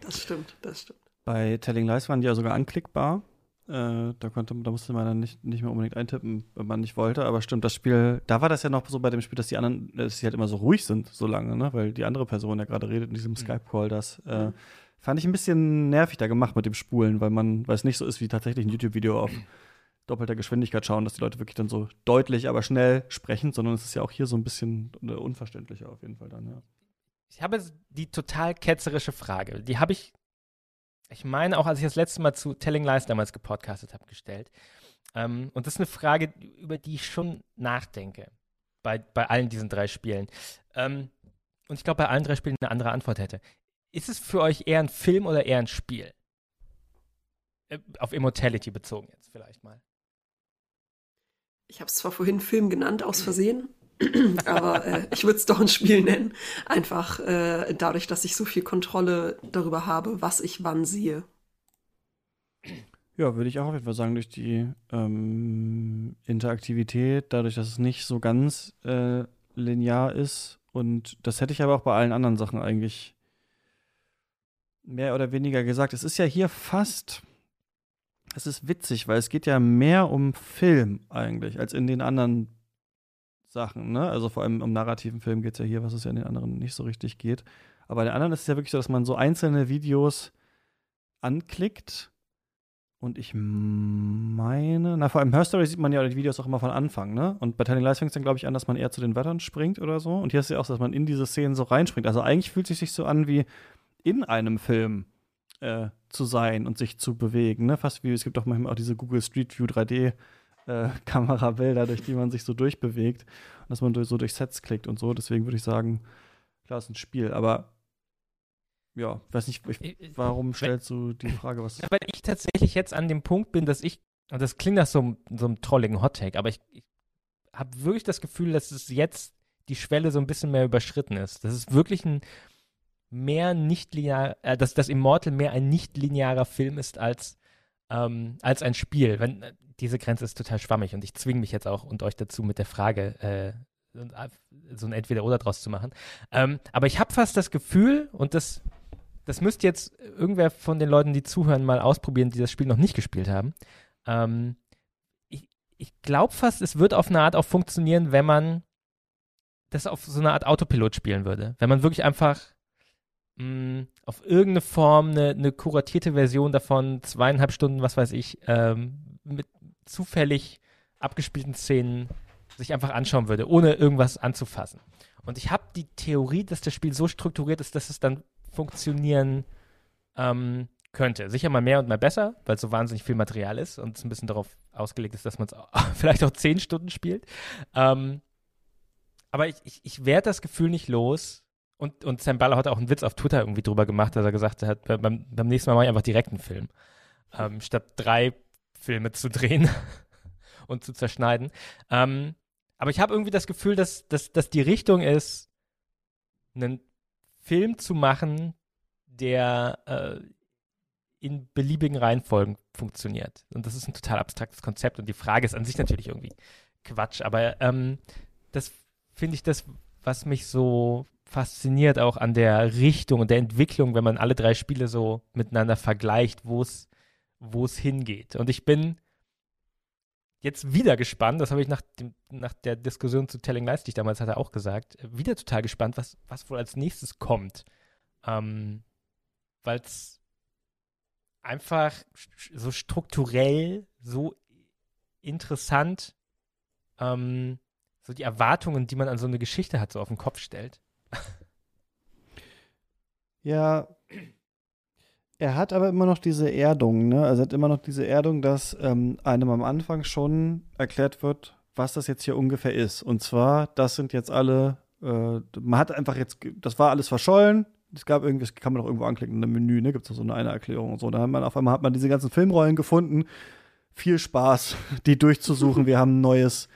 Das stimmt, das stimmt. Bei Telling Lies waren die ja sogar anklickbar. Äh, da, konnte, da musste man dann nicht, nicht mehr unbedingt eintippen, wenn man nicht wollte. Aber stimmt, das Spiel, da war das ja noch so bei dem Spiel, dass die anderen, dass sie halt immer so ruhig sind, so lange, ne? Weil die andere Person ja gerade redet in diesem Skype-Call. Das äh, fand ich ein bisschen nervig da gemacht mit dem Spulen, weil man, weil es nicht so ist wie tatsächlich ein YouTube-Video auf doppelter Geschwindigkeit schauen, dass die Leute wirklich dann so deutlich, aber schnell sprechen, sondern es ist ja auch hier so ein bisschen äh, unverständlicher auf jeden Fall dann, ja. Ich habe die total ketzerische Frage. Die habe ich, ich meine auch, als ich das letzte Mal zu Telling Lies damals gepodcastet habe, gestellt. Ähm, und das ist eine Frage, über die ich schon nachdenke. Bei, bei allen diesen drei Spielen. Ähm, und ich glaube, bei allen drei Spielen eine andere Antwort hätte. Ist es für euch eher ein Film oder eher ein Spiel? Äh, auf Immortality bezogen jetzt vielleicht mal. Ich habe es zwar vorhin Film genannt, aus Versehen, aber äh, ich würde es doch ein Spiel nennen. Einfach äh, dadurch, dass ich so viel Kontrolle darüber habe, was ich wann sehe. Ja, würde ich auch auf jeden Fall sagen, durch die ähm, Interaktivität, dadurch, dass es nicht so ganz äh, linear ist. Und das hätte ich aber auch bei allen anderen Sachen eigentlich mehr oder weniger gesagt. Es ist ja hier fast, es ist witzig, weil es geht ja mehr um Film eigentlich, als in den anderen Sachen. Ne? Also vor allem um narrativen Film geht es ja hier, was es ja in den anderen nicht so richtig geht. Aber bei den anderen ist es ja wirklich so, dass man so einzelne Videos anklickt und ich meine, na, vor allem Her Story sieht man ja die Videos auch immer von Anfang, ne? Und bei Telling Lies fängt es dann, glaube ich, an, dass man eher zu den Wörtern springt oder so. Und hier ist ja auch, dass man in diese Szenen so reinspringt. Also eigentlich fühlt es sich so an, wie in einem Film äh, zu sein und sich zu bewegen, ne? Fast wie, es gibt auch manchmal auch diese Google Street View 3D äh, Kamerabilder, durch die man sich so durchbewegt. Und dass man durch, so durch Sets klickt und so. Deswegen würde ich sagen, klar, ist ein Spiel. Aber ja, weiß nicht, ich, warum stellst du die Frage, was. Ja, weil ich tatsächlich jetzt an dem Punkt bin, dass ich, und das klingt nach so einem, so einem trolligen Hottake, aber ich, ich habe wirklich das Gefühl, dass es jetzt die Schwelle so ein bisschen mehr überschritten ist. Das ist wirklich ein mehr nicht linear, äh, dass das Immortal mehr ein nicht linearer Film ist als, ähm, als ein Spiel. Wenn, äh, diese Grenze ist total schwammig und ich zwinge mich jetzt auch und euch dazu mit der Frage, äh, so ein Entweder-Oder draus zu machen. Ähm, aber ich habe fast das Gefühl, und das das müsste jetzt irgendwer von den Leuten, die zuhören, mal ausprobieren, die das Spiel noch nicht gespielt haben. Ähm, ich ich glaube fast, es wird auf eine Art auch funktionieren, wenn man das auf so eine Art Autopilot spielen würde. Wenn man wirklich einfach mh, auf irgendeine Form eine, eine kuratierte Version davon, zweieinhalb Stunden, was weiß ich, ähm, mit zufällig abgespielten Szenen sich einfach anschauen würde, ohne irgendwas anzufassen. Und ich habe die Theorie, dass das Spiel so strukturiert ist, dass es dann funktionieren ähm, könnte. Sicher mal mehr und mal besser, weil so wahnsinnig viel Material ist und es ein bisschen darauf ausgelegt ist, dass man es vielleicht auch zehn Stunden spielt. Ähm, aber ich, ich, ich werde das Gefühl nicht los. Und, und Sam Baller hat auch einen Witz auf Twitter irgendwie drüber gemacht, dass er gesagt hat, beim, beim nächsten Mal mache ich einfach direkt einen Film. Ähm, statt drei Filme zu drehen und zu zerschneiden. Ähm, aber ich habe irgendwie das Gefühl, dass, dass, dass die Richtung ist, einen Film zu machen, der äh, in beliebigen Reihenfolgen funktioniert. Und das ist ein total abstraktes Konzept und die Frage ist an sich natürlich irgendwie Quatsch, aber ähm, das finde ich das, was mich so fasziniert auch an der Richtung und der Entwicklung, wenn man alle drei Spiele so miteinander vergleicht, wo es wo es hingeht. Und ich bin jetzt wieder gespannt, das habe ich nach, dem, nach der Diskussion zu Telling Lies, die ich damals hatte, auch gesagt, wieder total gespannt, was, was wohl als nächstes kommt. Ähm, Weil es einfach so strukturell, so interessant, ähm, so die Erwartungen, die man an so eine Geschichte hat, so auf den Kopf stellt. Ja, er hat aber immer noch diese Erdung, ne? Also er hat immer noch diese Erdung, dass ähm, einem am Anfang schon erklärt wird, was das jetzt hier ungefähr ist. Und zwar, das sind jetzt alle, äh, man hat einfach jetzt, das war alles verschollen. Es gab irgendwie, das kann man doch irgendwo anklicken in einem Menü, ne? Gibt es so eine, eine Erklärung und so. Da hat man auf einmal hat man diese ganzen Filmrollen gefunden. Viel Spaß, die durchzusuchen. Wir haben ein neues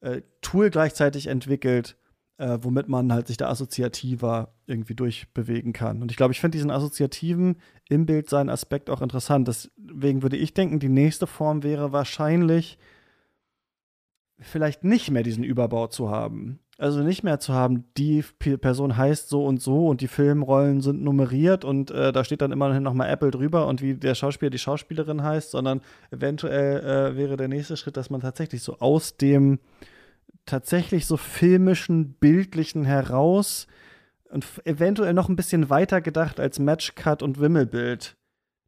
äh, Tool gleichzeitig entwickelt äh, womit man halt sich da assoziativer irgendwie durchbewegen kann. Und ich glaube, ich finde diesen assoziativen im Bild seinen Aspekt auch interessant. Deswegen würde ich denken, die nächste Form wäre wahrscheinlich vielleicht nicht mehr diesen Überbau zu haben. Also nicht mehr zu haben, die Person heißt so und so und die Filmrollen sind nummeriert und äh, da steht dann immerhin nochmal Apple drüber und wie der Schauspieler die Schauspielerin heißt, sondern eventuell äh, wäre der nächste Schritt, dass man tatsächlich so aus dem tatsächlich so filmischen, bildlichen heraus und eventuell noch ein bisschen weiter gedacht als Matchcut und Wimmelbild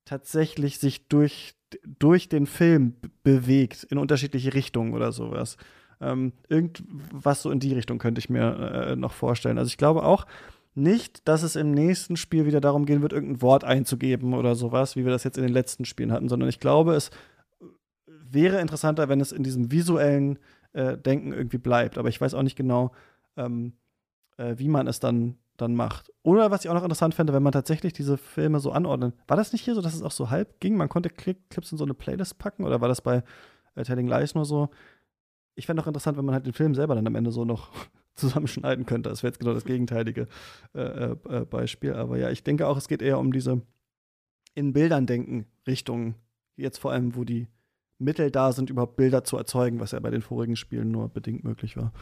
tatsächlich sich durch, durch den Film bewegt in unterschiedliche Richtungen oder sowas. Ähm, irgendwas so in die Richtung könnte ich mir äh, noch vorstellen. Also ich glaube auch nicht, dass es im nächsten Spiel wieder darum gehen wird, irgendein Wort einzugeben oder sowas, wie wir das jetzt in den letzten Spielen hatten, sondern ich glaube, es wäre interessanter, wenn es in diesem visuellen äh, Denken irgendwie bleibt. Aber ich weiß auch nicht genau, ähm, äh, wie man es dann, dann macht. Oder was ich auch noch interessant fände, wenn man tatsächlich diese Filme so anordnet. War das nicht hier so, dass es auch so halb ging? Man konnte Clip Clips in so eine Playlist packen oder war das bei äh, Telling Lies nur so? Ich fände auch interessant, wenn man halt den Film selber dann am Ende so noch zusammenschneiden könnte. Das wäre jetzt genau das gegenteilige äh, äh, äh, Beispiel. Aber ja, ich denke auch, es geht eher um diese in Bildern denken Richtung. Jetzt vor allem, wo die Mittel da sind, überhaupt Bilder zu erzeugen, was ja bei den vorigen Spielen nur bedingt möglich war.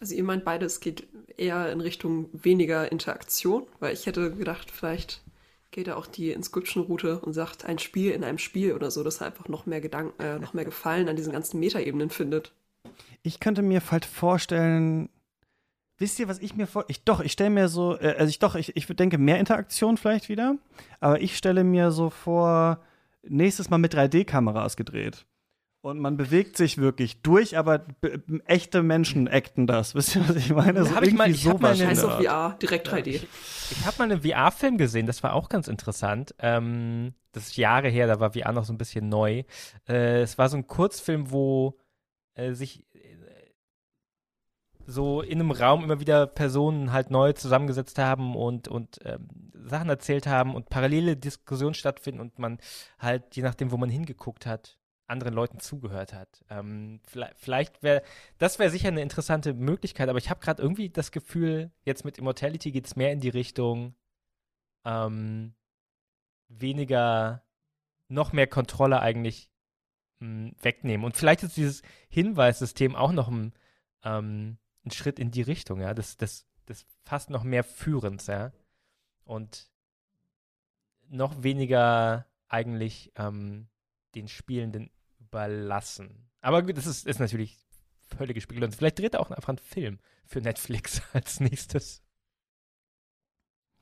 Also ihr meint beides geht eher in Richtung weniger Interaktion, weil ich hätte gedacht, vielleicht geht da auch die Inscription-Route und sagt ein Spiel in einem Spiel oder so, dass er einfach noch mehr Gedanken, äh, noch mehr Gefallen an diesen ganzen Metaebenen findet. Ich könnte mir halt vorstellen, wisst ihr, was ich mir vor, ich doch, ich stelle mir so, äh, also ich doch, ich, ich denke mehr Interaktion vielleicht wieder, aber ich stelle mir so vor, nächstes Mal mit 3D-Kameras gedreht. Und man bewegt sich wirklich durch, aber echte Menschen acten das. Wisst ihr, was ich meine? So irgendwie mal, so was. Heißt auf VR, direkt 3D. Ich, ich habe mal einen VR-Film gesehen, das war auch ganz interessant. Ähm, das ist Jahre her, da war VR noch so ein bisschen neu. Äh, es war so ein Kurzfilm, wo äh, sich so in einem Raum immer wieder Personen halt neu zusammengesetzt haben und, und ähm, Sachen erzählt haben und parallele Diskussionen stattfinden und man halt, je nachdem, wo man hingeguckt hat, anderen Leuten zugehört hat. Ähm, vielleicht, vielleicht wäre, das wäre sicher eine interessante Möglichkeit, aber ich habe gerade irgendwie das Gefühl, jetzt mit Immortality geht es mehr in die Richtung ähm, weniger, noch mehr Kontrolle eigentlich mh, hm, wegnehmen. Und vielleicht ist dieses Hinweissystem auch noch ein ähm, ein Schritt in die Richtung, ja, das, das, das fast noch mehr Führens, ja. Und noch weniger eigentlich ähm, den Spielenden überlassen. Aber gut, das ist, ist natürlich gespielt. Und vielleicht dreht er auch einfach einen Film für Netflix als nächstes.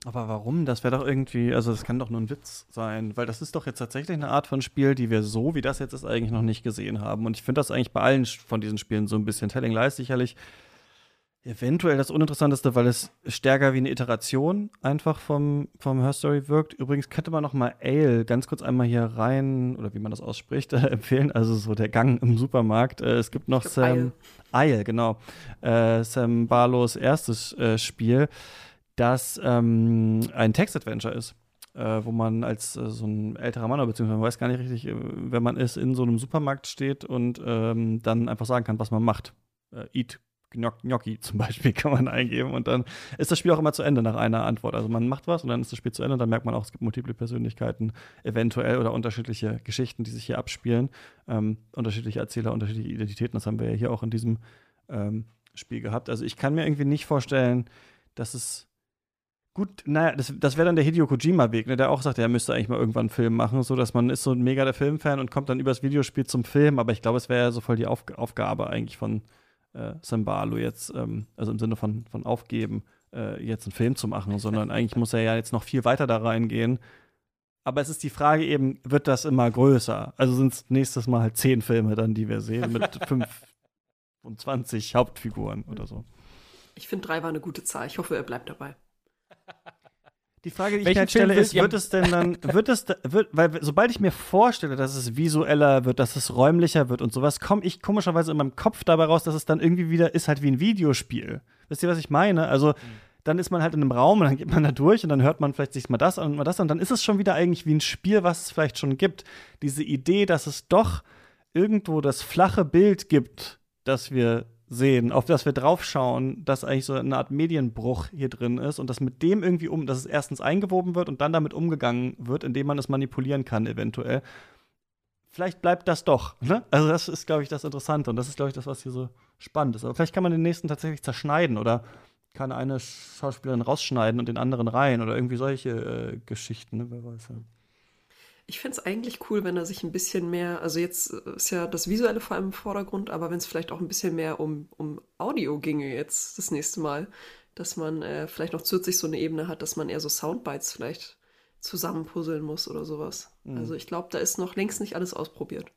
Aber warum? Das wäre doch irgendwie, also das kann doch nur ein Witz sein, weil das ist doch jetzt tatsächlich eine Art von Spiel, die wir so, wie das jetzt ist, eigentlich noch nicht gesehen haben. Und ich finde das eigentlich bei allen von diesen Spielen so ein bisschen. Telling Lies sicherlich eventuell das Uninteressanteste, weil es stärker wie eine Iteration einfach vom, vom Her Story wirkt. Übrigens könnte man noch mal Ale ganz kurz einmal hier rein, oder wie man das ausspricht, äh, empfehlen. Also so der Gang im Supermarkt. Äh, es gibt noch Sam Ale, genau. Äh, Sam Barlows erstes äh, Spiel das ähm, ein Text-Adventure ist. Äh, wo man als äh, so ein älterer Mann, beziehungsweise man weiß gar nicht richtig, äh, wenn man ist, in so einem Supermarkt steht und ähm, dann einfach sagen kann, was man macht. Äh, eat Gnocchi zum Beispiel kann man eingeben und dann ist das Spiel auch immer zu Ende nach einer Antwort. Also man macht was und dann ist das Spiel zu Ende und dann merkt man auch, es gibt multiple Persönlichkeiten eventuell oder unterschiedliche Geschichten, die sich hier abspielen. Ähm, unterschiedliche Erzähler, unterschiedliche Identitäten, das haben wir ja hier auch in diesem ähm, Spiel gehabt. Also ich kann mir irgendwie nicht vorstellen, dass es Gut, naja, das, das wäre dann der Hideo Kojima-Weg, ne, der auch sagt, er müsste eigentlich mal irgendwann einen Film machen, so dass man ist so ein mega der Filmfan und kommt dann übers Videospiel zum Film, aber ich glaube, es wäre ja so voll die Auf Aufgabe eigentlich von äh, Sambalo jetzt, ähm, also im Sinne von, von aufgeben, äh, jetzt einen Film zu machen, sondern eigentlich muss er ja jetzt noch viel weiter da reingehen. Aber es ist die Frage eben, wird das immer größer? Also sind es nächstes Mal halt zehn Filme dann, die wir sehen, mit 25 Hauptfiguren oder so. Ich finde, drei war eine gute Zahl. Ich hoffe, er bleibt dabei. Die Frage, die ich halt stelle, ist, wird es denn dann, wird es, wird, weil sobald ich mir vorstelle, dass es visueller wird, dass es räumlicher wird und sowas, komme ich komischerweise in meinem Kopf dabei raus, dass es dann irgendwie wieder ist halt wie ein Videospiel. Wisst ihr, was ich meine? Also, mhm. dann ist man halt in einem Raum und dann geht man da durch und dann hört man vielleicht sich mal das an und mal das an und dann ist es schon wieder eigentlich wie ein Spiel, was es vielleicht schon gibt. Diese Idee, dass es doch irgendwo das flache Bild gibt, das wir sehen, auf das wir draufschauen, dass eigentlich so eine Art Medienbruch hier drin ist und dass mit dem irgendwie um, dass es erstens eingewoben wird und dann damit umgegangen wird, indem man es manipulieren kann, eventuell. Vielleicht bleibt das doch. Ne? Also, das ist, glaube ich, das Interessante und das ist, glaube ich, das, was hier so spannend ist. Aber vielleicht kann man den nächsten tatsächlich zerschneiden oder kann eine Schauspielerin rausschneiden und den anderen rein oder irgendwie solche äh, Geschichten, ne? wer weiß ja. Ich fände es eigentlich cool, wenn er sich ein bisschen mehr, also jetzt ist ja das Visuelle vor allem im Vordergrund, aber wenn es vielleicht auch ein bisschen mehr um, um Audio ginge jetzt das nächste Mal, dass man äh, vielleicht noch zusätzlich so eine Ebene hat, dass man eher so Soundbites vielleicht zusammenpuzzeln muss oder sowas. Mhm. Also ich glaube, da ist noch längst nicht alles ausprobiert.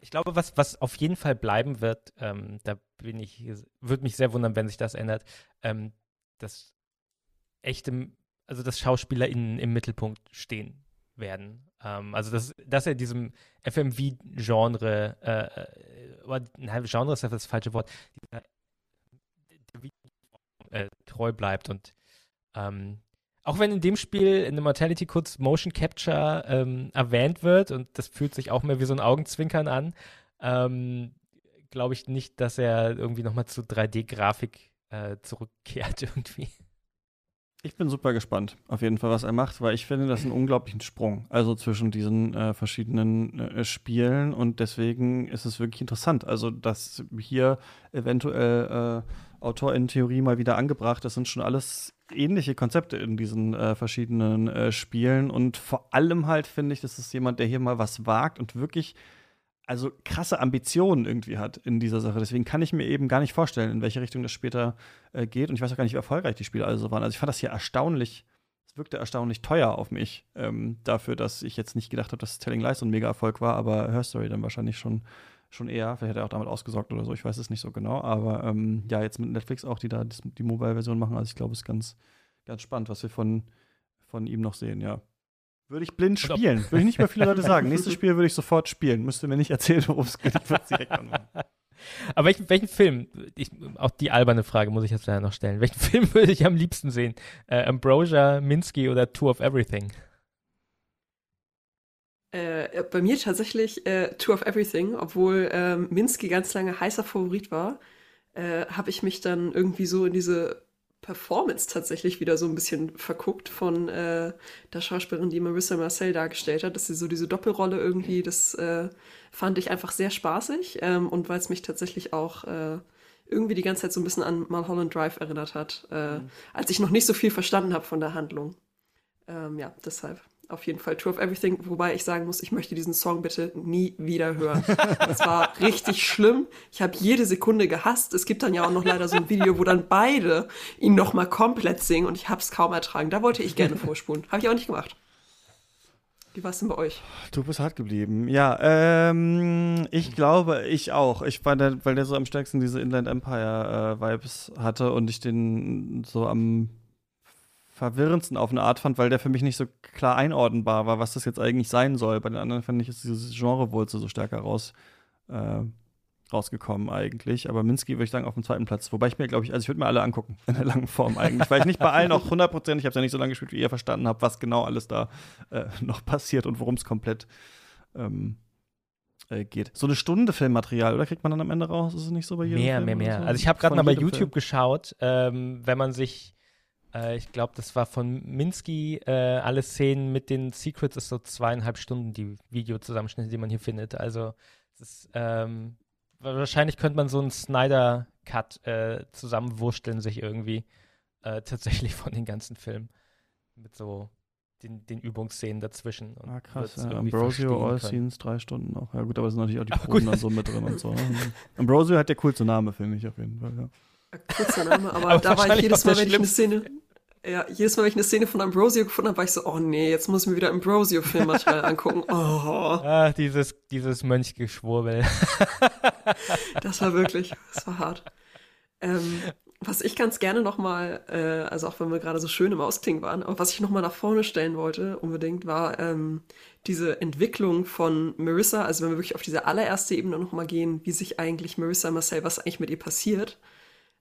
Ich glaube, was, was auf jeden Fall bleiben wird, ähm, da bin ich, würde mich sehr wundern, wenn sich das ändert, ähm, dass echte, also dass SchauspielerInnen im Mittelpunkt stehen werden. Ähm, also dass, dass er diesem FMV-Genre, äh, äh, nein, Genre ist das falsche Wort, äh, treu bleibt und ähm, auch wenn in dem Spiel in The Mortality kurz Motion Capture ähm, erwähnt wird und das fühlt sich auch mehr wie so ein Augenzwinkern an, ähm, glaube ich nicht, dass er irgendwie nochmal zu 3D-Grafik äh, zurückkehrt irgendwie. Ich bin super gespannt, auf jeden Fall, was er macht, weil ich finde, das ist ein unglaublichen Sprung, also zwischen diesen äh, verschiedenen äh, Spielen und deswegen ist es wirklich interessant. Also, dass hier eventuell äh, Autor in Theorie mal wieder angebracht, das sind schon alles ähnliche Konzepte in diesen äh, verschiedenen äh, Spielen und vor allem halt finde ich, das ist jemand, der hier mal was wagt und wirklich also krasse Ambitionen irgendwie hat in dieser Sache. Deswegen kann ich mir eben gar nicht vorstellen, in welche Richtung das später äh, geht. Und ich weiß auch gar nicht, wie erfolgreich die Spiele also waren. Also ich fand das hier erstaunlich, es wirkte erstaunlich teuer auf mich, ähm, dafür, dass ich jetzt nicht gedacht habe, dass Telling Lies so ein Mega-Erfolg war, aber Her Story dann wahrscheinlich schon, schon eher. Vielleicht hat er auch damit ausgesorgt oder so, ich weiß es nicht so genau. Aber ähm, ja, jetzt mit Netflix auch, die da die Mobile-Version machen. Also ich glaube, es ist ganz, ganz spannend, was wir von, von ihm noch sehen, ja. Würde ich blind spielen. Würde ich nicht mehr viele Leute sagen. Nächstes Spiel würde ich sofort spielen. Müsste mir nicht erzählen, worum es geht. Ich würde es direkt anmachen. Aber welchen, welchen Film, ich, auch die alberne Frage muss ich jetzt leider noch stellen. Welchen Film würde ich am liebsten sehen? Äh, Ambrosia, Minsky oder Tour of Everything? Äh, bei mir tatsächlich äh, Tour of Everything, obwohl ähm, Minsky ganz lange heißer Favorit war, äh, habe ich mich dann irgendwie so in diese Performance tatsächlich wieder so ein bisschen verguckt von äh, der Schauspielerin, die Marissa Marcel dargestellt hat, dass sie so diese Doppelrolle irgendwie, das äh, fand ich einfach sehr spaßig ähm, und weil es mich tatsächlich auch äh, irgendwie die ganze Zeit so ein bisschen an Mulholland Drive erinnert hat, äh, mhm. als ich noch nicht so viel verstanden habe von der Handlung. Ähm, ja, deshalb. Auf jeden Fall Tour of Everything, wobei ich sagen muss, ich möchte diesen Song bitte nie wieder hören. Das war richtig schlimm. Ich habe jede Sekunde gehasst. Es gibt dann ja auch noch leider so ein Video, wo dann beide ihn noch mal komplett singen und ich habe es kaum ertragen. Da wollte ich gerne vorspulen. Habe ich auch nicht gemacht. Wie war es denn bei euch? Du bist hart geblieben. Ja, ähm, ich glaube, ich auch. Ich war der, weil der so am stärksten diese Inland Empire äh, Vibes hatte und ich den so am verwirrendsten auf eine Art fand, weil der für mich nicht so klar einordnbar war, was das jetzt eigentlich sein soll. Bei den anderen fand ich, ist dieses Genrewurzel so stärker raus, äh, rausgekommen eigentlich. Aber Minsky würde ich sagen auf dem zweiten Platz. Wobei ich mir, glaube ich, also ich würde mir alle angucken in der langen Form eigentlich, weil ich nicht bei allen auch 100 Prozent, ich habe es ja nicht so lange gespielt, wie ihr verstanden habt, was genau alles da äh, noch passiert und worum es komplett ähm, äh, geht. So eine Stunde Filmmaterial, oder kriegt man dann am Ende raus? Ist es nicht so bei jedem Mehr, Film mehr, mehr. So? Also ich habe gerade mal bei YouTube Film. geschaut, ähm, wenn man sich, äh, ich glaube, das war von Minsky, äh, alle Szenen mit den Secrets ist so zweieinhalb Stunden die Videozusammenschnitte, die man hier findet. Also es ist, ähm, wahrscheinlich könnte man so einen Snyder-Cut äh, zusammenwursteln sich irgendwie äh, tatsächlich von den ganzen Filmen mit so den, den Übungsszenen dazwischen. und Ah, krass. Ja. Ambrosio, All. Scenes, drei Stunden auch. Ja, gut, aber es sind natürlich auch die Aber Proben dann so mit drin und so. Ambrosio hat der coolste Name, finde ich auf jeden Fall. Ja. Kurzer Name, aber, Aber da war ich jedes Mal, wenn ich eine. Szene. Ja, jedes Mal, wenn ich eine Szene von Ambrosio gefunden habe, war ich so, oh nee, jetzt muss ich mir wieder Ambrosio-Filmmaterial angucken. Oh, Ah, dieses, dieses Mönchgeschwurbel. das war wirklich, das war hart. Ähm, was ich ganz gerne nochmal, äh, also auch wenn wir gerade so schön im Ausklingen waren, aber was ich nochmal nach vorne stellen wollte, unbedingt, war ähm, diese Entwicklung von Marissa, also wenn wir wirklich auf diese allererste Ebene nochmal gehen, wie sich eigentlich Marissa Marcel, was eigentlich mit ihr passiert.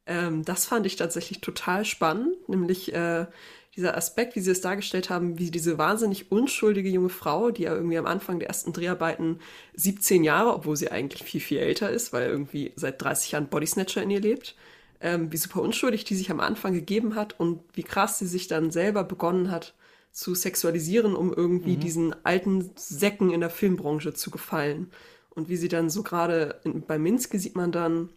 Ähm, das fand ich tatsächlich total spannend, nämlich äh, dieser Aspekt, wie sie es dargestellt haben, wie diese wahnsinnig unschuldige junge Frau, die ja irgendwie am Anfang der ersten Dreharbeiten 17 Jahre, obwohl sie eigentlich viel, viel älter ist, weil irgendwie seit 30 Jahren Bodysnatcher in ihr lebt, ähm, wie super unschuldig die sich am Anfang gegeben hat und wie krass sie sich dann selber begonnen hat zu sexualisieren, um irgendwie diesen alten Säcken in der Filmbranche zu gefallen. Und wie sie dann so gerade bei Minsky sieht man dann,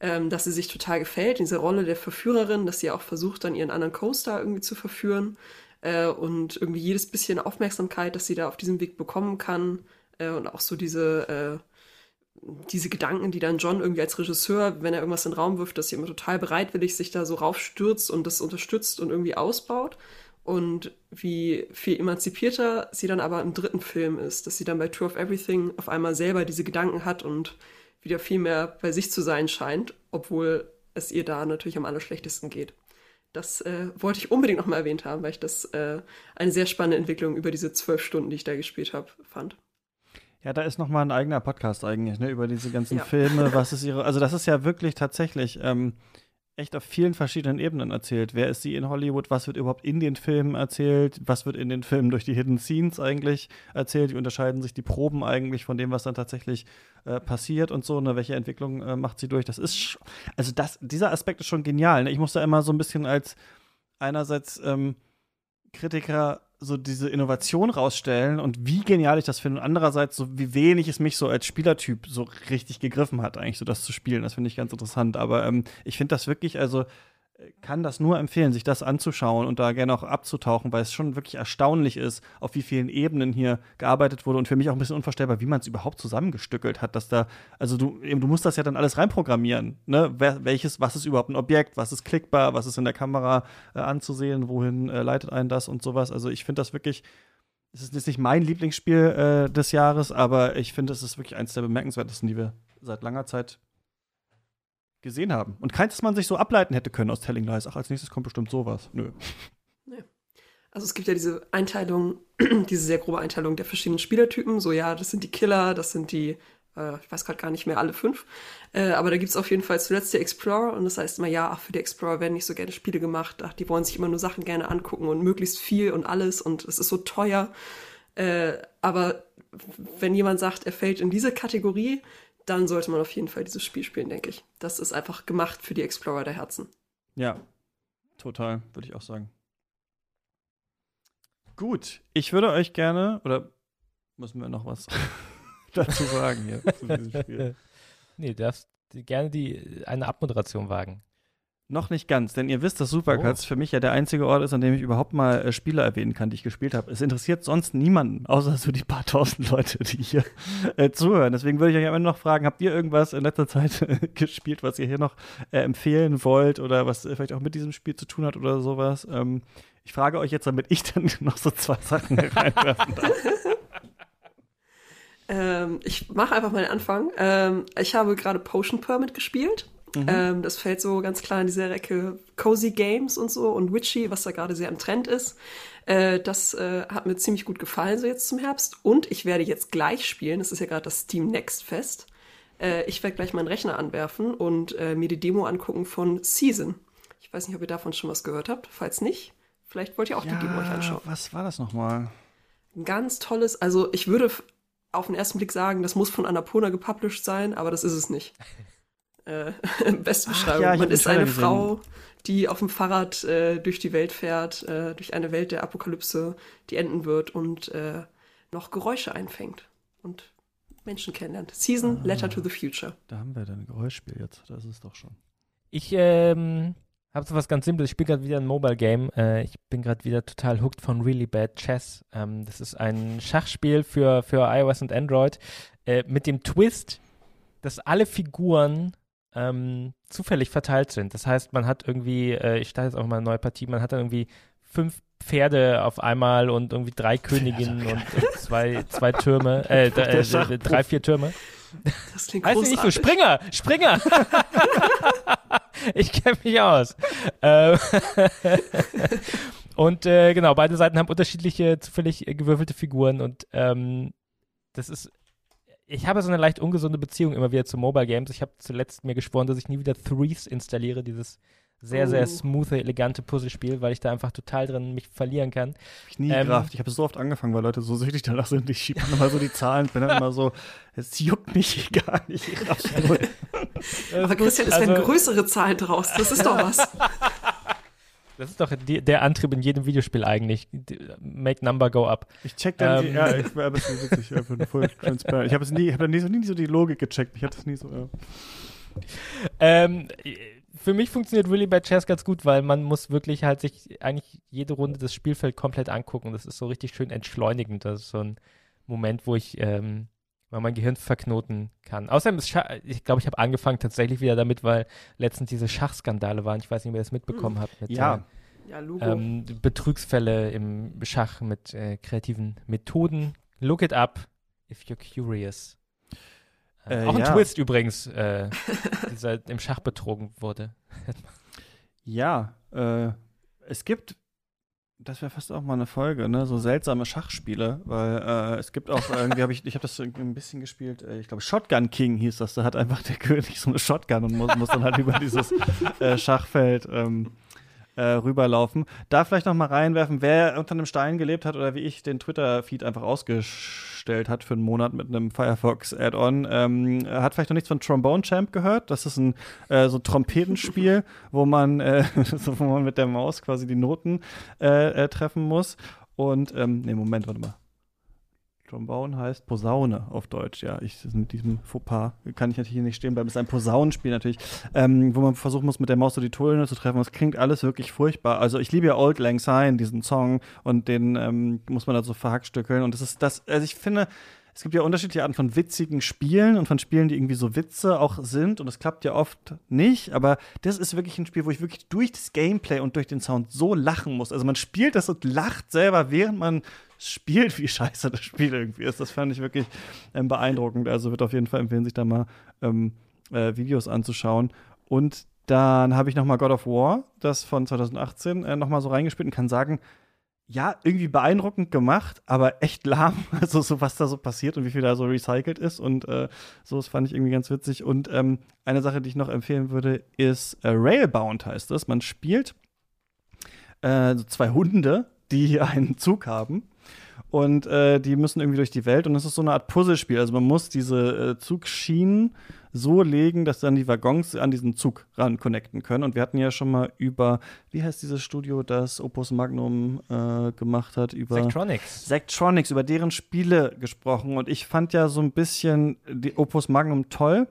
ähm, dass sie sich total gefällt, in dieser Rolle der Verführerin, dass sie auch versucht, dann ihren anderen Co-Star irgendwie zu verführen äh, und irgendwie jedes bisschen Aufmerksamkeit, das sie da auf diesem Weg bekommen kann äh, und auch so diese, äh, diese Gedanken, die dann John irgendwie als Regisseur, wenn er irgendwas in den Raum wirft, dass sie immer total bereitwillig sich da so raufstürzt und das unterstützt und irgendwie ausbaut und wie viel emanzipierter sie dann aber im dritten Film ist, dass sie dann bei Tour of Everything auf einmal selber diese Gedanken hat und wieder viel mehr bei sich zu sein scheint, obwohl es ihr da natürlich am allerschlechtesten geht. Das äh, wollte ich unbedingt nochmal erwähnt haben, weil ich das äh, eine sehr spannende Entwicklung über diese zwölf Stunden, die ich da gespielt habe, fand. Ja, da ist noch mal ein eigener Podcast eigentlich, ne, über diese ganzen Ja. Filme, was ist ihre, also das ist ja wirklich tatsächlich ähm, echt auf vielen verschiedenen Ebenen erzählt. Wer ist sie in Hollywood? Was wird überhaupt in den Filmen erzählt? Was wird in den Filmen durch die Hidden Scenes eigentlich erzählt? Wie unterscheiden sich die Proben eigentlich von dem, was dann tatsächlich äh, passiert und so? Ne? Welche Entwicklung äh, macht sie durch? Das ist, also das, dieser Aspekt ist schon genial. Ne? Ich muss da immer so ein bisschen als einerseits ähm, Kritiker so diese Innovation rausstellen und wie genial ich das finde und andererseits so wie wenig es mich so als Spielertyp so richtig gegriffen hat eigentlich so das zu spielen. Das finde ich ganz interessant. Aber ähm, ich finde das wirklich also kann das nur empfehlen sich das anzuschauen und da gerne auch abzutauchen weil es schon wirklich erstaunlich ist auf wie vielen Ebenen hier gearbeitet wurde und für mich auch ein bisschen unvorstellbar wie man es überhaupt zusammengestückelt hat dass da also du eben, du musst das ja dann alles reinprogrammieren ne? Welches was ist überhaupt ein Objekt was ist klickbar was ist in der Kamera äh, anzusehen wohin äh, leitet einen das und sowas. Also ich finde das wirklich es ist jetzt nicht mein Lieblingsspiel äh, des Jahres, aber ich finde, es ist wirklich eines der bemerkenswertesten, die wir seit langer Zeit gesehen haben. Und keins, das man sich so ableiten hätte können aus Telling Lies. Ach, als nächstes kommt bestimmt sowas. Nö. Also es gibt ja diese Einteilung, diese sehr grobe Einteilung der verschiedenen Spielertypen. So ja, das sind die Killer, das sind die, äh, ich weiß gerade gar nicht mehr alle fünf. Äh, aber da gibt's auf jeden Fall zuletzt die Explorer und das heißt immer, ja, ach, für die Explorer werden nicht so gerne Spiele gemacht. Ach, die wollen sich immer nur Sachen gerne angucken und möglichst viel und alles und es ist so teuer. Äh, aber wenn jemand sagt, er fällt in diese Kategorie, dann sollte man auf jeden Fall dieses Spiel spielen, denke ich. Das ist einfach gemacht für die Explorer der Herzen. Ja, total, würde ich auch sagen. Gut, ich würde euch gerne, oder müssen wir noch was dazu sagen hier zu diesem Spiel? nee, du darfst gerne die, eine Abmoderation wagen. Noch nicht ganz, denn ihr wisst, dass Supercuts Oh. für mich ja der einzige Ort ist, an dem ich überhaupt mal äh, Spiele erwähnen kann, die ich gespielt habe. Es interessiert sonst niemanden, außer so die paar tausend Leute, die hier äh, zuhören. Deswegen würde ich euch am Ende noch fragen, habt ihr irgendwas in letzter Zeit äh, gespielt, was ihr hier noch äh, empfehlen wollt oder was äh, vielleicht auch mit diesem Spiel zu tun hat oder sowas? Ähm, ich frage euch jetzt, damit ich dann noch so zwei Sachen reinwerfen darf. Ähm, ich mache einfach mal den Anfang. Ähm, ich habe gerade Potion Permit gespielt. Ähm, das fällt so ganz klar in diese Recke Cozy Games und so und Witchy, was da gerade sehr im Trend ist. Äh, das äh, hat mir ziemlich gut gefallen so jetzt zum Herbst. Und ich werde jetzt gleich spielen. Das ist ja gerade das Steam Next Fest. Äh, ich werde gleich meinen Rechner anwerfen und äh, mir die Demo angucken von Season. Ich weiß nicht, ob ihr davon schon was gehört habt. Falls nicht, vielleicht wollt ihr auch die Demo euch anschauen. was war das nochmal? Ein ganz tolles, also ich würde auf den ersten Blick sagen, das muss von Annapurna gepublished sein, aber das ist es nicht. äh, beste Ach ja, Man ist eine gesehen. Frau, die auf dem Fahrrad äh, durch die Welt fährt, äh, durch eine Welt der Apokalypse, die enden wird und äh, noch Geräusche einfängt und Menschen kennenlernt. Season Ah. Letter to the Future. Da haben wir dann ein Geräuschspiel jetzt. Das ist doch schon. Ich ähm, habe so was ganz Simples. Ich spiele gerade wieder ein Mobile Game. Äh, ich bin gerade wieder total hooked von Really Bad Chess. Ähm, das ist ein Schachspiel für, für iOS und Android äh, mit dem Twist, dass alle Figuren ähm, zufällig verteilt sind. Das heißt, man hat irgendwie, äh, ich starte jetzt auch mal eine neue Partie, man hat dann irgendwie fünf Pferde auf einmal und irgendwie drei Königinnen und, und zwei, zwei Türme, äh, äh, drei, vier Türme. Das klingt Heißt nicht so, großartig. Springer, Springer. ich kenne mich aus. Ähm, und äh, genau, beide Seiten haben unterschiedliche, zufällig gewürfelte Figuren und ähm, das ist, ich habe so eine leicht ungesunde Beziehung immer wieder zu Mobile Games. Ich habe zuletzt mir geschworen, dass ich nie wieder Threes installiere, dieses sehr, sehr Oh. smooth, elegante Puzzlespiel, weil ich da einfach total drin mich verlieren kann. ich nie Ähm, gerafft. Ich habe es so oft angefangen, weil Leute so süchtig danach sind. Ich schiebe immer so die Zahlen, bin dann immer so, es juckt mich gar nicht. Ich raff's null. Aber Christian, es werden größere Zahlen draus. Das ist doch was. Das ist doch die, der Antrieb in jedem Videospiel eigentlich. Die- Make number go up. Ich check dann, die, Ähm. ja, ich war ein bisschen witzig, einfach voll transparent. Ich habe es nie, ich habe nie, so- nie so die Logik gecheckt. Ich hatte das nie so. Ja. Ähm, für mich funktioniert Really Bad Chess ganz gut, weil man muss wirklich halt sich eigentlich jede Runde das Spielfeld komplett angucken. Das ist so richtig schön entschleunigend. Das ist so ein Moment, wo ich ähm, mal mein Gehirn verknoten kann. Außerdem ist Scha ich glaube, ich habe angefangen tatsächlich wieder damit, weil letztens diese Schachskandale waren. Ich weiß nicht, wer das mitbekommen hat. Mit, Ja. Ja, Lugo. ähm, Betrügsfälle im Schach mit äh, kreativen Methoden. Look it up if you're curious. Äh, Äh, auch ein ja. Twist übrigens, äh, dieser im Schach betrogen wurde. Ja, äh, es gibt, das wäre fast auch mal eine Folge, ne, so seltsame Schachspiele, weil äh, es gibt auch irgendwie, habe ich, ich habe das ein bisschen gespielt, äh, ich glaube Shotgun King hieß das, da hat einfach der König so eine Shotgun und muss, muss dann halt über dieses äh, Schachfeld ähm, äh, rüberlaufen. Da vielleicht noch mal reinwerfen, wer unter einem Stein gelebt hat oder wie ich den Twitter-Feed einfach ausgestellt hat für einen Monat mit einem Firefox-Add-on, ähm, hat vielleicht noch nichts von Trombone Champ gehört. Das ist ein äh, so Trompetenspiel, wo man, äh, so, wo man mit der Maus quasi die Noten äh, äh, treffen muss. Und, ähm, nee, Moment, warte mal. Trombone heißt Posaune auf Deutsch, ja. Ich, mit diesem Fauxpas kann ich natürlich hier nicht stehen bleiben. Es ist ein Posaunenspiel natürlich, ähm, wo man versuchen muss, mit der Maus so die Töne zu treffen. Das klingt alles wirklich furchtbar. Also ich liebe ja Old Lang Syne, diesen Song, und den ähm, muss man da so verhackstückeln. Und das ist das, also ich finde, es gibt ja unterschiedliche Arten von witzigen Spielen und von Spielen, die irgendwie so Witze auch sind. Und das klappt ja oft nicht. Aber das ist wirklich ein Spiel, wo ich wirklich durch das Gameplay und durch den Sound so lachen muss. Also man spielt das und lacht selber, während man spielt, wie scheiße das Spiel irgendwie ist. Das fand ich wirklich ähm, beeindruckend. Also wird auf jeden Fall empfehlen, sich da mal ähm, äh, Videos anzuschauen. Und dann habe ich noch mal God of War, das von 2018, äh, noch mal so reingespielt und kann sagen, ja, irgendwie beeindruckend gemacht, aber echt lahm. Also so, was da so passiert und wie viel da so recycelt ist. Und äh, so, das fand ich irgendwie ganz witzig. Und ähm, eine Sache, die ich noch empfehlen würde, ist äh, Railbound heißt es. Man spielt äh, so zwei Hunde, die einen Zug haben. Und äh, die müssen irgendwie durch die Welt und es ist so eine Art Puzzlespiel. Also man muss diese äh, Zugschienen so legen, dass dann die Waggons an diesen Zug ran connecten können. Und wir hatten ja schon mal über, wie heißt dieses Studio, das Opus Magnum äh, gemacht hat, über Sectronics. Sectronics, über deren Spiele gesprochen. Und ich fand ja so ein bisschen die Opus Magnum toll.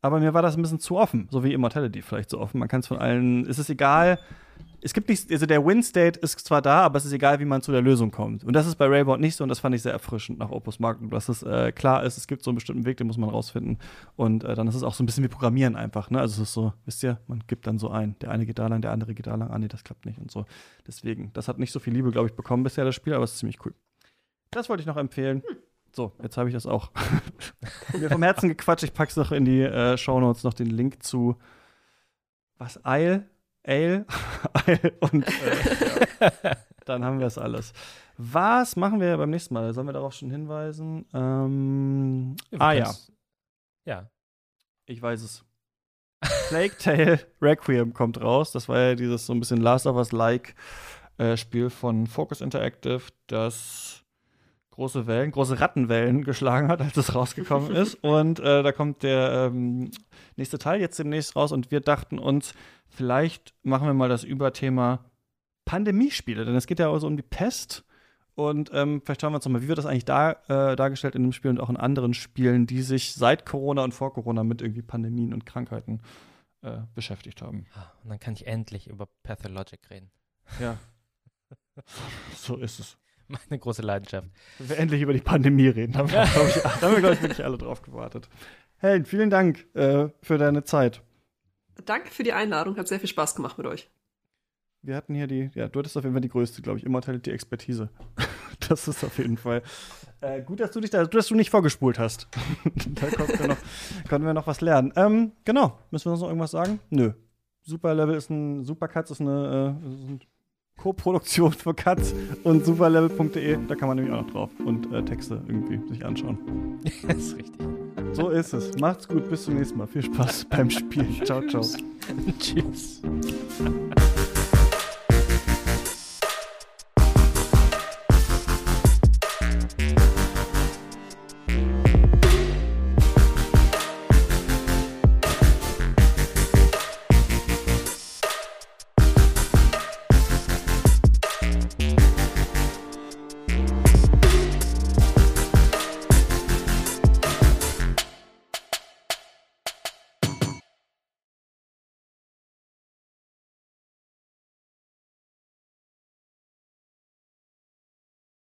aber mir war das ein bisschen zu offen, so wie Immortality vielleicht so offen. Man kann es von allen, es ist egal. Es gibt nicht, also der Win-State ist zwar da, aber es ist egal, wie man zu der Lösung kommt. Und das ist bei Railbound nicht so und das fand ich sehr erfrischend nach Opus Magnum, dass es äh, klar ist, es gibt so einen bestimmten Weg, den muss man rausfinden. Und äh, dann ist es auch so ein bisschen wie Programmieren einfach, ne? Also es ist so, wisst ihr, man gibt dann so ein. Der eine geht da lang, der andere geht da lang. Ah, nee, das klappt nicht und so. Deswegen, das hat nicht so viel Liebe, glaube ich, bekommen bisher, das Spiel, aber es ist ziemlich cool. Das wollte ich noch empfehlen. So, jetzt habe ich das auch mir vom Herzen gequatscht. Ich pack's noch in die äh, Shownotes noch den Link zu was Ale, Ale, und äh, dann haben wir es alles. Was machen wir beim nächsten Mal? Sollen wir darauf schon hinweisen? Ähm, ah ja, Ja. ich weiß es. Plague Tale Requiem kommt raus. Das war ja dieses so ein bisschen Last of Us-like äh, Spiel von Focus Interactive, das große Wellen, große Rattenwellen geschlagen hat, als es rausgekommen ist. Und äh, da kommt der ähm, nächste Teil jetzt demnächst raus. Und wir dachten uns, vielleicht machen wir mal das Überthema Pandemiespiele, denn es geht ja auch so um die Pest. Und ähm, vielleicht schauen wir uns nochmal, wie wird das eigentlich da, äh, dargestellt in dem Spiel und auch in anderen Spielen, die sich seit Corona und vor Corona mit irgendwie Pandemien und Krankheiten äh, beschäftigt haben. Und dann kann ich endlich über Pathologic reden. Ja. so ist es. Meine große Leidenschaft. Wenn wir endlich über die Pandemie reden, haben wir, glaube ich, da haben wir, glaube ich, wirklich alle drauf gewartet. Helen, vielen Dank äh, für deine Zeit. Danke für die Einladung, hat sehr viel Spaß gemacht mit euch. Wir hatten hier die, ja, du hattest auf jeden Fall die größte, glaube ich, Immortality-Expertise. das ist auf jeden Fall. Äh, gut, dass du dich da, dass du nicht vorgespult hast. da konnten wir, noch, konnten wir noch was lernen. Ähm, genau. Müssen wir uns noch irgendwas sagen? Nö. Super Level ist ein, Super Cuts ist eine, äh, ist eine Co-Produktion für Cuts und superlevel.de. Da kann man nämlich auch noch drauf und äh, Texte irgendwie sich anschauen. das ist richtig. So ist es. Macht's gut, bis zum nächsten Mal. Viel Spaß beim Spielen. Ciao, ciao. Tschüss.